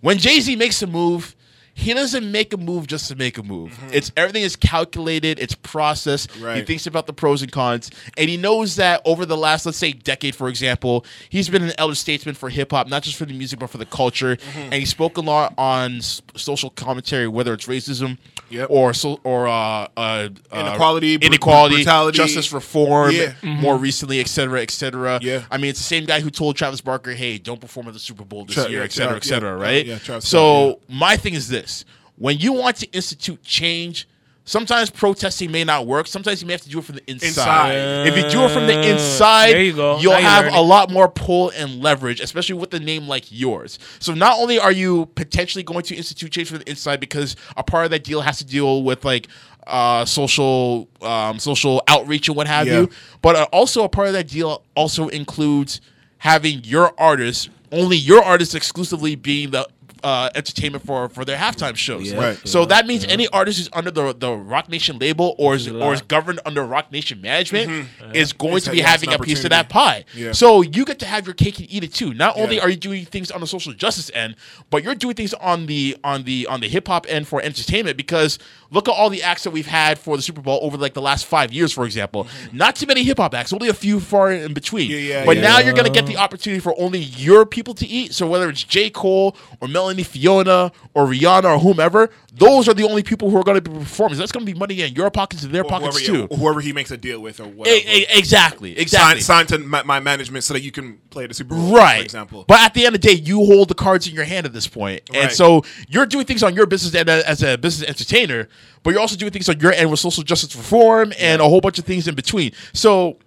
When Jay Z makes a move, he doesn't make a move just to make a move. Mm-hmm. It's everything is calculated, it's processed. He thinks about the pros and cons, and he knows that over the last, let's say, decade, for example, he's been an elder statesman for hip hop, not just for the music, but for the culture. Mm-hmm. And he spoke a lot on s- social commentary, whether it's racism Yep. or so, or uh, uh, Inequality, uh, inequality, brutality. justice reform, Yeah. more recently, et cetera, et cetera. Yeah. I mean, it's the same guy who told Travis Barker, "Hey, don't perform at the Super Bowl this Tra- year, yeah, et cetera, Tra- et cetera." yeah, right? yeah, Travis so Scott, my thing is this: when you want to institute change. Sometimes protesting may not work. Sometimes you may have to do it from the inside. Inside. If you do it from the inside, There you go. you'll Now have a lot more pull and leverage, especially with a name like yours. So not only are you potentially going to institute change from the inside because a part of that deal has to deal with like uh, social um, social outreach and what have Yeah. you, but uh, also a part of that deal also includes having your artists, only your artists exclusively being the uh, entertainment for for their halftime shows. Yeah. Right. So that means any artist who's under the the Roc Nation label or is, or is governed under Roc Nation management is going It's to be having a piece of that pie. Yeah. So you get to have your cake and eat it too. Not only Yeah. are you doing things on the social justice end, but you're doing things on the on the on the hip hop end for entertainment because look at all the acts that we've had for the Super Bowl over like the last five years, for example. Not too many hip hop acts, only a few far in between. Mm-hmm. Yeah, yeah, but yeah. now you're gonna get the opportunity for only your people to eat. So whether it's J. Cole or Melanie Fiona or Rihanna or whomever, those are the only people who are gonna be performing. That's gonna be money in your pockets and their Or pockets whoever, too. yeah, whoever he makes a deal with or whatever. E- e- exactly, exactly. Sign, sign to my, my management so that you can play the Super Bowl, Right. for example. But at the end of the day, you hold the cards in your hand at this point. And Right. so you're doing things on your business end uh, as a business entertainer, but you're also doing things on your end with social justice reform and a whole bunch of things in between. So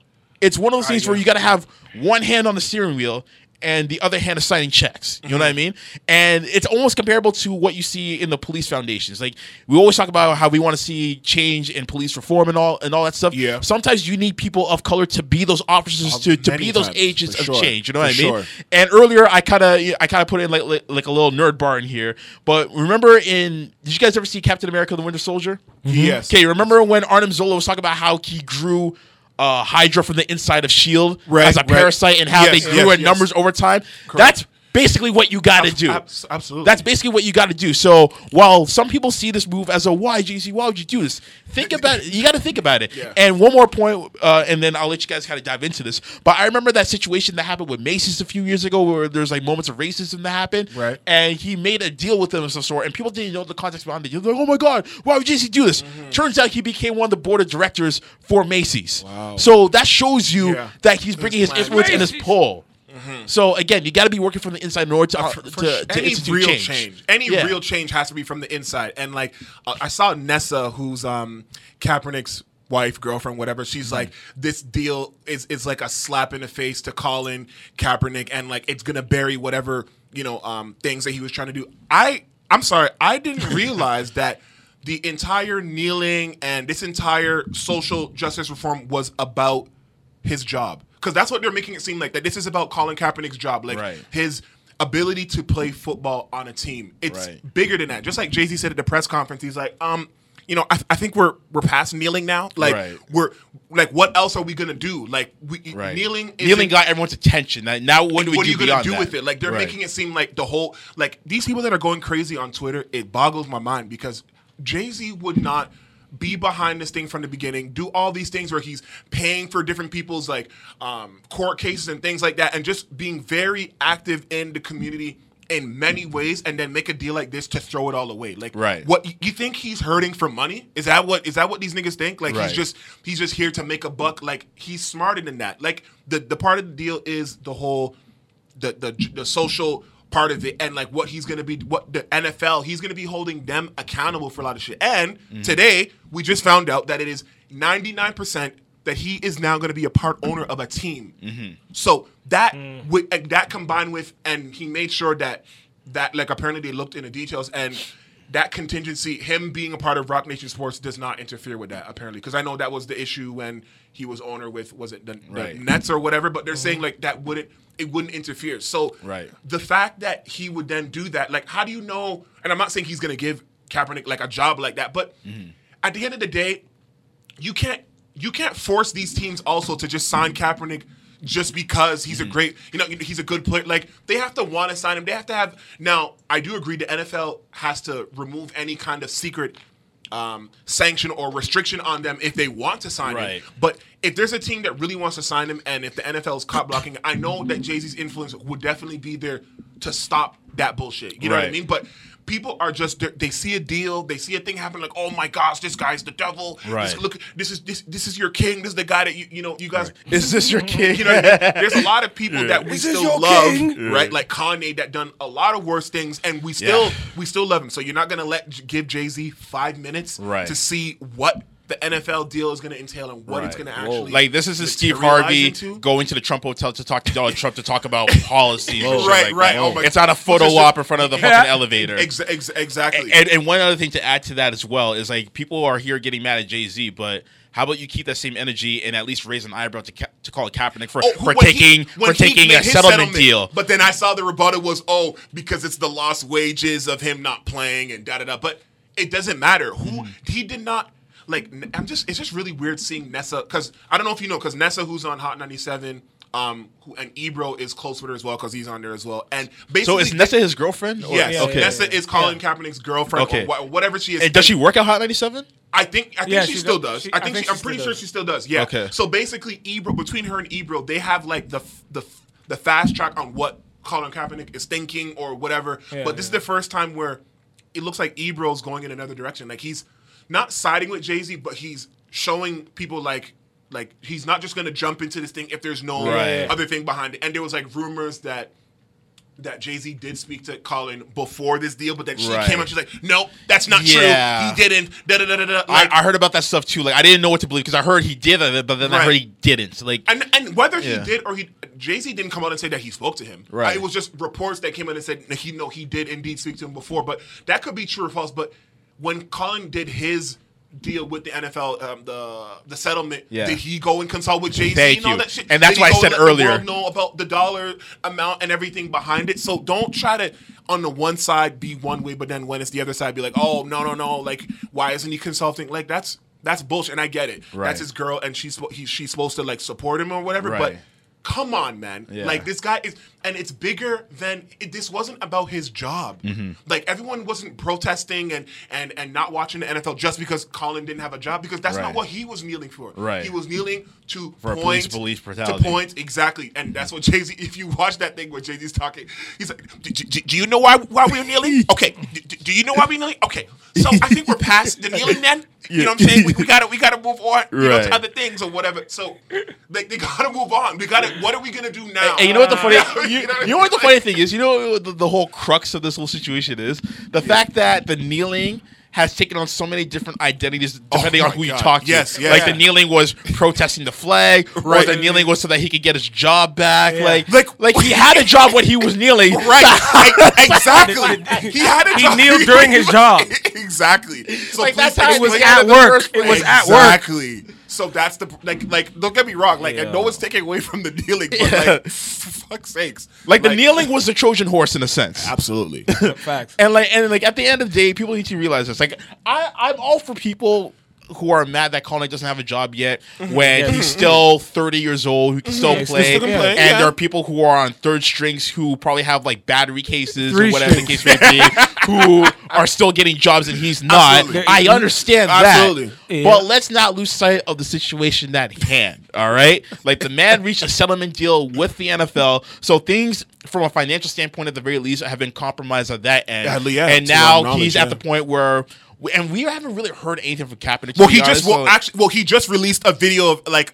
it's one of those Right, things where you got to have one hand on the steering wheel and the other hand is signing checks. You know what I Mm-hmm. mean? And it's almost comparable to what you see in the police foundations. Like we always talk about how we want to see change in police reform and all and all that stuff. Yeah. Sometimes you need people of color to be those officers Uh, to, to be those times, agents for of sure, change. You know for what I mean? sure. And earlier, I kind of I kind of put in like, like like a little nerd bar in here. But remember, in did you guys ever see Captain America: The Winter Soldier? Yes. Okay, remember when Arnim Zola was talking about how he grew uh, Hydra from the inside of Shield Right, as a right. parasite and how Yes, they grew yes, in yes. numbers over time? That's basically what you got to do. Absolutely. That's basically what you got to do. So while some people see this move as a why, Jay Z, why would you do this? Think about it. You got to think about it. Yeah. And one more point, uh, and then I'll let you guys kind of dive into this. But I remember that situation that happened with Macy's a few years ago, where there's like moments of racism that happened. Right. And he made a deal with them of some sort, and people didn't know the context behind it. You're like, oh my god, why would Jay Z do this? Mm-hmm. Turns out he became one of the board of directors for Macy's. Wow. So that shows you Yeah. that he's bringing his influence and his Macy's. Pull. So again, you got to be working from the inside in order to, Uh, to, for to, sh- any real change. change. any Yeah. real change has to be from the inside. And like, uh, I saw Nessa, who's um Kaepernick's wife, girlfriend, whatever. She's like, this deal is is like a slap in the face to Colin Kaepernick, and like it's gonna bury whatever you know um things that he was trying to do. I I'm sorry, I didn't realize that. The entire kneeling and this entire social justice reform was about his job because that's what they're making it seem like that this is about Colin Kaepernick's job, like Right. his ability to play football on a team. It's Right. bigger than that. Just like Jay Z said at the press conference, he's like, um, you know, I, I think we're we're past kneeling now. Like Right. we're like, what else are we gonna do? Like we Right. kneeling. Kneeling got everyone's attention. Now, now what do we what do are you gonna do that? with it? Like they're making it seem like the whole like these people that are going crazy on Twitter. It boggles my mind because Jay Z would not be behind this thing from the beginning. Do all these things where he's paying for different people's like um, court cases and things like that, and just being very active in the community in many ways, and then make a deal like this to throw it all away. Like, Right. What you think he's hurting for money? Is that what is that what these niggas think? Like Right. he's just he's just here to make a buck. Like he's smarter than that. Like the the part of the deal is the whole the the the social part of it and like what he's gonna be what the NFL he's gonna be holding them accountable for a lot of shit. And Mm-hmm. today we just found out that it is ninety nine percent that he is now gonna be a part owner of a team. Mm-hmm. So that Mm. with and that combined with and he made sure that that like apparently they looked in the details and that contingency, him being a part of Roc Nation Sports, does not interfere with that apparently. Because I know that was the issue when he was owner with was it the, the Nets or whatever. But they're saying like that wouldn't it wouldn't interfere. So Right. the fact that he would then do that, like, how do you know? And I'm not saying he's gonna give Kaepernick like a job like that, but Mm-hmm. at the end of the day, you can't you can't force these teams also to just sign Kaepernick just because he's Mm-hmm. a great you know he's a good player like they have to want to sign him they have to have now I do agree the NFL has to remove any kind of secret um, sanction or restriction on them if they want to sign Right. him but if there's a team that really wants to sign him and if the NFL is cop blocking I know that Jay-Z's influence would definitely be there to stop that bullshit. You know what I mean? But people are just they're- see a deal they see a thing happen like oh my gosh this guy's the devil This- Right. look this is this this is your king this is the guy that you you know you guys Is this your king? you know what I mean? there's a lot of people that we still love king. right like Kanye that done a lot of worse things and we still Yeah. we still love him so you're not gonna let give Jay-Z five minutes Right. to see what the NFL deal is gonna entail and what it's gonna actually like this is Steve Harvey into. going to the Trump hotel to talk to Donald Trump to talk about policies. Right, like right. Oh my- it's not a photo op in front of the fucking elevator. Ex- ex- exactly And, and one other thing to add to that as well is like people are here getting mad at Jay Z, but how about you keep that same energy and at least raise an eyebrow to Ka- to call Kaepernick for, Oh, for he- taking when for he taking a his settlement, deal? But then I saw the rebuttal was, oh, because it's the lost wages of him not playing and da da da. But it doesn't matter who Mm-hmm. he did not. Like I'm just, it's just really weird seeing Nessa because I don't know if you know because Nessa, who's on Hot 97, um, who, and Ebro is close with her as well because he's on there as well. And basically, So is Nessa his girlfriend? or- Yes, Yeah, okay. Nessa is Colin Kaepernick's girlfriend Okay. or wha- whatever she is. And does she work at Hot ninety seven? I think I think Yeah, she, she still does. does. She- I think, she, I'm pretty still sure she still does. Yeah. Okay. So basically, Ebro between her and Ebro, they have like the the the fast track on what Colin Kaepernick is thinking or whatever. Yeah, but this is the first time where it looks like Ebro's going in another direction. Like he's not siding with Jay Z, but he's showing people like. Like he's not just gonna jump into this thing if there's no Right. other thing behind it. And there was like rumors that that Jay Z did speak to Colin before this deal, but then she Right. came out. She's like, "No, that's not Yeah. true. He didn't." Da da da da da. Like, I, I heard about that stuff too. Like I didn't know what to believe because I heard he did it, but then I heard he didn't. Like And and whether he did or he Jay Z didn't come out and say that he spoke to him. Right. It was just reports that came out and said he no he did indeed speak to him before, but that could be true or false. But when Colin did his deal with the NFL, um, the the settlement, Yeah. did he go and consult with Jay Z and all that shit? And that's Did why I said earlier- know about the dollar amount and everything behind it. So don't try to on the one side be one way, but then when it's the other side, be like, oh no no no, like why isn't he consulting? Like that's that's bullshit, and I get it. Right. That's his girl, and she's he, she's supposed to like support him or whatever. But Right. Come on, man. Yeah. Like this guy is, and it's bigger than it, this. Wasn't about his job. Mm-hmm. Like everyone wasn't protesting and and and not watching the NFL just because Colin didn't have a job because that's Right. not what he was kneeling for. Right. He was kneeling to For point police police to brutality. point exactly, and that's what Jay Z. If you watch that thing where Jay Z's talking, he's like, "Do- do, "Do you know why why we're kneeling? Okay, do, do you know why we're kneeling? Okay, so I think we're past the kneeling then. You know what I'm saying? We, we gotta we gotta move on. You know, Right. to other things or whatever. So like they gotta move on. We gotta. What are we gonna do now? And you know what the funny, you, You know what you know what the funny thing is? You know what the, the whole crux of this whole situation is the fact that the kneeling has taken on so many different identities oh depending Oh on my who you talk to. Yes, yes. Like the kneeling was protesting the flag, or Right. the kneeling was so that he could get his job back. Like, Like- like, he had a job when he was kneeling. Right, exactly. He had a job. He kneeled during his job. exactly. So Like, that's how explain it was at work. first It was place. at work. Exactly. So that's the like like don't get me wrong like and no one's taking away from the kneeling but Yeah. like for fuck's sakes Like the kneeling was the Trojan horse in a sense. absolutely Facts. And like and like at the end of the day, people need to realize this. Like I, I'm all for people who are mad that Colin doesn't have a job yet mm-hmm. when Yeah. he's still 30 years old, who can mm-hmm. still Yeah, play. still play, and yeah. there are people who are on third strings who probably have like battery cases Three or whatever the case may be, who are still getting jobs and he's not. Absolutely. I understand Absolutely. that. But let's not lose sight of the situation at hand. All right. Like the man reached a settlement deal with the NFL. So things from a financial standpoint at the very least have been compromised at that end. And now he's at the point where and we haven't really heard anything from Kaepernick. well he just honest, well so- actually well he just released a video of like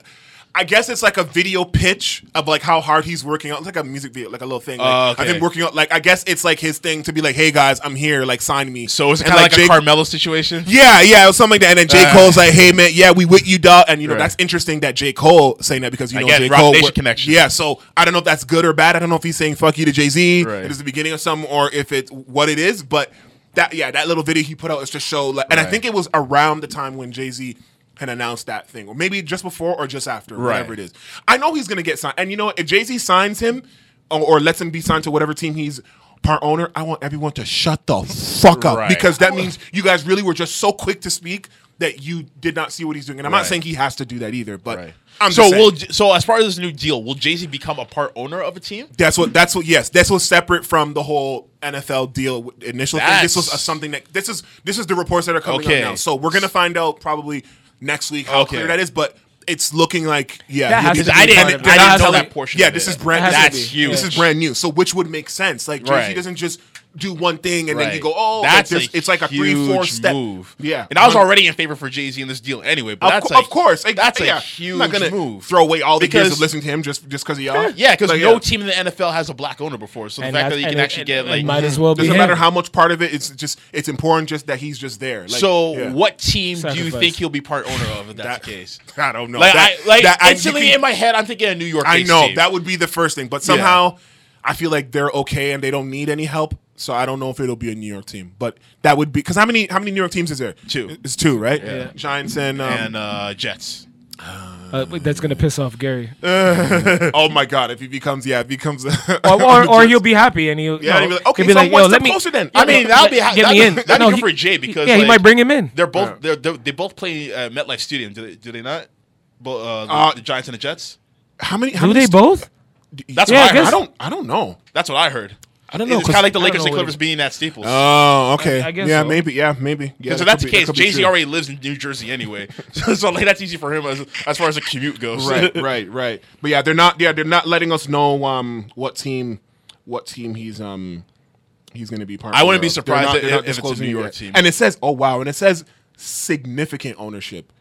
I guess it's like a video pitch of like how hard he's working out. It's like a music video, like a little thing. Like, Oh, I've been working out. Like I guess it's like his thing to be like, "Hey guys, I'm here. Like sign me." so it's it kind of like, a Carmelo situation? Yeah, yeah, it was something like that. And then J. Uh, Cole's like, "Hey man, yeah, we with you, dog." And you know Right. that's interesting that J. Cole saying that because you know Again, J. Cole. Connection. Yeah, so I don't know if that's good or bad. I don't know if he's saying "fuck you" to Jay Z. Right. It is the beginning of something, or if it's what it is. But that yeah, that little video he put out is to show, like, and I think it was around the time when Jay Z had announced that thing, or maybe just before or just after, Right. whatever it is. I know he's gonna get signed, and you know what? if Jay Z signs him or, or lets him be signed to whatever team he's part owner, I want everyone to shut the fuck up Right. because that means you guys really were just so quick to speak that you did not see what he's doing. And I'm Right. not saying he has to do that either, but Right. I'm so just saying. will so as far as this new deal, will Jay Z become a part owner of a team? That's what. That's what. Yes, that's what's separate from the whole NFL deal w- initial thing. This was a, something that this is. This is the reports that are coming Okay. out now. So we're gonna find out probably next week how Okay. clear that is. But it's looking like yeah. That he'll has be- to I didn't, part I didn't That know that portion. Yeah, of this it. is brand. It has to This, be. huge. This is brand new. So which would make sense? Like Jay Z Right. doesn't just do one thing and then you go, oh, that's there's- a it's like a three, four step move. Yeah, and I was already in favor for Jay Z in this deal anyway. But Of, that's co- a, of course, Like, that's yeah, a huge I'm not gonna move. throw away all the years of listening to him just just because of y'all. Yeah, because Like, no yeah. team in the NFL has a black owner before. So the And fact that you can and- actually and- get like might as well be Doesn't him. matter how much part of it. It's just it's important just that he's just there. Like, So, yeah. what team do you think he'll be part owner of if that's That- the case? I don't know. Like, That- I, like that- instantly can- in my head, I'm thinking a New York. I know that would be the first thing, but somehow I feel like they're okay and they don't need any help. So I don't know if it'll be a New York team, but that would be because how many how many New York teams is there? Two. It's two, right? Yeah. Giants and, um, and uh, Jets. Uh, wait, that's gonna piss off Gary, oh my god, if he becomes yeah, if he becomes or, or, or he'll be happy and he'll Yeah, no, he'll be like, okay, he'll be so like, one yo, step let me. closer then. I mean, that'll be let- that'd get me in. That'd No, be good he- for Jay because yeah, he might bring him in. They're both they're, they're, they both play uh, MetLife Stadium. Do they, do they not? Bo- uh, the, Uh, the Giants and the Jets. how many? How Do many they st- both? That's Yeah, what I, guess- heard. I don't. I don't know. That's what I heard. I don't know. It's kind of like the I don't Lakers and Clippers being at Staples. Oh, okay. I guess yeah, so. maybe. Yeah, maybe. Yeah, so that's the be- that case. could Jay Z already lives in New Jersey anyway, so, so like that's easy for him as as far as the commute goes. right, right, right. But yeah, they're not. Yeah, they're not letting us know um what team, what team he's um he's going to be part. Of. I wouldn't be of. They're surprised not- if- they're not if it's a disclosing New York yet. team. And it says, oh wow, and it says significant ownership.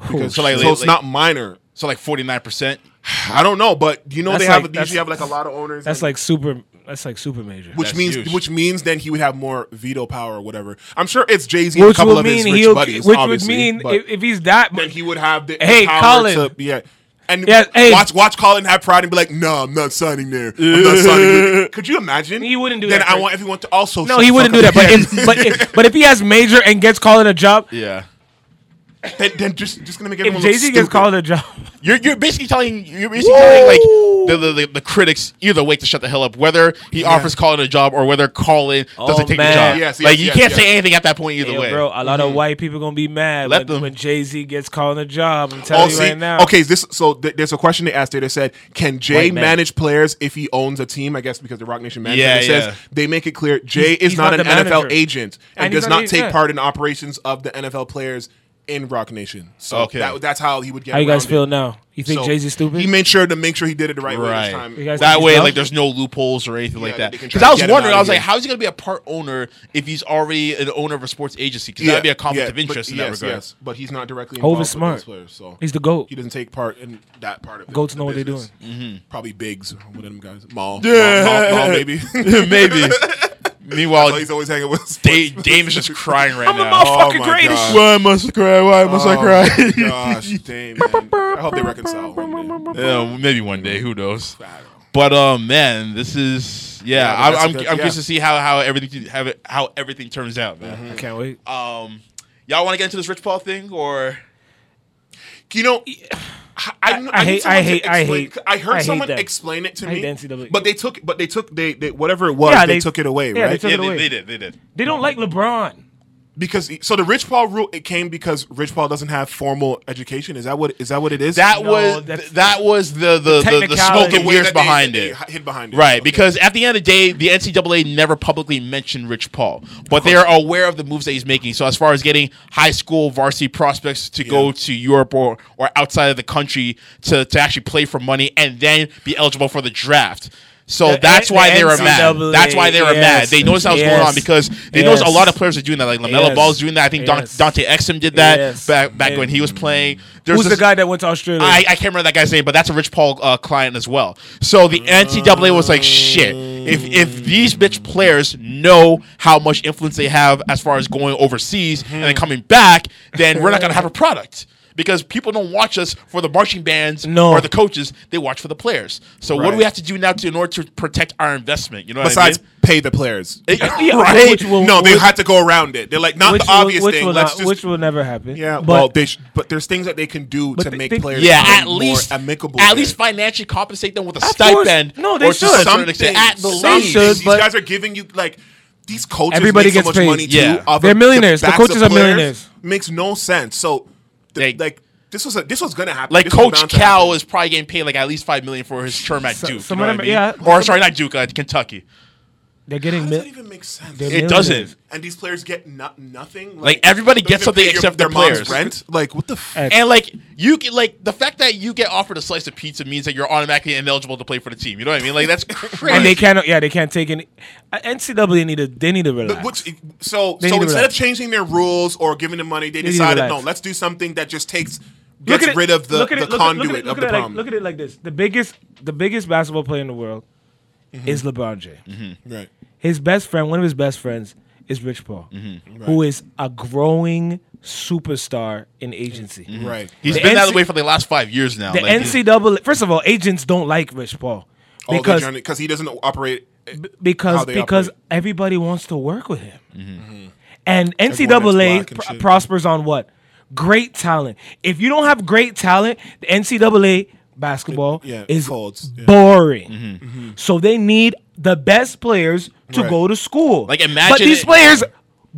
Because, So, so it's like- not minor. So like forty nine percent. I don't know, but you know That's they have like- usually that's- have like a lot of owners. That's and- like super. That's like super major. which That's means huge. which means then he would have more veto power or whatever. I'm sure it's Jay Z and a Which couple would of his mean rich buddies. Which would mean but if, if he's that. then he would have the, the Hey, power Colin. to yeah. And Yeah, hey. watch watch Colin have pride and be like, no, I'm not signing there. I'm not signing there. Could you imagine? He wouldn't do then that, Then I want everyone to also no, he wouldn't do that. But if, but if, but if he has major and gets Colin a job, Yeah. then, then just just gonna make if everyone Jay Z gets stupid. called a job, You're, you're basically telling you're basically telling like the, the, the, the critics either way to shut the hell up whether he offers Colin a job or whether Colin doesn't Oh, take man. the job. Yes, like yes, you yes, can't yes. say anything at that point either Yo, way. bro, a lot of mm-hmm. white people gonna be mad Let when, them. when Jay Z gets called a job. I'm telling Oh, you see, right now. okay. This so th- there's a question they asked there. They said, "Can Jay White man. manage players if he owns a team?" I guess because the Roc Nation manager. Yeah, it says they make it clear Jay He's- is he's not, not an the NFL manager. agent and, And does not not take part in operations of the NFL players in Roc Nation. So Okay. that, that's how he would get. How you guys feel it. now? You think So Jay Z stupid? He made sure to make sure he did it the right, way this time. You guys That way, like, there's no loopholes or anything like that. Because I was wondering, I was like, how is he going to be a part owner if he's already an owner of a sports agency? Because Yeah, that'd be a conflict yeah, of interest but, in that regard. Yes, but he's not directly Hov involved is smart. those players, so He's the goat. he doesn't take part in that part of it. Goats the know what they're doing. Mm-hmm. Probably Biggs, one of them guys. Maul, Yeah. Maul, Maul, Maul, maybe. Maybe. Meanwhile, Oh, he's always hanging with. Dame, Dame is just crying right I'm the now. motherfucking my greatest. God. Why must I cry? Why must Oh I cry? my gosh, Dame, man. I hope they reconcile. one day. yeah, maybe one day. Who knows? I don't know. But um, man, this is yeah. Yeah, I'm I'm, good- I'm curious yeah. to see how how everything how, it, how everything turns out, man. I can't wait. Um, y'all want to get into this Rich Paul thing or You know, I, I, I hate- I to hate- I hate- I heard I hate someone that. explain it to I hate me. the NCAA. But they took, but they took, they, they whatever it was, Yeah, they, they- took it away, yeah, they right? took yeah, it they, away. they did they did. They don't like LeBron. Because so the Rich Paul rule it came because Rich Paul doesn't have formal education. Is that what is that what it is? That No, was that's- that was the the, the, the technicality. smoke The and mirrors they- behind they it. hid behind it, Right, Okay. because at the end of the day, the NCAA never publicly mentioned Rich Paul, but they are aware of the moves that he's making. So, as far as getting high school varsity prospects to go to Europe or, or outside of the country to, to actually play for money and then be eligible for the draft. So The that's why the they were mad. That's why they were mad. They noticed that was going on because they noticed a lot of players are doing that. Like LaMelo Yes, Ball's doing that. I think yes. Dante Exum did that Yes. back back when he was playing. There's Who's the guy that went to Australia? I, I can't remember that guy's name, but that's a Rich Paul uh, client as well. So the NCAA was like, shit. If if these bitch players know how much influence they have as far as going overseas and then coming back, then we're not gonna have a product because people don't watch us for the marching bands No. or the coaches; they watch for the players. So what do we have to do now to in order to protect our investment? You know, Besides what pay the players. I mean? Yeah, right? which will- no, they which- had to go around it. They're like not which the obvious will, which thing. will Let's not, just which will never happen. yeah. but well, they sh- but there's things that they can do to they- make they- players yeah, more at least amicable. At least financially compensate them with a Of stipend. course. No, they or to should. a certain something. extent, At the least. these guys are giving you like these coaches. Everybody make so gets much paid. money too. Yeah. off They're of millionaires. The backs coaches are millionaires. Makes no sense. So, the, They- like this was a, this was gonna happen. Like This Coach Cal happen. is probably getting paid like at least five million for his term at So- Duke. some you know of them- I mean? yeah. Or sorry, not Duke, uh, Kentucky. They're How getting. does Mil- that even make sense? they're It doesn't. and these players get no- nothing. Like, everybody gets something pay your- except their mom's players. Rent. Like what the. F- Hey, And like you can like the fact that you get offered a slice of pizza means that you're automatically ineligible to play for the team. You know what I mean? Like that's crazy. and they cannot. Yeah, they can't take any. uh, NCAA need to. They need to relax. But what's, so They so to instead relax. of changing their rules or giving them money, they need to decided relax. no, let's do something that just takes Look gets at it- rid of the, look at the it- look at- conduit look at it- of look the at it like- problem. look at it like this: the biggest, the biggest basketball player in the world Mm-hmm. is LeBron James. right. His best friend, one of his best friends, is Rich Paul, Mm-hmm. who is a growing superstar in agency. Right. He's The been that NC way for the last five years now. The Like, NCAA. First of all, agents don't like Rich Paul because because he doesn't operate. because because operate. everybody wants to work with him. Mm-hmm. And NCAA that's and pr- prospers on what? Great talent. If you don't have great talent, the NCAA basketball Yeah, is folds, yeah. boring. So they need the best players to Right. go to school. Like, imagine, but these it- players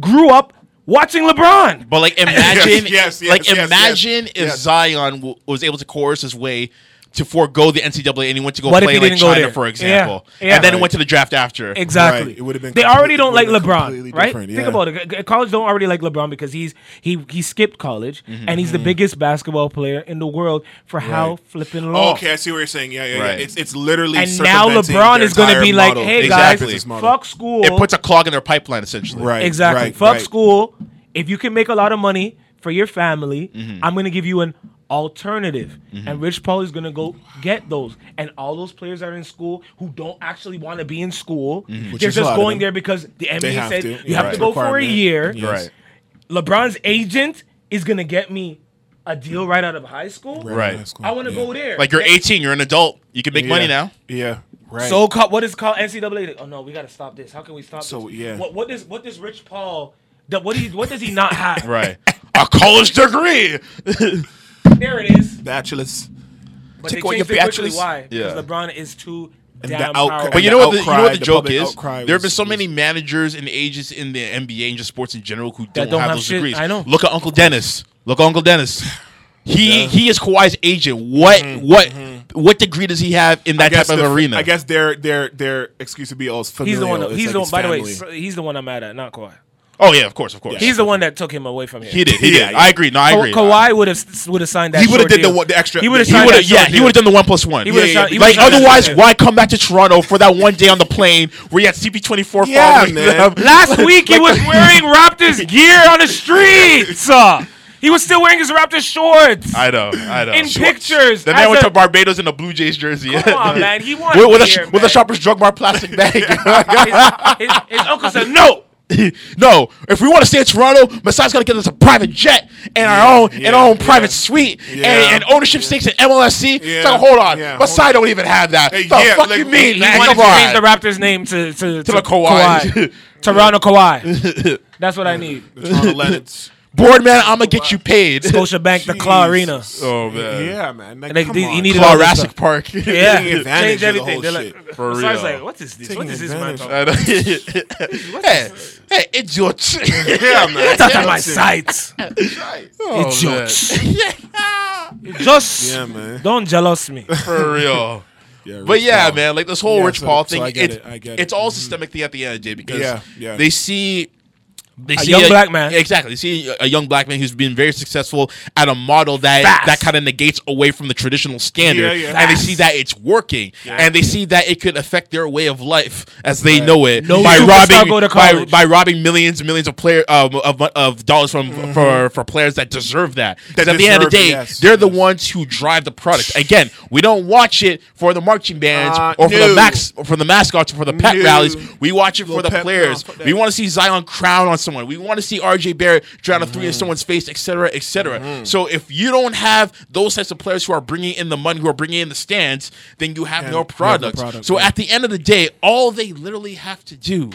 grew up watching LeBron. But like imagine, yes, yes, like yes, imagine yes, if yes. Zion w- was able to coerce his way to forego the NCAA and he went to go What play he like China, for example, Yeah, yeah. and then he Right. went to the draft after. Exactly. Right, it would've been they already don't like LeBron, right? different, Think about it. College don't already like LeBron because he's he he skipped college Mm-hmm. and he's the biggest basketball player in the world for how Right. flipping long. okay, I see what you're saying. Yeah, yeah, Right. It's it's literally And now LeBron is going to entire be like, "Hey Exactly. guys, fuck school." It puts a clog in their pipeline essentially. Right. exactly. right, fuck right. school. If you can make a lot of money for your family, Mm-hmm. I'm going to give you an alternative. And Rich Paul is going to go get those. And all those players that are in school who don't actually want to be in school, Mm-hmm. They're just going there because the NBA have said to. you Yeah, have right. to go for a year. Yes. Right. LeBron's agent is going to get me a deal right out of high school. Right. High school. I want to Yeah. go there. Like you're 18, you're an adult, you can make money now. Yeah. Right. So ca- what is called NCAA? Oh no, we got to stop this. How can we stop So, this? yeah. What what does what does Rich Paul? What do you, what does he not have? Right. a college degree. There it is. bachelors. But Take they away changed your it quickly. bachelors. Why? Because Yeah. LeBron is too And damn the outcry- powerful. But you the know what? The, you know what the the joke public is? outcry There have been was- so many managers and agents in the NBA and just sports in general who don't, don't have, have those shit. degrees. I know. Look at Uncle Dennis. Look at Uncle Dennis. He he is Kawhi's agent. What what what degree does he have in that Mm-hmm. I guess type of the- arena? I guess their their their excuse to be all he's the one. familial. He's It's the one. his By the way, family. he's the one I'm mad at, not Kawhi. Oh yeah, of course, of course. He's the one that took him away from here. He did. He Yeah, did. yeah. I agree. No, I Ka- agree. Kawhi would have would have signed that. He would've short did the deal. one- the extra- He would have he He signed would that yeah, he would have done the one plus one. He would've Yeah, signed- yeah, he Like would've signed that otherwise, why come back to Toronto for that one day on the plane where you had CP24 Yeah, following man. them? Last week he was wearing Raptors gear on the streets. Uh, he was still wearing his Raptors shorts. I know, I know. in pictures. The man as went a- to Barbados in a Blue Jays jersey. Come on, man. He won with, with, a, here, sh- with a. Shoppers Drug Mart plastic bag. his, his, his uncle said no. no, if we want to stay in Toronto, Masai's gonna get us a private jet and our own and our own yeah, private suite Yeah. and, and ownership stakes in MLSE. Yeah, So hold on, yeah, Masai don't even have that. Hey, the yeah, fuck like, you mean, he man? Wanted to change the. Raptors name to to, to, the Kawhi. Toronto Kawhi. That's what I need. The Toronto Leonards. Board man, I'm gonna get you paid. Scotiabank, the Claw Arena. Jesus. Oh man, Yeah, man. Like, Like, come they- on. he needed Claw all this Rassic stuff. Park. Yeah, Taking advantage change of the everything. whole They're shit. like, For so I was real. like, what is this? Taking What is this man advantage. talking? I know. hey, hey, idiots. yeah, man. Talk at my sight. Oh, Idiots. man. Just Yeah, man. don't jealous me. For real. Yeah, But Rich yeah, Paul. man, like this whole Yeah, Rich so- Paul so thing, I get it's, it, I get it. it's all a systemic thing at the end of the day because Yeah, yeah. they see they see young black man. exactly. They see a, a young black man who's been very successful at a model that Fast. that kind of negates away from the traditional standard, Yeah, yeah. and they see that it's working, and they see that it could affect their way of life as they Right. know it No by robbing by, by robbing millions and millions of player um, of, of dollars from for for players that deserve that. 'Cause That at the end of the day, yes, they're the ones who drive the product. Again, we don't watch it for the marching bands Uh, or for the max or for the mascots or for the pet No. rallies. We watch it for Little the players. no, fuck that. we want to see Zion crown on some someone. We want to see RJ Barrett drown a three Mm-hmm. in someone's face, etc., cetera, et cetera. So if you don't have those types of players who are bringing in the money, who are bringing in the stands, then you have no you have product. product, so yeah. at the end of the day, all they literally have to do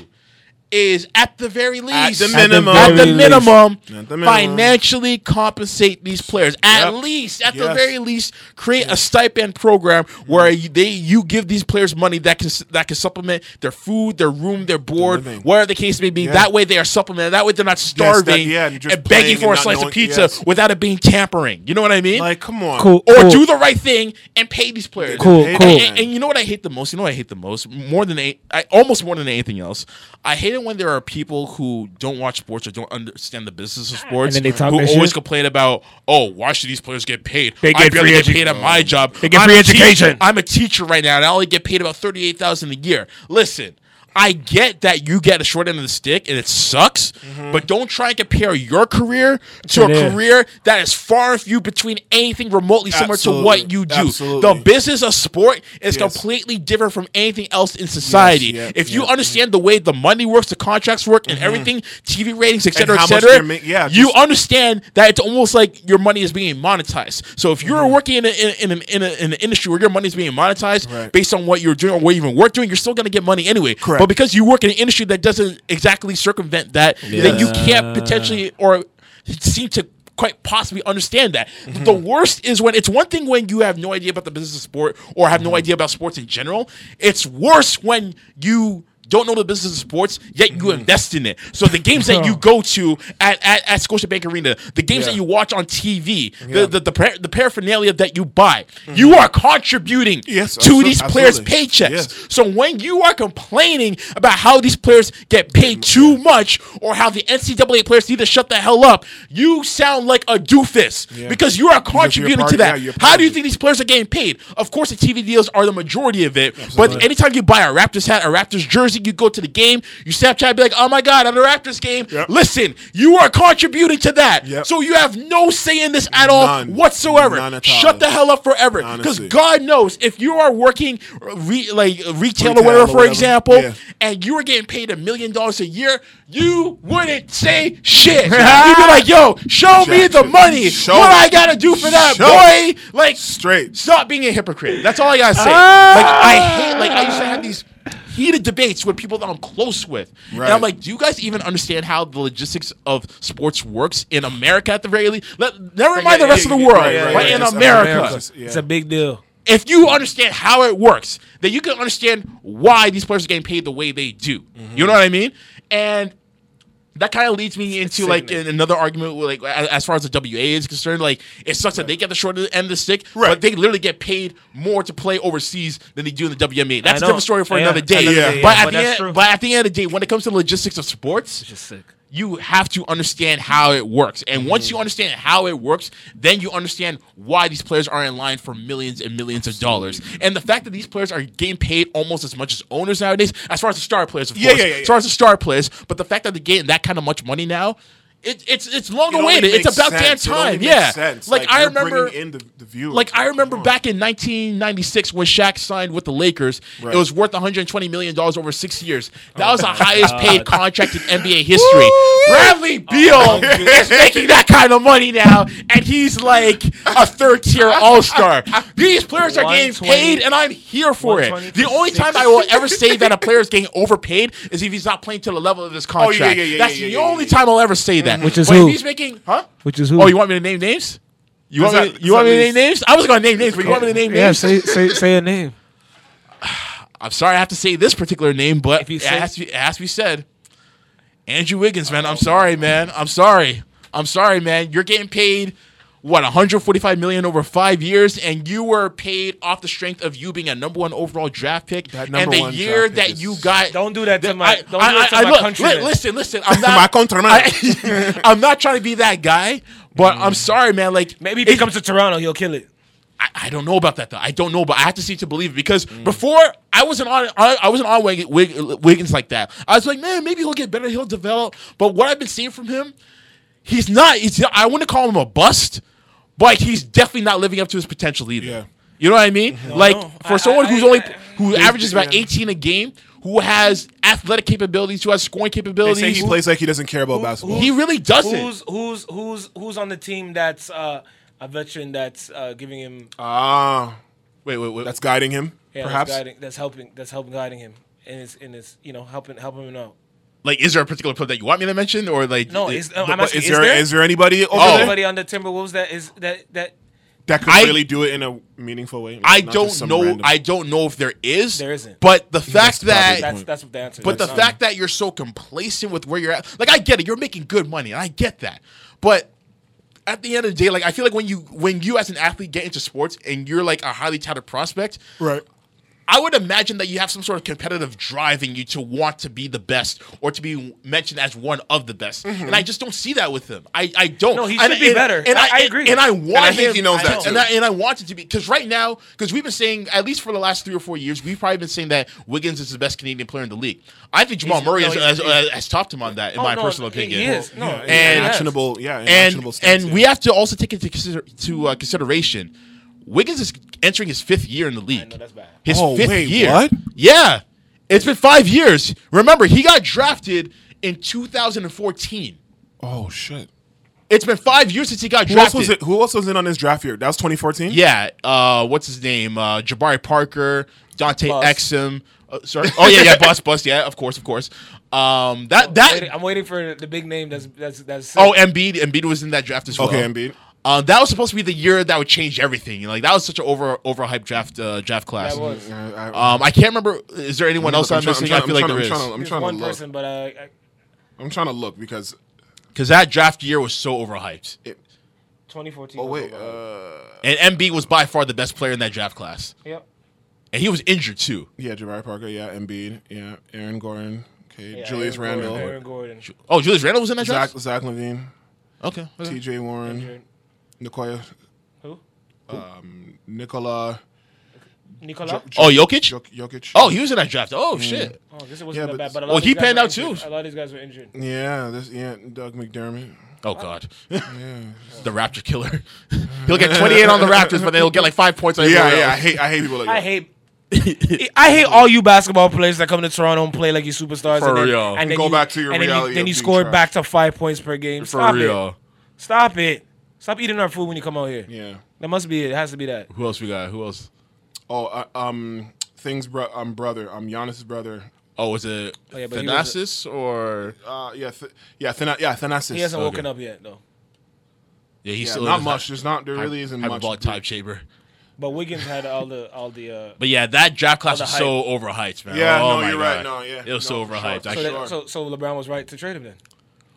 is at the very least the the minimum. at the minimum, At the minimum. financially compensate these players. At Yep. least, at the very least, create a stipend program mm-hmm. where you, they you give these players money that can that can supplement their food, their room, their board, living. whatever the case may be. Yeah. That way, they are supplemented. That way, they're not starving yeah, and just and begging for a and not slice knowing- of pizza yes. without it being tampering. You know what I mean? Like, come on. Cool. or cool. do the right thing and pay these players. Cool, cool. them, And, and you know what I hate the most? You know what I hate the most? More than a, I almost more than anything else. I hate it when there are people who don't watch sports or don't understand the business of sports. then they talk who always shit. complain about, oh, why should these players get paid? They I get barely free get paid at my job. They get I'm free a teacher- I'm a teacher right now, and I only get paid about thirty eight thousand a year. Listen. I get that you get a short end of the stick and it sucks, Mm-hmm. but don't try and compare your career to a Yeah. career that is far and few between anything remotely similar to what you do. Absolutely. The business of sport is Yes. completely different from anything else in society. yeah, if you understand the way the money works, the contracts work, and everything, TV ratings, etc., etc., et much cetera, they're ma- yeah, you just- understand that it's almost like your money is being monetized. So if Mm-hmm. you're working in, a, in, in, an, in, a, in an industry where your money is being monetized Right. based on what you're doing or what you even work doing, you're still going to get money anyway. Correct. But because you work in an industry that doesn't exactly circumvent that, then you can't potentially or seem to quite possibly understand that. Mm-hmm. The worst is when it's one thing when you have no idea about the business of sport or have Mm-hmm. no idea about sports in general. It's worse when you don't know the business of sports, yet you Mm-hmm. invest in it. So the games that you go to at, at, at Scotiabank Arena, the games Yeah. that you watch on TV, Yeah. Mm-hmm. the, the, the, par- the paraphernalia that you buy, you are contributing Yes, to these players' absolutely. paychecks. Yes. So when you are complaining about how these players get paid too much or how the NCAA players need to shut the hell up, you sound like a doofus Yeah. because you are contributing to that. how do you think these players are getting paid? Of course, the TV deals are the majority of it. But anytime you buy a Raptors hat, a Raptors jersey, you go to the game, you Snapchat, be like, "Oh my god, at a Raptors game." Yep. Listen, you are contributing to that, Yep. so you have no say in this at all None. whatsoever. None at. Shut the hell up forever, because God knows if you are working re, like retail, or whatever, or for example, Yeah. and you were getting paid a million dollars a year, you wouldn't say shit. You'd be like, "Yo, show me the money. Show what. I gotta do for that, Show boy." Like, Straight. Stop being a hypocrite. That's all I gotta say. Ah. Like I hate. Like I used to have these heated debates with people that I'm close with, and I'm like, do you guys even understand how the logistics of sports works in America at the very least? Let, never mind the rest yeah, of the yeah, world, right, right? right, right. In It's America. America. Yeah. It's a big deal. If you understand how it works, then you can understand why these players are getting paid the way they do. Mm-hmm. You know what I mean? And that kind of leads me into like in another argument with like as far as the WA is concerned, like it sucks that they get the short end of the stick, Right. but they literally get paid more to play overseas than they do in the WNBA. That's a different story for Yeah, another day. another day, yeah, But, at but the end, true. but at the end of the day, when it comes to the logistics of sports, Just sick. You have to understand how it works. And once you mm. understand how it works, then you understand why these players are in line for millions and millions of dollars. And the fact that these players are getting paid almost as much as owners nowadays, as far as the star players, of Yeah, course, yeah, yeah, as far as the star players, but the fact that they're getting that kind of much money now. It, it's it's long it awaited. It's about damn sense. Only time. Yeah, sense. like, I remember, in the, the viewers. like I remember back in 1996 when Shaq signed with the Lakers, Right. it was worth 120 million dollars over six years. That was the highest paid contract in NBA history. Bradley Beal is making that kind of money now, and he's like a third tier All Star. These players are getting paid, and I'm here for it. The only time I will ever say that a player is getting overpaid is if he's not playing to the level of this contract. Oh, yeah, yeah, That's yeah, the yeah, yeah, only time I'll ever say that. Which is but who? If he's making, huh? Which is who? Oh, you want me to name names? You Does want me? you want me to name names? I was going to name names, but you want me to name names? Yeah, say say say a name. I'm sorry I have to say this particular name, but If you it, say- has to be, it has to be said. Andrew Wiggins, man. I'm sorry, man. I'm sorry. I'm sorry, man. You're getting paid what 145 million over five years, and you were paid off the strength of you being a number one overall draft pick. That and number the one year draft pick that is- you got, Don't do that to that- my- don't do that to my look, countrymen. li- listen, listen. I'm not. My countrymen. I, I'm not trying to be that guy, but I'm sorry, man. Like Maybe if he it- comes to Toronto, he'll kill it. I, I don't know about that though. I don't know, but I have to see to believe it because Mm. before I wasn't on I, I wasn't on Wig, Wig, Wiggins like that. I was like, man, maybe he'll get better, he'll develop. But what I've been seeing from him, he's not. He's not, I wouldn't call him a bust, but he's definitely not living up to his potential either. Yeah. You know what I mean? like no. for I- someone I- who's I- only who averages about yeah. 18 a game, who has athletic capabilities, who has scoring capabilities. They capabilities. say he plays like he doesn't care about who- basketball. He really doesn't. Who's who's who's who's on the team that's uh, a veteran that's uh, giving him Ah, wait, wait, wait. that's guiding him, yeah, perhaps. that's, guiding, that's helping that's helping guiding him and his and his you know helping helping him out. Like, is there a particular player that you want me to mention, or like? No, it- is, But- I'm asking, is is there there, is there anybody over Oh. there anybody on the Timberwolves that is that that that could I- really do it in a meaningful way? I don't know. random- I don't know if there is. There isn't. But the fact probably that, that's that's what the answer. but the fact that you're so complacent with where you're at, like I get it, you're making good money, and I get that. But at the end of the day, like I feel like when you when you as an athlete get into sports and you're like a highly touted prospect, right. I would imagine that you have some sort of competitive drive in you to want to be the best or to be mentioned as one of the best. And I just don't see that with him. I, I don't. No, he And- should be and- better. And I- I, I agree. And I want I think him- he knows that know. And I, and I want it to be because right now, because we've been saying at least for the last three or four years, we've probably been saying that Wiggins is the best Canadian player in the league. I think Jamal He's- Murray no, has, he's- has, has topped him on that, in Oh, my no, personal opinion. he is. No, Yeah, and- and- actionable. Yeah, and actionable. stats, and we have to also take into consider, to uh, consideration. Wiggins is entering his fifth year in the league. know, that's bad. His Oh, fifth wait, year. what? Yeah, it's been five years. Remember, he got drafted in 2014. Oh shit. It's been five years since he got Who else drafted. was it? Who else was in on this draft year? That was 2014. Yeah. Uh, what's his name? Uh, Jabari Parker, Dante Bus. Exum. Uh, sorry. Oh yeah, yeah. Bust, bus. Yeah, of course, of course. Um, that that. Waiting- I'm waiting for the big name. That's that's that's. Oh, Embiid. Embiid was in that draft as well. Okay, Embiid. Um, that was supposed to be the year that would change everything. Like that was such an over overhyped draft uh, draft class. that was. I- Um, I can't remember. Is there anyone else I'm, trying- missing? trying- I feel like trying- there I'm is. trying to- I'm There's trying one to look. person, but uh, I, I'm trying to look because. Because that draft year was so overhyped, It, 2014. oh wait. Uh, and Embiid was by far the best player in that draft class, yep. and he was injured too. yeah, Jabari Parker. Yeah, Embiid. Yeah, Aaron Gordon. Okay, Yeah, Julius Aaron Randle. Gordon, Aaron Gordon. Oh, Julius Randle was in that Zach draft. Zach LaVine. Okay. okay. T.J. Warren. Nikola. Who? Um, Nikola. Nikola. Oh, Jokic. Jok- Jokic. Oh, he was in that draft. Oh shit. Oh, this wasn't Yeah, that but- bad. But a lot Well, of he these guys panned were out injured. too. A lot of these guys were injured. Yeah, this yeah, Doug McDermott. Oh god. Yeah. the Raptor killer. he'll get 28 on the Raptors, but then he'll get like five points. On Yeah, everywhere yeah. I else. hate I hate people like I that. hate. I hate all you basketball players that come to Toronto and play like you superstars. For and then, real. And then Go you, back to your and then you, reality then of you being score trash. back to five points per game. For Stop real. it. Stop it. Stop eating our food when you come out here. Yeah. That must be it. It has to be that. Who else we got? Who else? Oh, uh, um, things, bro. Um, brother. Um, Giannis's brother. Oh, was it Oh, yeah, but he Thanasis or? Uh, yeah, th- yeah, Thana- yeah, Thanasis. He hasn't Okay. woken up yet though. Yeah, he's Yeah, still not in much. There's not. There really isn't much. Hyperbolic type chamber. But Wiggins had all the all the. Uh, But yeah, that draft class the was so overhyped, man. Yeah, oh no, my you're God. right. No, yeah. it was No, so overhyped. sure. I so, should- that, so so LeBron was right to trade him then.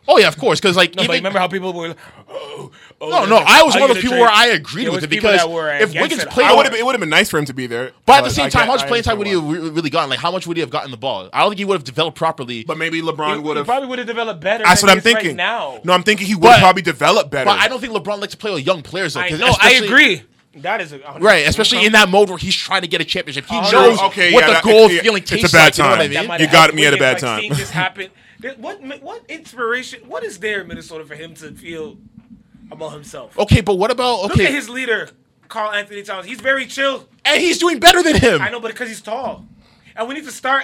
Oh yeah, of course, because like No, even, but remember how people were. Like, oh, oh, no, oh, no, gonna- I was one of those gonna people trade- where I agreed There with was it because if against Wiggins it. played, I all- It would have been nice for him to be there. but at the same I time, get- how much I playing time would he have really gotten? Like, how much would he have gotten the ball? I don't think he would have developed properly. But maybe LeBron would have. probably would have developed better. That's what I'm he is right thinking. now. No, I'm thinking he would probably develop better. but I don't think LeBron likes to play with young players though. I 'cause know. I agree. That is a, Right, especially in that mode where he's trying to get a championship. He Oh, knows okay, what yeah, the that- goal yeah, feeling it's a tastes bad like. You know what I time. mean? You got me at a Wiggins, bad like, time. Seeing this happen. There- What what inspiration? What is there in Minnesota for him to feel about himself? Okay, but what about Look okay? at his leader, Karl-Anthony Towns. He's very chill. and he's doing better than him. I know, but because he's tall, and we need to start.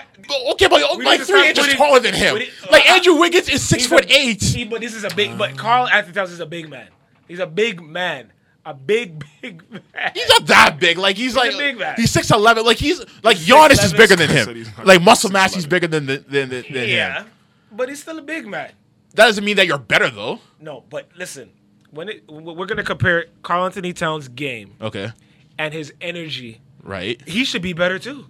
Okay, but like three inches putting- taller than him. we need- Like uh, Andrew Wiggins is six foot a- eight. He, but this is a big. But Karl-Anthony Towns is a big man. He's a big man. A big, big man. He's not that big. Like he's, like a big man. he's six eleven. Like he's like Giannis is bigger than him. Like muscle mass, he's bigger than the, than, than, than yeah, him. But he's still a big man. That doesn't mean that you're better though. No, but listen, when it, we're gonna compare Karl-Anthony Towns' game Okay, and his energy, right. he should be better too.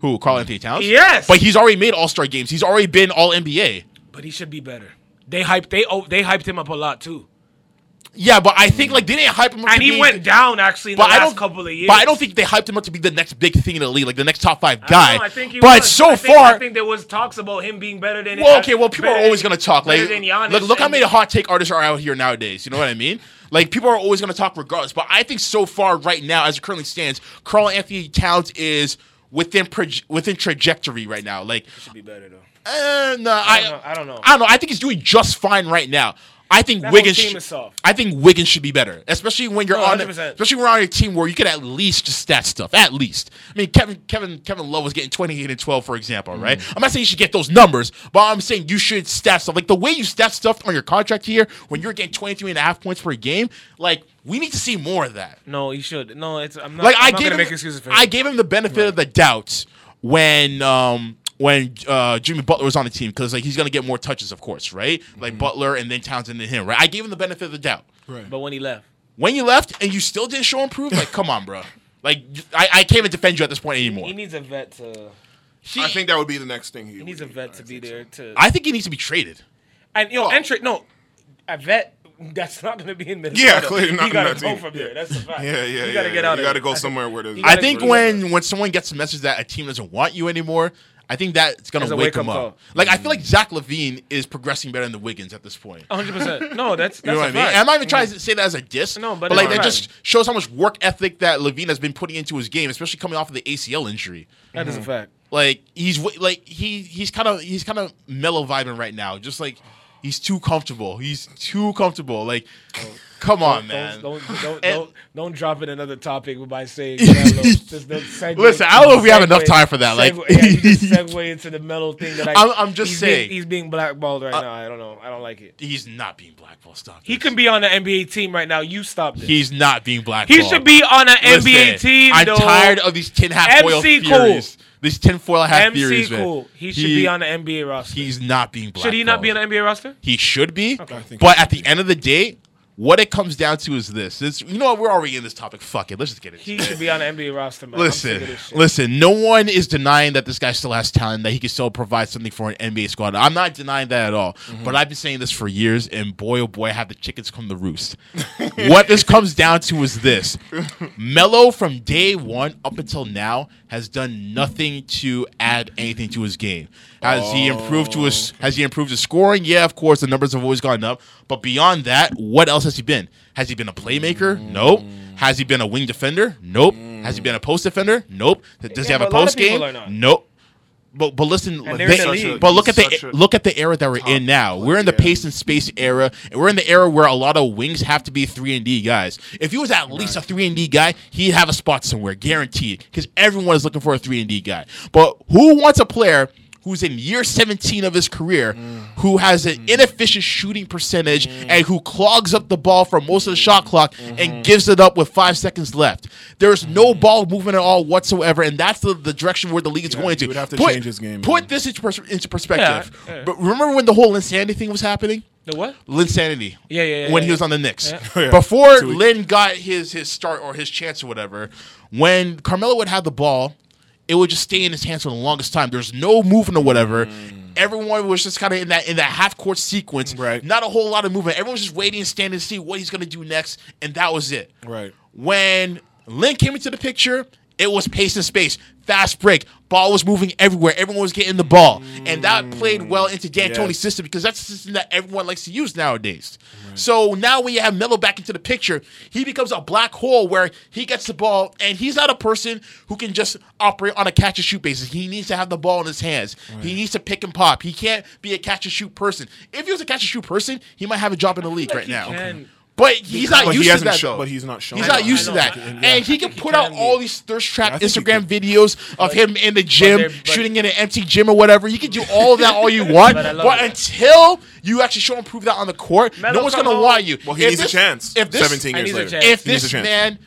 Who? Karl-Anthony Towns. Yes. but he's already made All Star games. He's already been All NBA. But he should be better. They hyped they oh, they hyped him up a lot too, Yeah, but I think like they didn't hype him up. and to he be- went down actually in the I last don't, couple of years. but I don't think they hyped him up to be the next big thing in the league, like the next top five I guy. don't know, I think he but was. so I think, far, I think there was talks about him being better than. Well, okay, well, people are always going to talk. Like, look, look how many hot take artists are out here nowadays. You know what I mean? Like, people are always going to talk regardless. But I think so far, right now, as it currently stands, Karl-Anthony Towns is within proj- within trajectory right now. Like, should be better though. uh, no, I I, don't know. I don't know. I don't know. I think he's doing just fine right now. I think That Wiggins. sh-. I think Wiggins should be better, especially when you're No, on, 100%. especially when you're on a team where you could at least just stat stuff. At least, I mean, Kevin, Kevin, Kevin Love was getting 28 and 12, for example, right? Mm. I'm not saying you should get those numbers, but I'm saying you should stat stuff like the way you stat stuff on your contract here when you're getting 23 and a half points per game. Like, we need to see more of that. No, he should. No, it's. I'm not. Like, I'm I gave him, make excuses for him. I gave him the benefit of the doubt when when when uh, Jimmy Butler was on the team because like he's gonna get more touches, of course, right? Like Butler and then Townsend and him, right? I gave him the benefit of the doubt. Right. but when he left, When you left and you still didn't show improve, like come on, bro. Like I, I can't even defend you at this point anymore. he needs a vet to. He- I think that would be the next thing he, He needs a vet to be think so. there to. I think he needs to be traded. and you know, Oh. entry. No, a vet. That's not going to be in Minnesota. Yeah, clearly not You gotta go team. from there. That's the fact. Yeah, yeah, You gotta yeah, get yeah. out. You got to go somewhere where there's. I think when when someone gets a message that a team doesn't want you anymore, I think that's gonna As a wake him wake-up up. call. Like I feel like Zach LaVine is progressing better than the Wiggins at this point. 100. percent No, that's that's You know what I mean? And I'm not even trying to say that as a diss. No, but but like it's that just shows how much work ethic that LaVine has been putting into his game, especially coming off of the ACL injury. That is a mm-hmm. fact. Like he's like he he's kind of he's kind of mellow vibing right now. Just like he's too comfortable. He's too comfortable. Like, oh. Come on, man. Don't don't don't, don't don't drop in another topic by saying Just segue- Listen, I don't know if we have enough time for that, like- segue- yeah, you just segue into the Melo thing that I. I'm- I'm just he's saying. Uh, being, he's being blackballed right now. I don't know. I don't like it. He's not being blackballed. Stop. He this. can be on the NBA team right now. You stop this. He's not being blackballed. He should be on an Listen, NBA team. I'm though. tired of these tin hat foil cool. theories. These tin foil hat MC theories, man. cool. He should be on the NBA roster. He's not being blackballed. Should he not be on the NBA roster? He should be. Think But at the end of the day, what it comes down to is this. It's, you know what? We're already in this topic. Fuck it. Let's just get it. He should be on the NBA roster, man. Listen, of this shit. listen. No one is denying that this guy still has talent, that he can still provide something for an NBA squad. I'm not denying that at all. Mm-hmm. But I've been saying this for years, and boy, oh boy, have the chickens come to roost. what this comes down to is this: Melo, from day one up until now, has done nothing to add anything to his game. Has he improved to his? Has he improved his scoring? Yeah, of course. The numbers have always gone up. But beyond that, what else has he been? Has he been a playmaker? Nope. Has he been a wing defender? Nope. Has he been a post defender? Nope. Does he have a a post game? people are not. Nope. But but listen, they're the but look at the look at the era that we're in now. We're in the player. pace and space era, and we're in the era where a lot of wings have to be three and D guys. If he was at least a three and D guy, he'd have a spot somewhere, guaranteed, because everyone is looking for a three and D guy. But who wants a player? Who's in year 17 of his career, mm. who has an mm. inefficient shooting percentage mm. and who clogs up the ball for most of the shot clock and mm-hmm. gives it up with five seconds left. There's no mm-hmm. ball movement at all whatsoever, and that's the, the direction where the league is Yeah, going to. would have to put, change his game, Put man. this into, pers- into perspective. Yeah, yeah. But remember when the whole insanity thing was happening? The what? Linsanity. Yeah, yeah, yeah, When yeah, he was on the Knicks. Yeah. Oh, yeah. Before Two weeks. Lin got his his start or his chance or whatever, when Carmelo would have the ball, it would just stay in his hands for the longest time. There's no movement or whatever. Mm. Everyone was just kind of in that in that half court sequence. Right. Not a whole lot of movement. Everyone was just waiting and standing to see what he's gonna do next, and that was it. Right. When Lin came into the picture, it was pace and space, fast break. Ball was moving everywhere. Everyone was getting the ball, and that played well into Dan Yes. Tony's system because that's the system that everyone likes to use nowadays. So now when you have Melo back into the picture, he becomes a black hole where he gets the ball, and he's not a person who can just operate on a catch and shoot basis. He needs to have the ball in his hands. He needs to pick and pop. He can't be a catch and shoot person. If he was a catch and shoot person, he might have a job in the league like right he now. can. But he's not But he used to hasn't that. shown- though. but he's not showing He's that. not used to that, and yeah. he can He put can out be. all these thirst trap I think he Instagram videos of him in the gym they're- but- shooting in an empty gym or whatever. You can do all of that all you want, But but, until you actually show and prove that on the court, Melo no one's gonna home- want you. Well, he If needs this- a chance. If this, 17 years need a later. if this a chance. man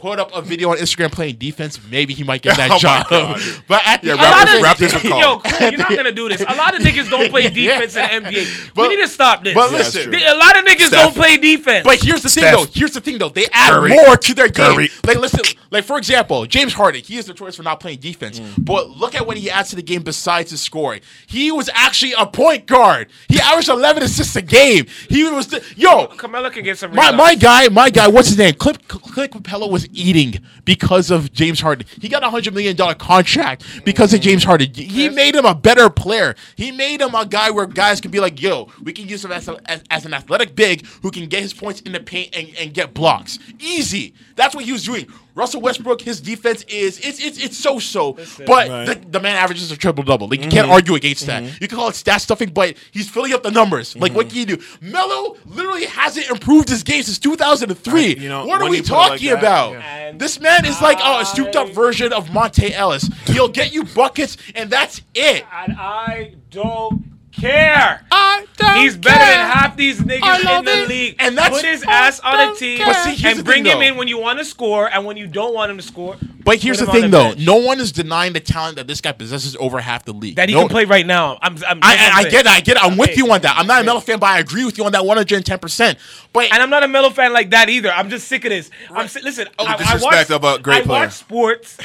put up a video on Instagram playing defense, maybe he might get that Oh job. God. But at the Yeah, end wrap of this- the wrap this day- up, Carl. Yo, Cool, you're not gonna do this. A lot of niggas don't play defense in the NBA. But- we need to stop this. but listen, true. a lot of niggas Steph. don't play defense. But here's the thing, Steph. though. Here's the thing, though. They add Curry. more to their game. Curry. Like, listen, like for example, James Harden. He is notorious for not playing defense, Mm. but look at what he adds to the game besides his scoring. He was actually a point guard. He averaged 11 assists a game. He was the yo. Carmelo can get some. My, my guy, my guy, what's his name? Clip Clip Capela was eating because of James Harden. He got a hundred million dollar contract because of mm-hmm. James Harden. He made him a better player. He made him a guy where guys can be like, "Yo, we can use him as, a, as, as an athletic big who can get his points in the paint and, and get blocks. Easy. That's what he was doing. Russell Westbrook, his defense is it's it's it's so so, but Right. the, the man averages a triple double. Like you can't mm-hmm. argue against that. Mm-hmm. You can call it stat stuffing, but he's filling up the numbers. Like what mm-hmm. can you do? Melo literally hasn't improved his game since 2003. I- you know, what are we you put it like talking about? yeah. This man is like oh, a stooped up version of Monta Ellis. He'll get you buckets, and that's it. And I don't care. I don't He's better than half these niggas in the it. league. And that's- put his I ass on a team care. But see, and bring thing, him though. in when you want to score and when you don't want him to score. But here's the thing, the though. bench. No one is denying the talent that this guy possesses over half the league. that he No- can play right now. I'm, I'm I, I, I get it. I get it. I'm with you on that. I'm not a Melo fan, but I agree with you on that 110. percent But And I'm not a Melo fan like that either. I'm just sick of this. I'm si- listen. Oh, I, I watch, of a great I player. watch sports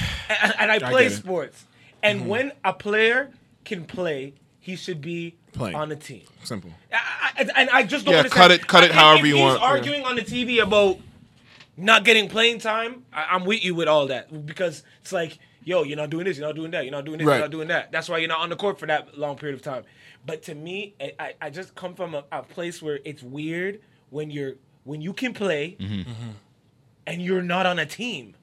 and, and I play get sports. And mm-hmm. when a player can play, he should be Playing. on the team. Simple. I, I, and I just don't Yeah, understand. cut it- cut it however you he's want, yeah. arguing on the TV about not getting playing time. I, I'm with you with all that because it's like, yo, you're not doing this, you're not doing that, you're not doing this, Right. you're not doing that. That's why you're not on the court for that long period of time. But to me, I, I, just come from a, a place where it's weird when you're when you can play Mm-hmm. and you're not on a team.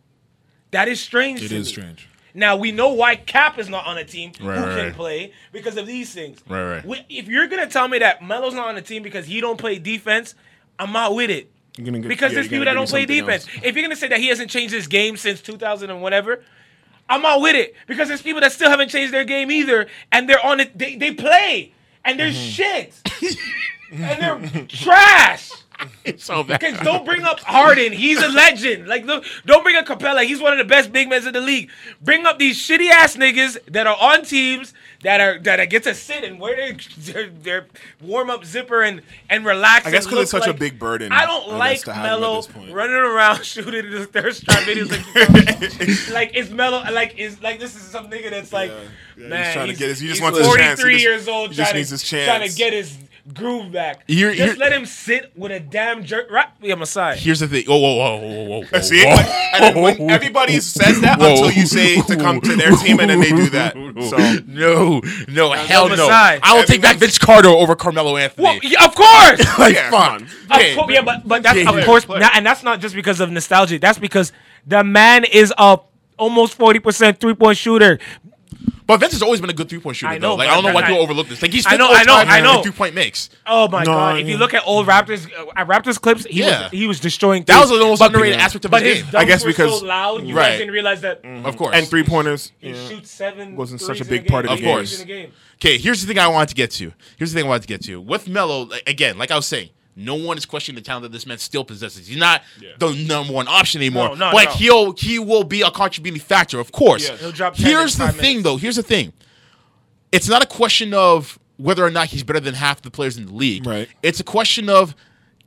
That is strange. It is me. strange. Now we know why Cap is not on a team Right, who right, can right. play because of these things. Right, right. We- If you're gonna tell me that Melo's not on the team because he don't play defense, I'm not with it. Get- because yeah, there's people that don't play defense. else. If you're gonna say that he hasn't changed his game since 2000 and whatever, I'm not with it because there's people that still haven't changed their game either, and they're on it. They, they play and they're shit and they're trash. It's so bad. Because don't bring up Harden. He's a legend. Like, look, don't bring up Capela. He's one of the best big men in the league. Bring up these shitty ass niggas that are on teams that are that I get to sit and wear their their, their warm up zipper and and relax. I guess and 'cause it's look such a big burden, I don't I like guess, to have him at Melo this point. running around shooting the thirst trap videos. Like, like it's Melo. Like is like this is some nigga that's like, Yeah, man, he's trying to get his- he just he's wants his chance. 43 years old. he just trying needs to, his Trying to get his groove back. Here- Just here- let him sit with a damn jerk. Right, yeah, Messiah. Here's the thing. Oh, whoa, whoa, whoa, whoa, whoa. See, whoa. and then everybody says that Whoa. until you say to come to their team, and then they do that. So no, no, hell no. Masai. I will take back Vince Carter over Carmelo Anthony. Well, yeah, of course. like, Yeah, fuck. come Of Yeah. course, yeah, but but that's Yeah, of yeah. course, not, and that's not just because of nostalgia. That's because the man is a almost forty percent three point shooter. But Vince has always been a good three point shooter. I know, though. Like I don't know why I- people overlook this. Like he's I fifth know, all I know, I know. Three point makes. Oh my No, god! If you look at old Raptors, uh, Raptors clips, he Yeah. was he was destroying. That was the most But- underrated yeah. aspect of But his his game. I guess were because- so loud, you Right. guys didn't realize that Of course. and three pointers. he Yeah. shoots seven. Wasn't such a in big part game, of the eight game. threes in a game. Okay, here's the thing I wanted to get to. Here's the thing I wanted to get to. With Melo, again, like I was saying, no one is questioning the talent that this man still possesses. He's not the number one option anymore. No, no, but no. he'll he will be a contributing factor, of course. Yes. He'll drop Here's the thing, minutes. though. Here's the thing. It's not a question of whether or not he's better than half the players in the league. Right. It's a question of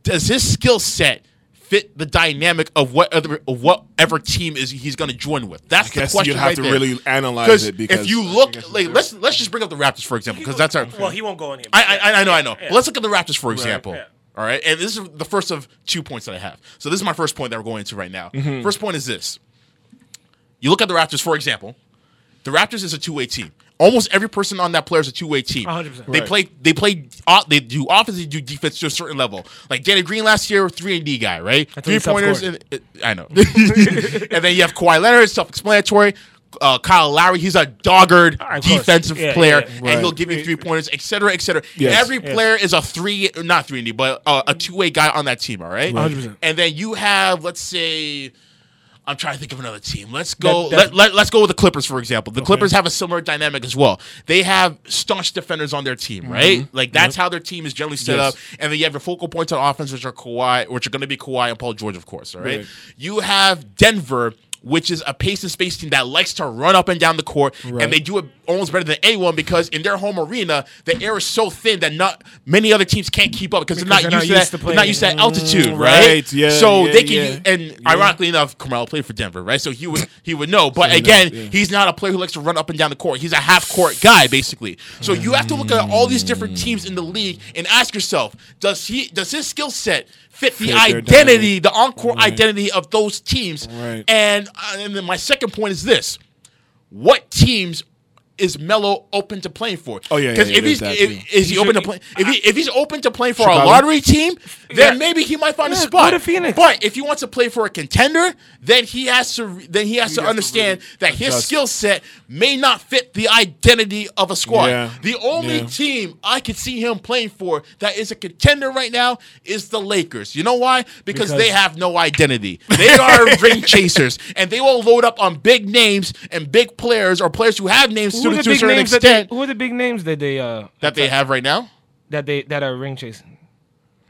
does his skill set fit the dynamic of what other of whatever team is he's going to join with. That's guess the question. you have right to there. really analyze it because if you look, like let's let's just bring up the Raptors for example, because that's our. Well, he won't go anywhere. I, I I know I know. Yeah. But let's look at the Raptors for example. yeah. All right, and this is the first of two points that I have. So this is my first point that we're going into right now. Mm-hmm. First point is this: you look at the Raptors for example. The Raptors is a two-way team. Almost every person on that player is a two-way team. 100%. They Right. play. They play. Uh, they do offense. They do defense to a certain level. Like Danny Green last year, three and D guy, right? Three pointers. And, uh, I know. and then you have Kawhi Leonard, self-explanatory. Uh, Kyle Lowry, he's a dogged Of course. defensive Yeah, player, yeah, and Right. he'll give you three pointers, etc., cetera, et cetera. Yes. Every Yes. player is a three, not three and D, but uh, a two-way guy on that team. All right. 100%. And then you have, let's say, I'm trying to think of another team. Let's go. That- that- let, let, us go with the Clippers, for example. The Clippers have a similar dynamic as well. They have staunch defenders on their team, right? Like that's how their team is generally set Yes. up. And then you have your focal points on offense, which are Kawhi, which are going to be Kawhi and Paul George, of course. All right. Right. You have Denver. Which is a pace and space team that likes to run up and down the court, Right. and they do it almost better than anyone because in their home arena, the air is so thin that not many other teams can't keep up because, Because they're not used to that. they're not used to that altitude, Mm, right? right, yeah, So yeah, they can, yeah. and Yeah. ironically enough, Carmelo played for Denver, right? So he would he would know. But he again, knows, he's not a player who likes to run up and down the court. He's a half court guy, basically. So you have to look at all these different teams in the league and ask yourself: Does he does his skill set fit the identity, dynamic. the on-court Right. identity of those teams? Right. And uh, and then my second point is this: What teams is Melo open to playing for? Oh, yeah, yeah, because yeah, if he's there's if, is he, He open to play if he if he's open to playing for Chicago? a lottery team, then Yeah. maybe he might find a spot. go to Phoenix. But if he wants to play for a contender, then he has to then he has He to has to understand really that his skill set may not fit the identity of a squad. Yeah. The only Yeah. team I could see him playing for that is a contender right now is the Lakers. You know why? Because, Because- they have no identity. They are ring chasers, and they will load up on big names and big players or players who have names Who to, to a certain names that they, who are the big names that they uh that they have right now. that they that are ring chasing?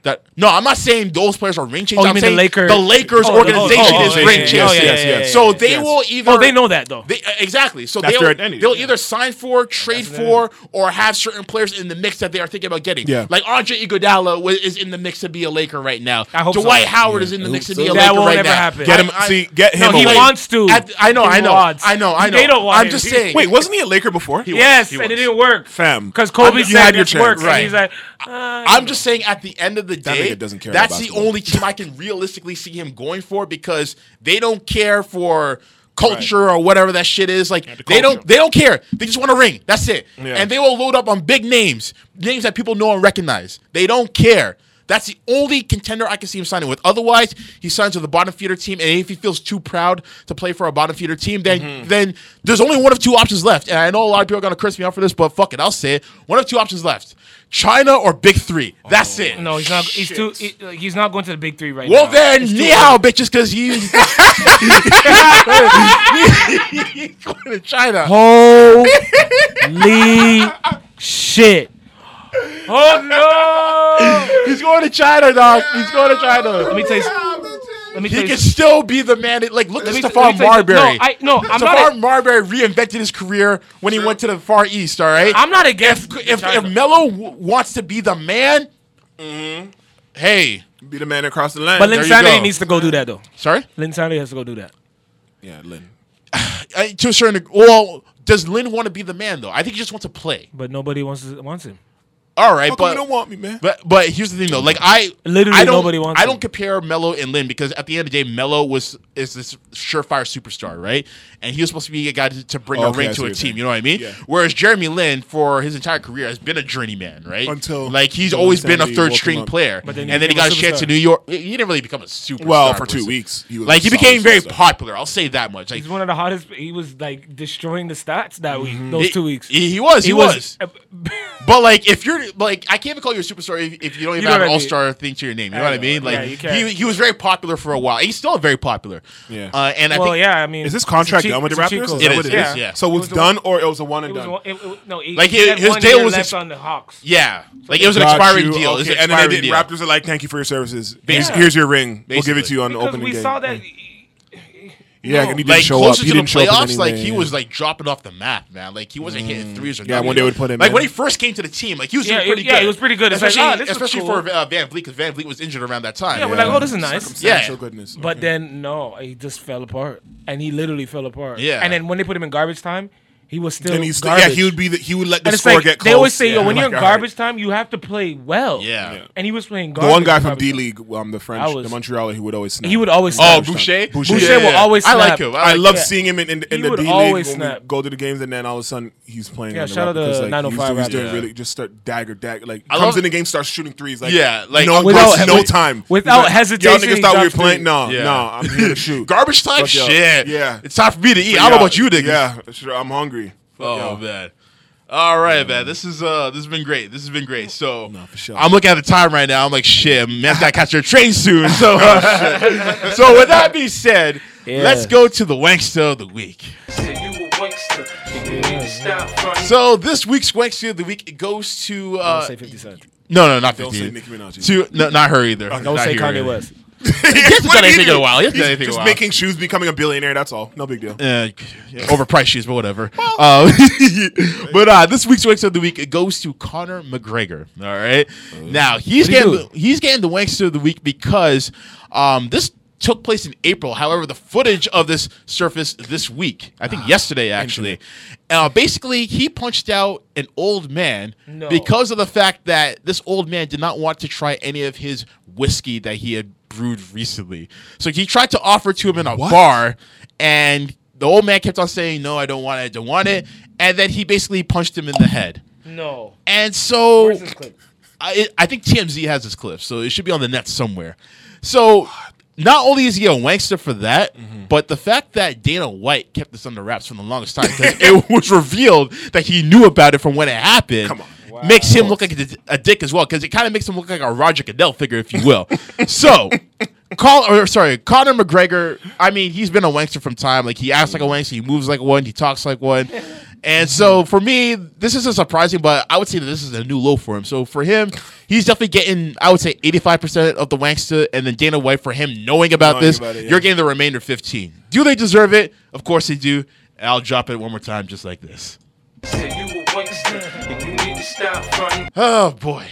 That no, I'm not saying those players are ring chasers. Oh, I'm mean the saying Lakers- the Lakers Oh, organization oh, oh, is yeah, ring yeah, chasers. yeah, yeah, yes, yes. So they yes. will either Oh, they know that though. They, uh, exactly. So That's they'll, identity, they'll yeah. either sign for, trade That's for, or have certain players in the mix that they are thinking about getting. Yeah. Like Andre Iguodala wa- is in the mix to be a Laker right now. I hope so. Dwight Howard Yeah, is in the mix to hope be a so. That Laker won't right ever now. happen. Get him. I- I- see, get him. No, he away. wants to. At- I know, I know, wants. I know, I know. They don't want I'm just saying. Wait, wasn't he a Laker before? Yes, and it didn't work. Fam. Because Kobe said had your this chance. Right. he's like, uh, I'm just saying, at the end of the That day, nigga doesn't care that's the only team I can realistically see him going for because they don't care for culture or whatever that shit is. Like the they don't, they don't care. They just want a ring. That's it. Yeah. And they will load up on big names, names that people know and recognize. They don't care. That's the only contender I can see him signing with. Otherwise, he signs with a bottom feeder team, and if he feels too proud to play for a bottom feeder team, then Mm-hmm. then there's only one of two options left. And I know a lot of people are gonna curse me out for this, but fuck it, I'll say it. One of two options left: China or Big Three. That's it. no, he's not. He's too. He, like, he's not going to the big three right Well now. Well, then, It's too hao, bitches, because he's he's going to China. Holy shit! Oh no! He's going to China, dog. He's going to China. Let me tell you. Let me tell He you. can still be the man. that- Like, look at Let me- let Stephon me tell you- Marbury. No, I no. I'm Stephon not. Marbury reinvented his career when he went to the Far East. All right. I'm not against. if if, China. if Melo w- wants to be the man, hey, Be the man across the line. but there Lin you Sanity go. needs to go do that though. sorry. Lin Sanity has to go do that. yeah, Lin. Uh, to a certain. Well, does Lin want to be the man though? I think he just wants to play. But nobody wants to, wants him. All right, How but you don't want me, man? But but here's the thing though, like I Literally I don't, nobody wants I don't compare Melo and Lin because at the end of the day, Melo was is this surefire superstar, right? And he was supposed to be a guy to, to bring a Okay, ring to a team. saying. You know what I mean? Yeah. Whereas Jeremy Lin, for his entire career, has been a journeyman, right? Until like he's always been a third string player, But then and he then he got a a chance to superstar. New York. He didn't really become a superstar. Well, for two se. weeks, he was like he became very superstar. popular. I'll say that much. Like He's one of the hottest. He was like destroying the stats that week. Mm-hmm. Those he- two weeks. he, he was, he, was. But like, if you're like, I can't even call you a superstar if, if you don't even know have an all star thing to your name. You know I what I mean? Like, Yeah, you he he was very popular for a while. He's still very popular. Yeah. Uh, and I well, think yeah. I mean, Is this contract it's a done with the Raptors? it's a Is cheat It what is, it it is? is, yeah. So it was was a- done, or it was a one and done. one- it- it- no, he, Like, his- his deal was left ex- on the Hawks. yeah, like it was an expiring you. deal. It Okay, an and then they expiring did. deal. Raptors are like, "Thank you for your services. Here's, your ring. We'll give it to you on the Because opening we game." saw that. Yeah, No. and he didn't Like show up. closer He to didn't show up in playoffs, any like way, he yeah. was like dropping off the map, man. Like he wasn't hitting threes or Yeah, nothing. when they would put him like in. when he first came to the team, like he was Yeah, doing pretty yeah, good. he was pretty good. It's like, especially ah, this was especially cool. for uh, VanVleet because VanVleet was injured around that time. Yeah, we're like, oh, this is nice. Circumstantial Yeah. goodness. But Okay. then no, he just fell apart, and he literally fell apart. Yeah. And then when they put him in garbage time, he was still then he's garbage. yeah, he would be the, he would let the And score like get close. they always say, yo, when you're Like, in all right. garbage time, you have to play well. Yeah. Yeah. And he was playing garbage. The one guy from D. League, um, the French, was- the Montreal, he would always snap. He would always. Oh, snap. Boucher. Boucher, Boucher yeah. will always I like him. I I love yeah. seeing him in, in, in the D League always when we snap. go to the games, and then all of a sudden he's playing. Yeah, shout out Raptors, to like, 905 he was, he was doing really just start dagger dagger like comes in the game starts shooting threes like Yeah, like, no without- without, no time without hesitation, Y'all niggas thought we were playing. No, no, I'm here to shoot. Garbage time, shit. Yeah. it's time for me to eat. I don't know about you, niggas. Yeah, I'm hungry. Fuck Oh y'all. man. All right, man. This is uh, this has been great. This has been great. So No, for sure. I'm looking at the time right now. I'm like, shit, man's got to catch your train soon. So, uh, so with that being said, Yeah. let's go to the wankster of the week. So this week's wankster of the week it goes to Don't uh, say 50 Cent. no, no, not Don't say Nicki Minaj. To no, not her either. Don't Not say here Kanye either. West. He hasn't done anything in a while. He hasn't He's done anything in a just while. making shoes, becoming a billionaire. That's all. No big deal. Uh, yeah, overpriced shoes, but whatever. Uh, but uh, this week's Wanks of the Week it goes to Conor McGregor. All right. Now he's What'd he getting do? the, he's getting the Wankster of the Week because um, this took place in April. However, the footage of this surfaced this week. I think yesterday actually. Uh, basically, he punched out an old man No. because of the fact that this old man did not want to try any of his whiskey that he had brewed recently. So he tried to offer to him in a What? bar, and the old man kept on saying, "No, I don't want it. I don't want it." and then he basically punched him in the head. No. And so Where's this clip? I, I think TMZ has this clip, so it should be on the net somewhere. So not only is he a wankster for that, mm-hmm. but the fact that Dana White kept this under wraps for the longest time, it was revealed that he knew about it from when it happened, Come on. Makes him look like a, a dick as well, because it kind of makes him look like a Roger Goodell figure, if you will. so. Call or sorry, Conor McGregor. I mean, he's been a wankster from time. Like he acts like a wankster, he moves like one, he talks like one. And so for me, this isn't surprising, but I would say that this is a new low for him. So for him, he's definitely getting, I would say, 85% of the wankster, and then Dana White for him knowing about Knowing this, about it, yeah. you're getting the remainder 15. Do they deserve it? Of course they do. And I'll drop it one more time just like this. Said you a wankster, and you need to stop fronting. Oh boy.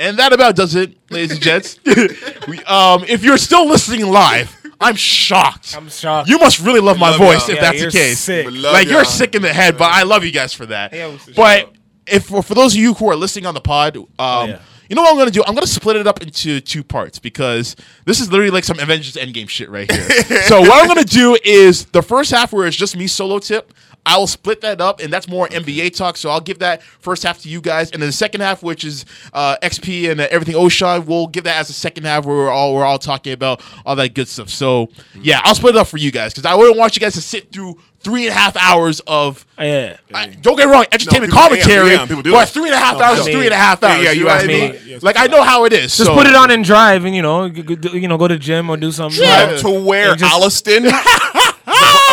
And that about does it, ladies and gents. we, um, if you're still listening live, I'm shocked. I'm shocked. You must really love my love voice y'all. if Yeah, that's the case. sick. Like you're y'all. sick in the head, but I love you guys for that. Yeah, but if for, for those of you who are listening on the pod, um, Oh, yeah. you know what I'm gonna do? I'm gonna split it up into two parts because this is literally like some Avengers Endgame shit right here. so what I'm gonna do is the first half where it's just me solo tip. I will split that up, and that's more NBA talk. So I'll give that first half to you guys, and then the second half, which is uh, XP and uh, everything Oshaun, we'll give that as a second half where we're all we're all talking about all that good stuff. So yeah, I'll split it up for you guys because I wouldn't want you guys to sit through three and a half hours of Yeah. I, don't get wrong, entertainment people- commentary. yeah, people do but three and a half No, hours I is three and a half hours. yeah, you you know what I me. mean? Yes, like I know how it is. Just so- put it on and drive, and you know, g- g- you know, go to the gym or do something. Yeah. To where And just- Alliston?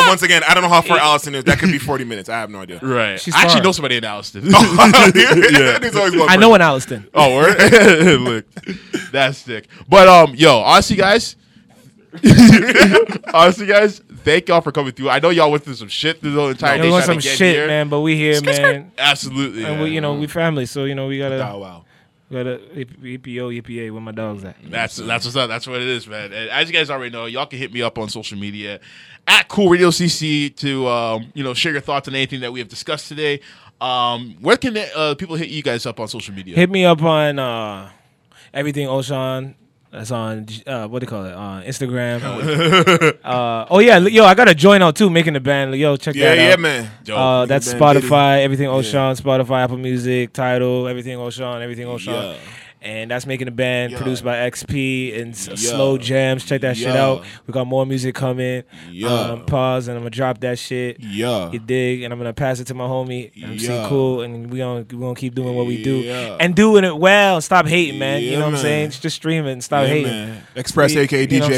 Once again, I don't know how far Alliston is. That could be 40 minutes. I have no idea. Right. She's I actually far. know somebody in Alliston. There's always one I know in Alliston. oh, word? look, that's sick. But um, yo, honestly, guys, honestly, guys, thank y'all for coming through. I know y'all went through some shit through the entire Yeah, day we want trying some shit, here. man, but we here, man. Absolutely. And we, you know, we family, so you know, we gotta, Oh, wow. gotta EPO, EPA. Where my dogs at? That's that's what's up. That's what it is, man. And as you guys already know, y'all can hit me up on social media at Cool Radio CC to um, you know share your thoughts on anything that we have discussed today. Um, where can uh, people hit you guys up on social media? Hit me up on uh, everything Oshaun. That's on uh, what do you call it? On Instagram. uh, oh yeah, yo, I got a join out too, making the band. Yo, check Yeah, that yeah, out. man. Dope. Uh, that's Spotify, everything Oshaun, Spotify, Apple Music, Tidal, everything Oshaun, everything Oshaun. Yeah. And that's making the band Yeah. produced by XP and Yeah. Slow Jams. Check that shit out. We got more music coming. Yeah. Um, pause, and I'm gonna drop that shit. Yeah. You dig, and I'm gonna pass it to my homie MC Yeah. Cool, and we gonna we gonna keep doing what we do Yeah. and doing it well. Stop hating, man. you Yeah, know what I'm man. saying? Just stream it stop Yeah, hating. man. Xpress, We- aka what I'm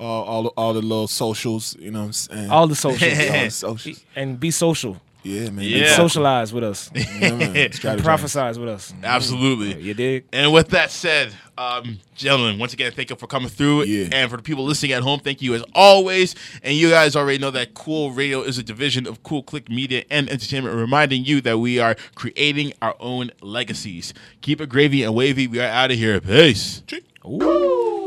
All, all, all the little socials, you know what I'm saying? All the socials, All the socials. and be social. Yeah, man. Yeah. Socialize with us. Yeah, man. Strategize. Prophesize with us. Absolutely. You dig? And with that said, um, gentlemen, once again, thank you for coming through. Yeah. And for the people listening at home, thank you as always. And you guys already know that Cool Radio is a division of Cool Click Media and Entertainment, reminding you that we are creating our own legacies. Keep it gravy and wavy. We are out of here. Peace. Ooh.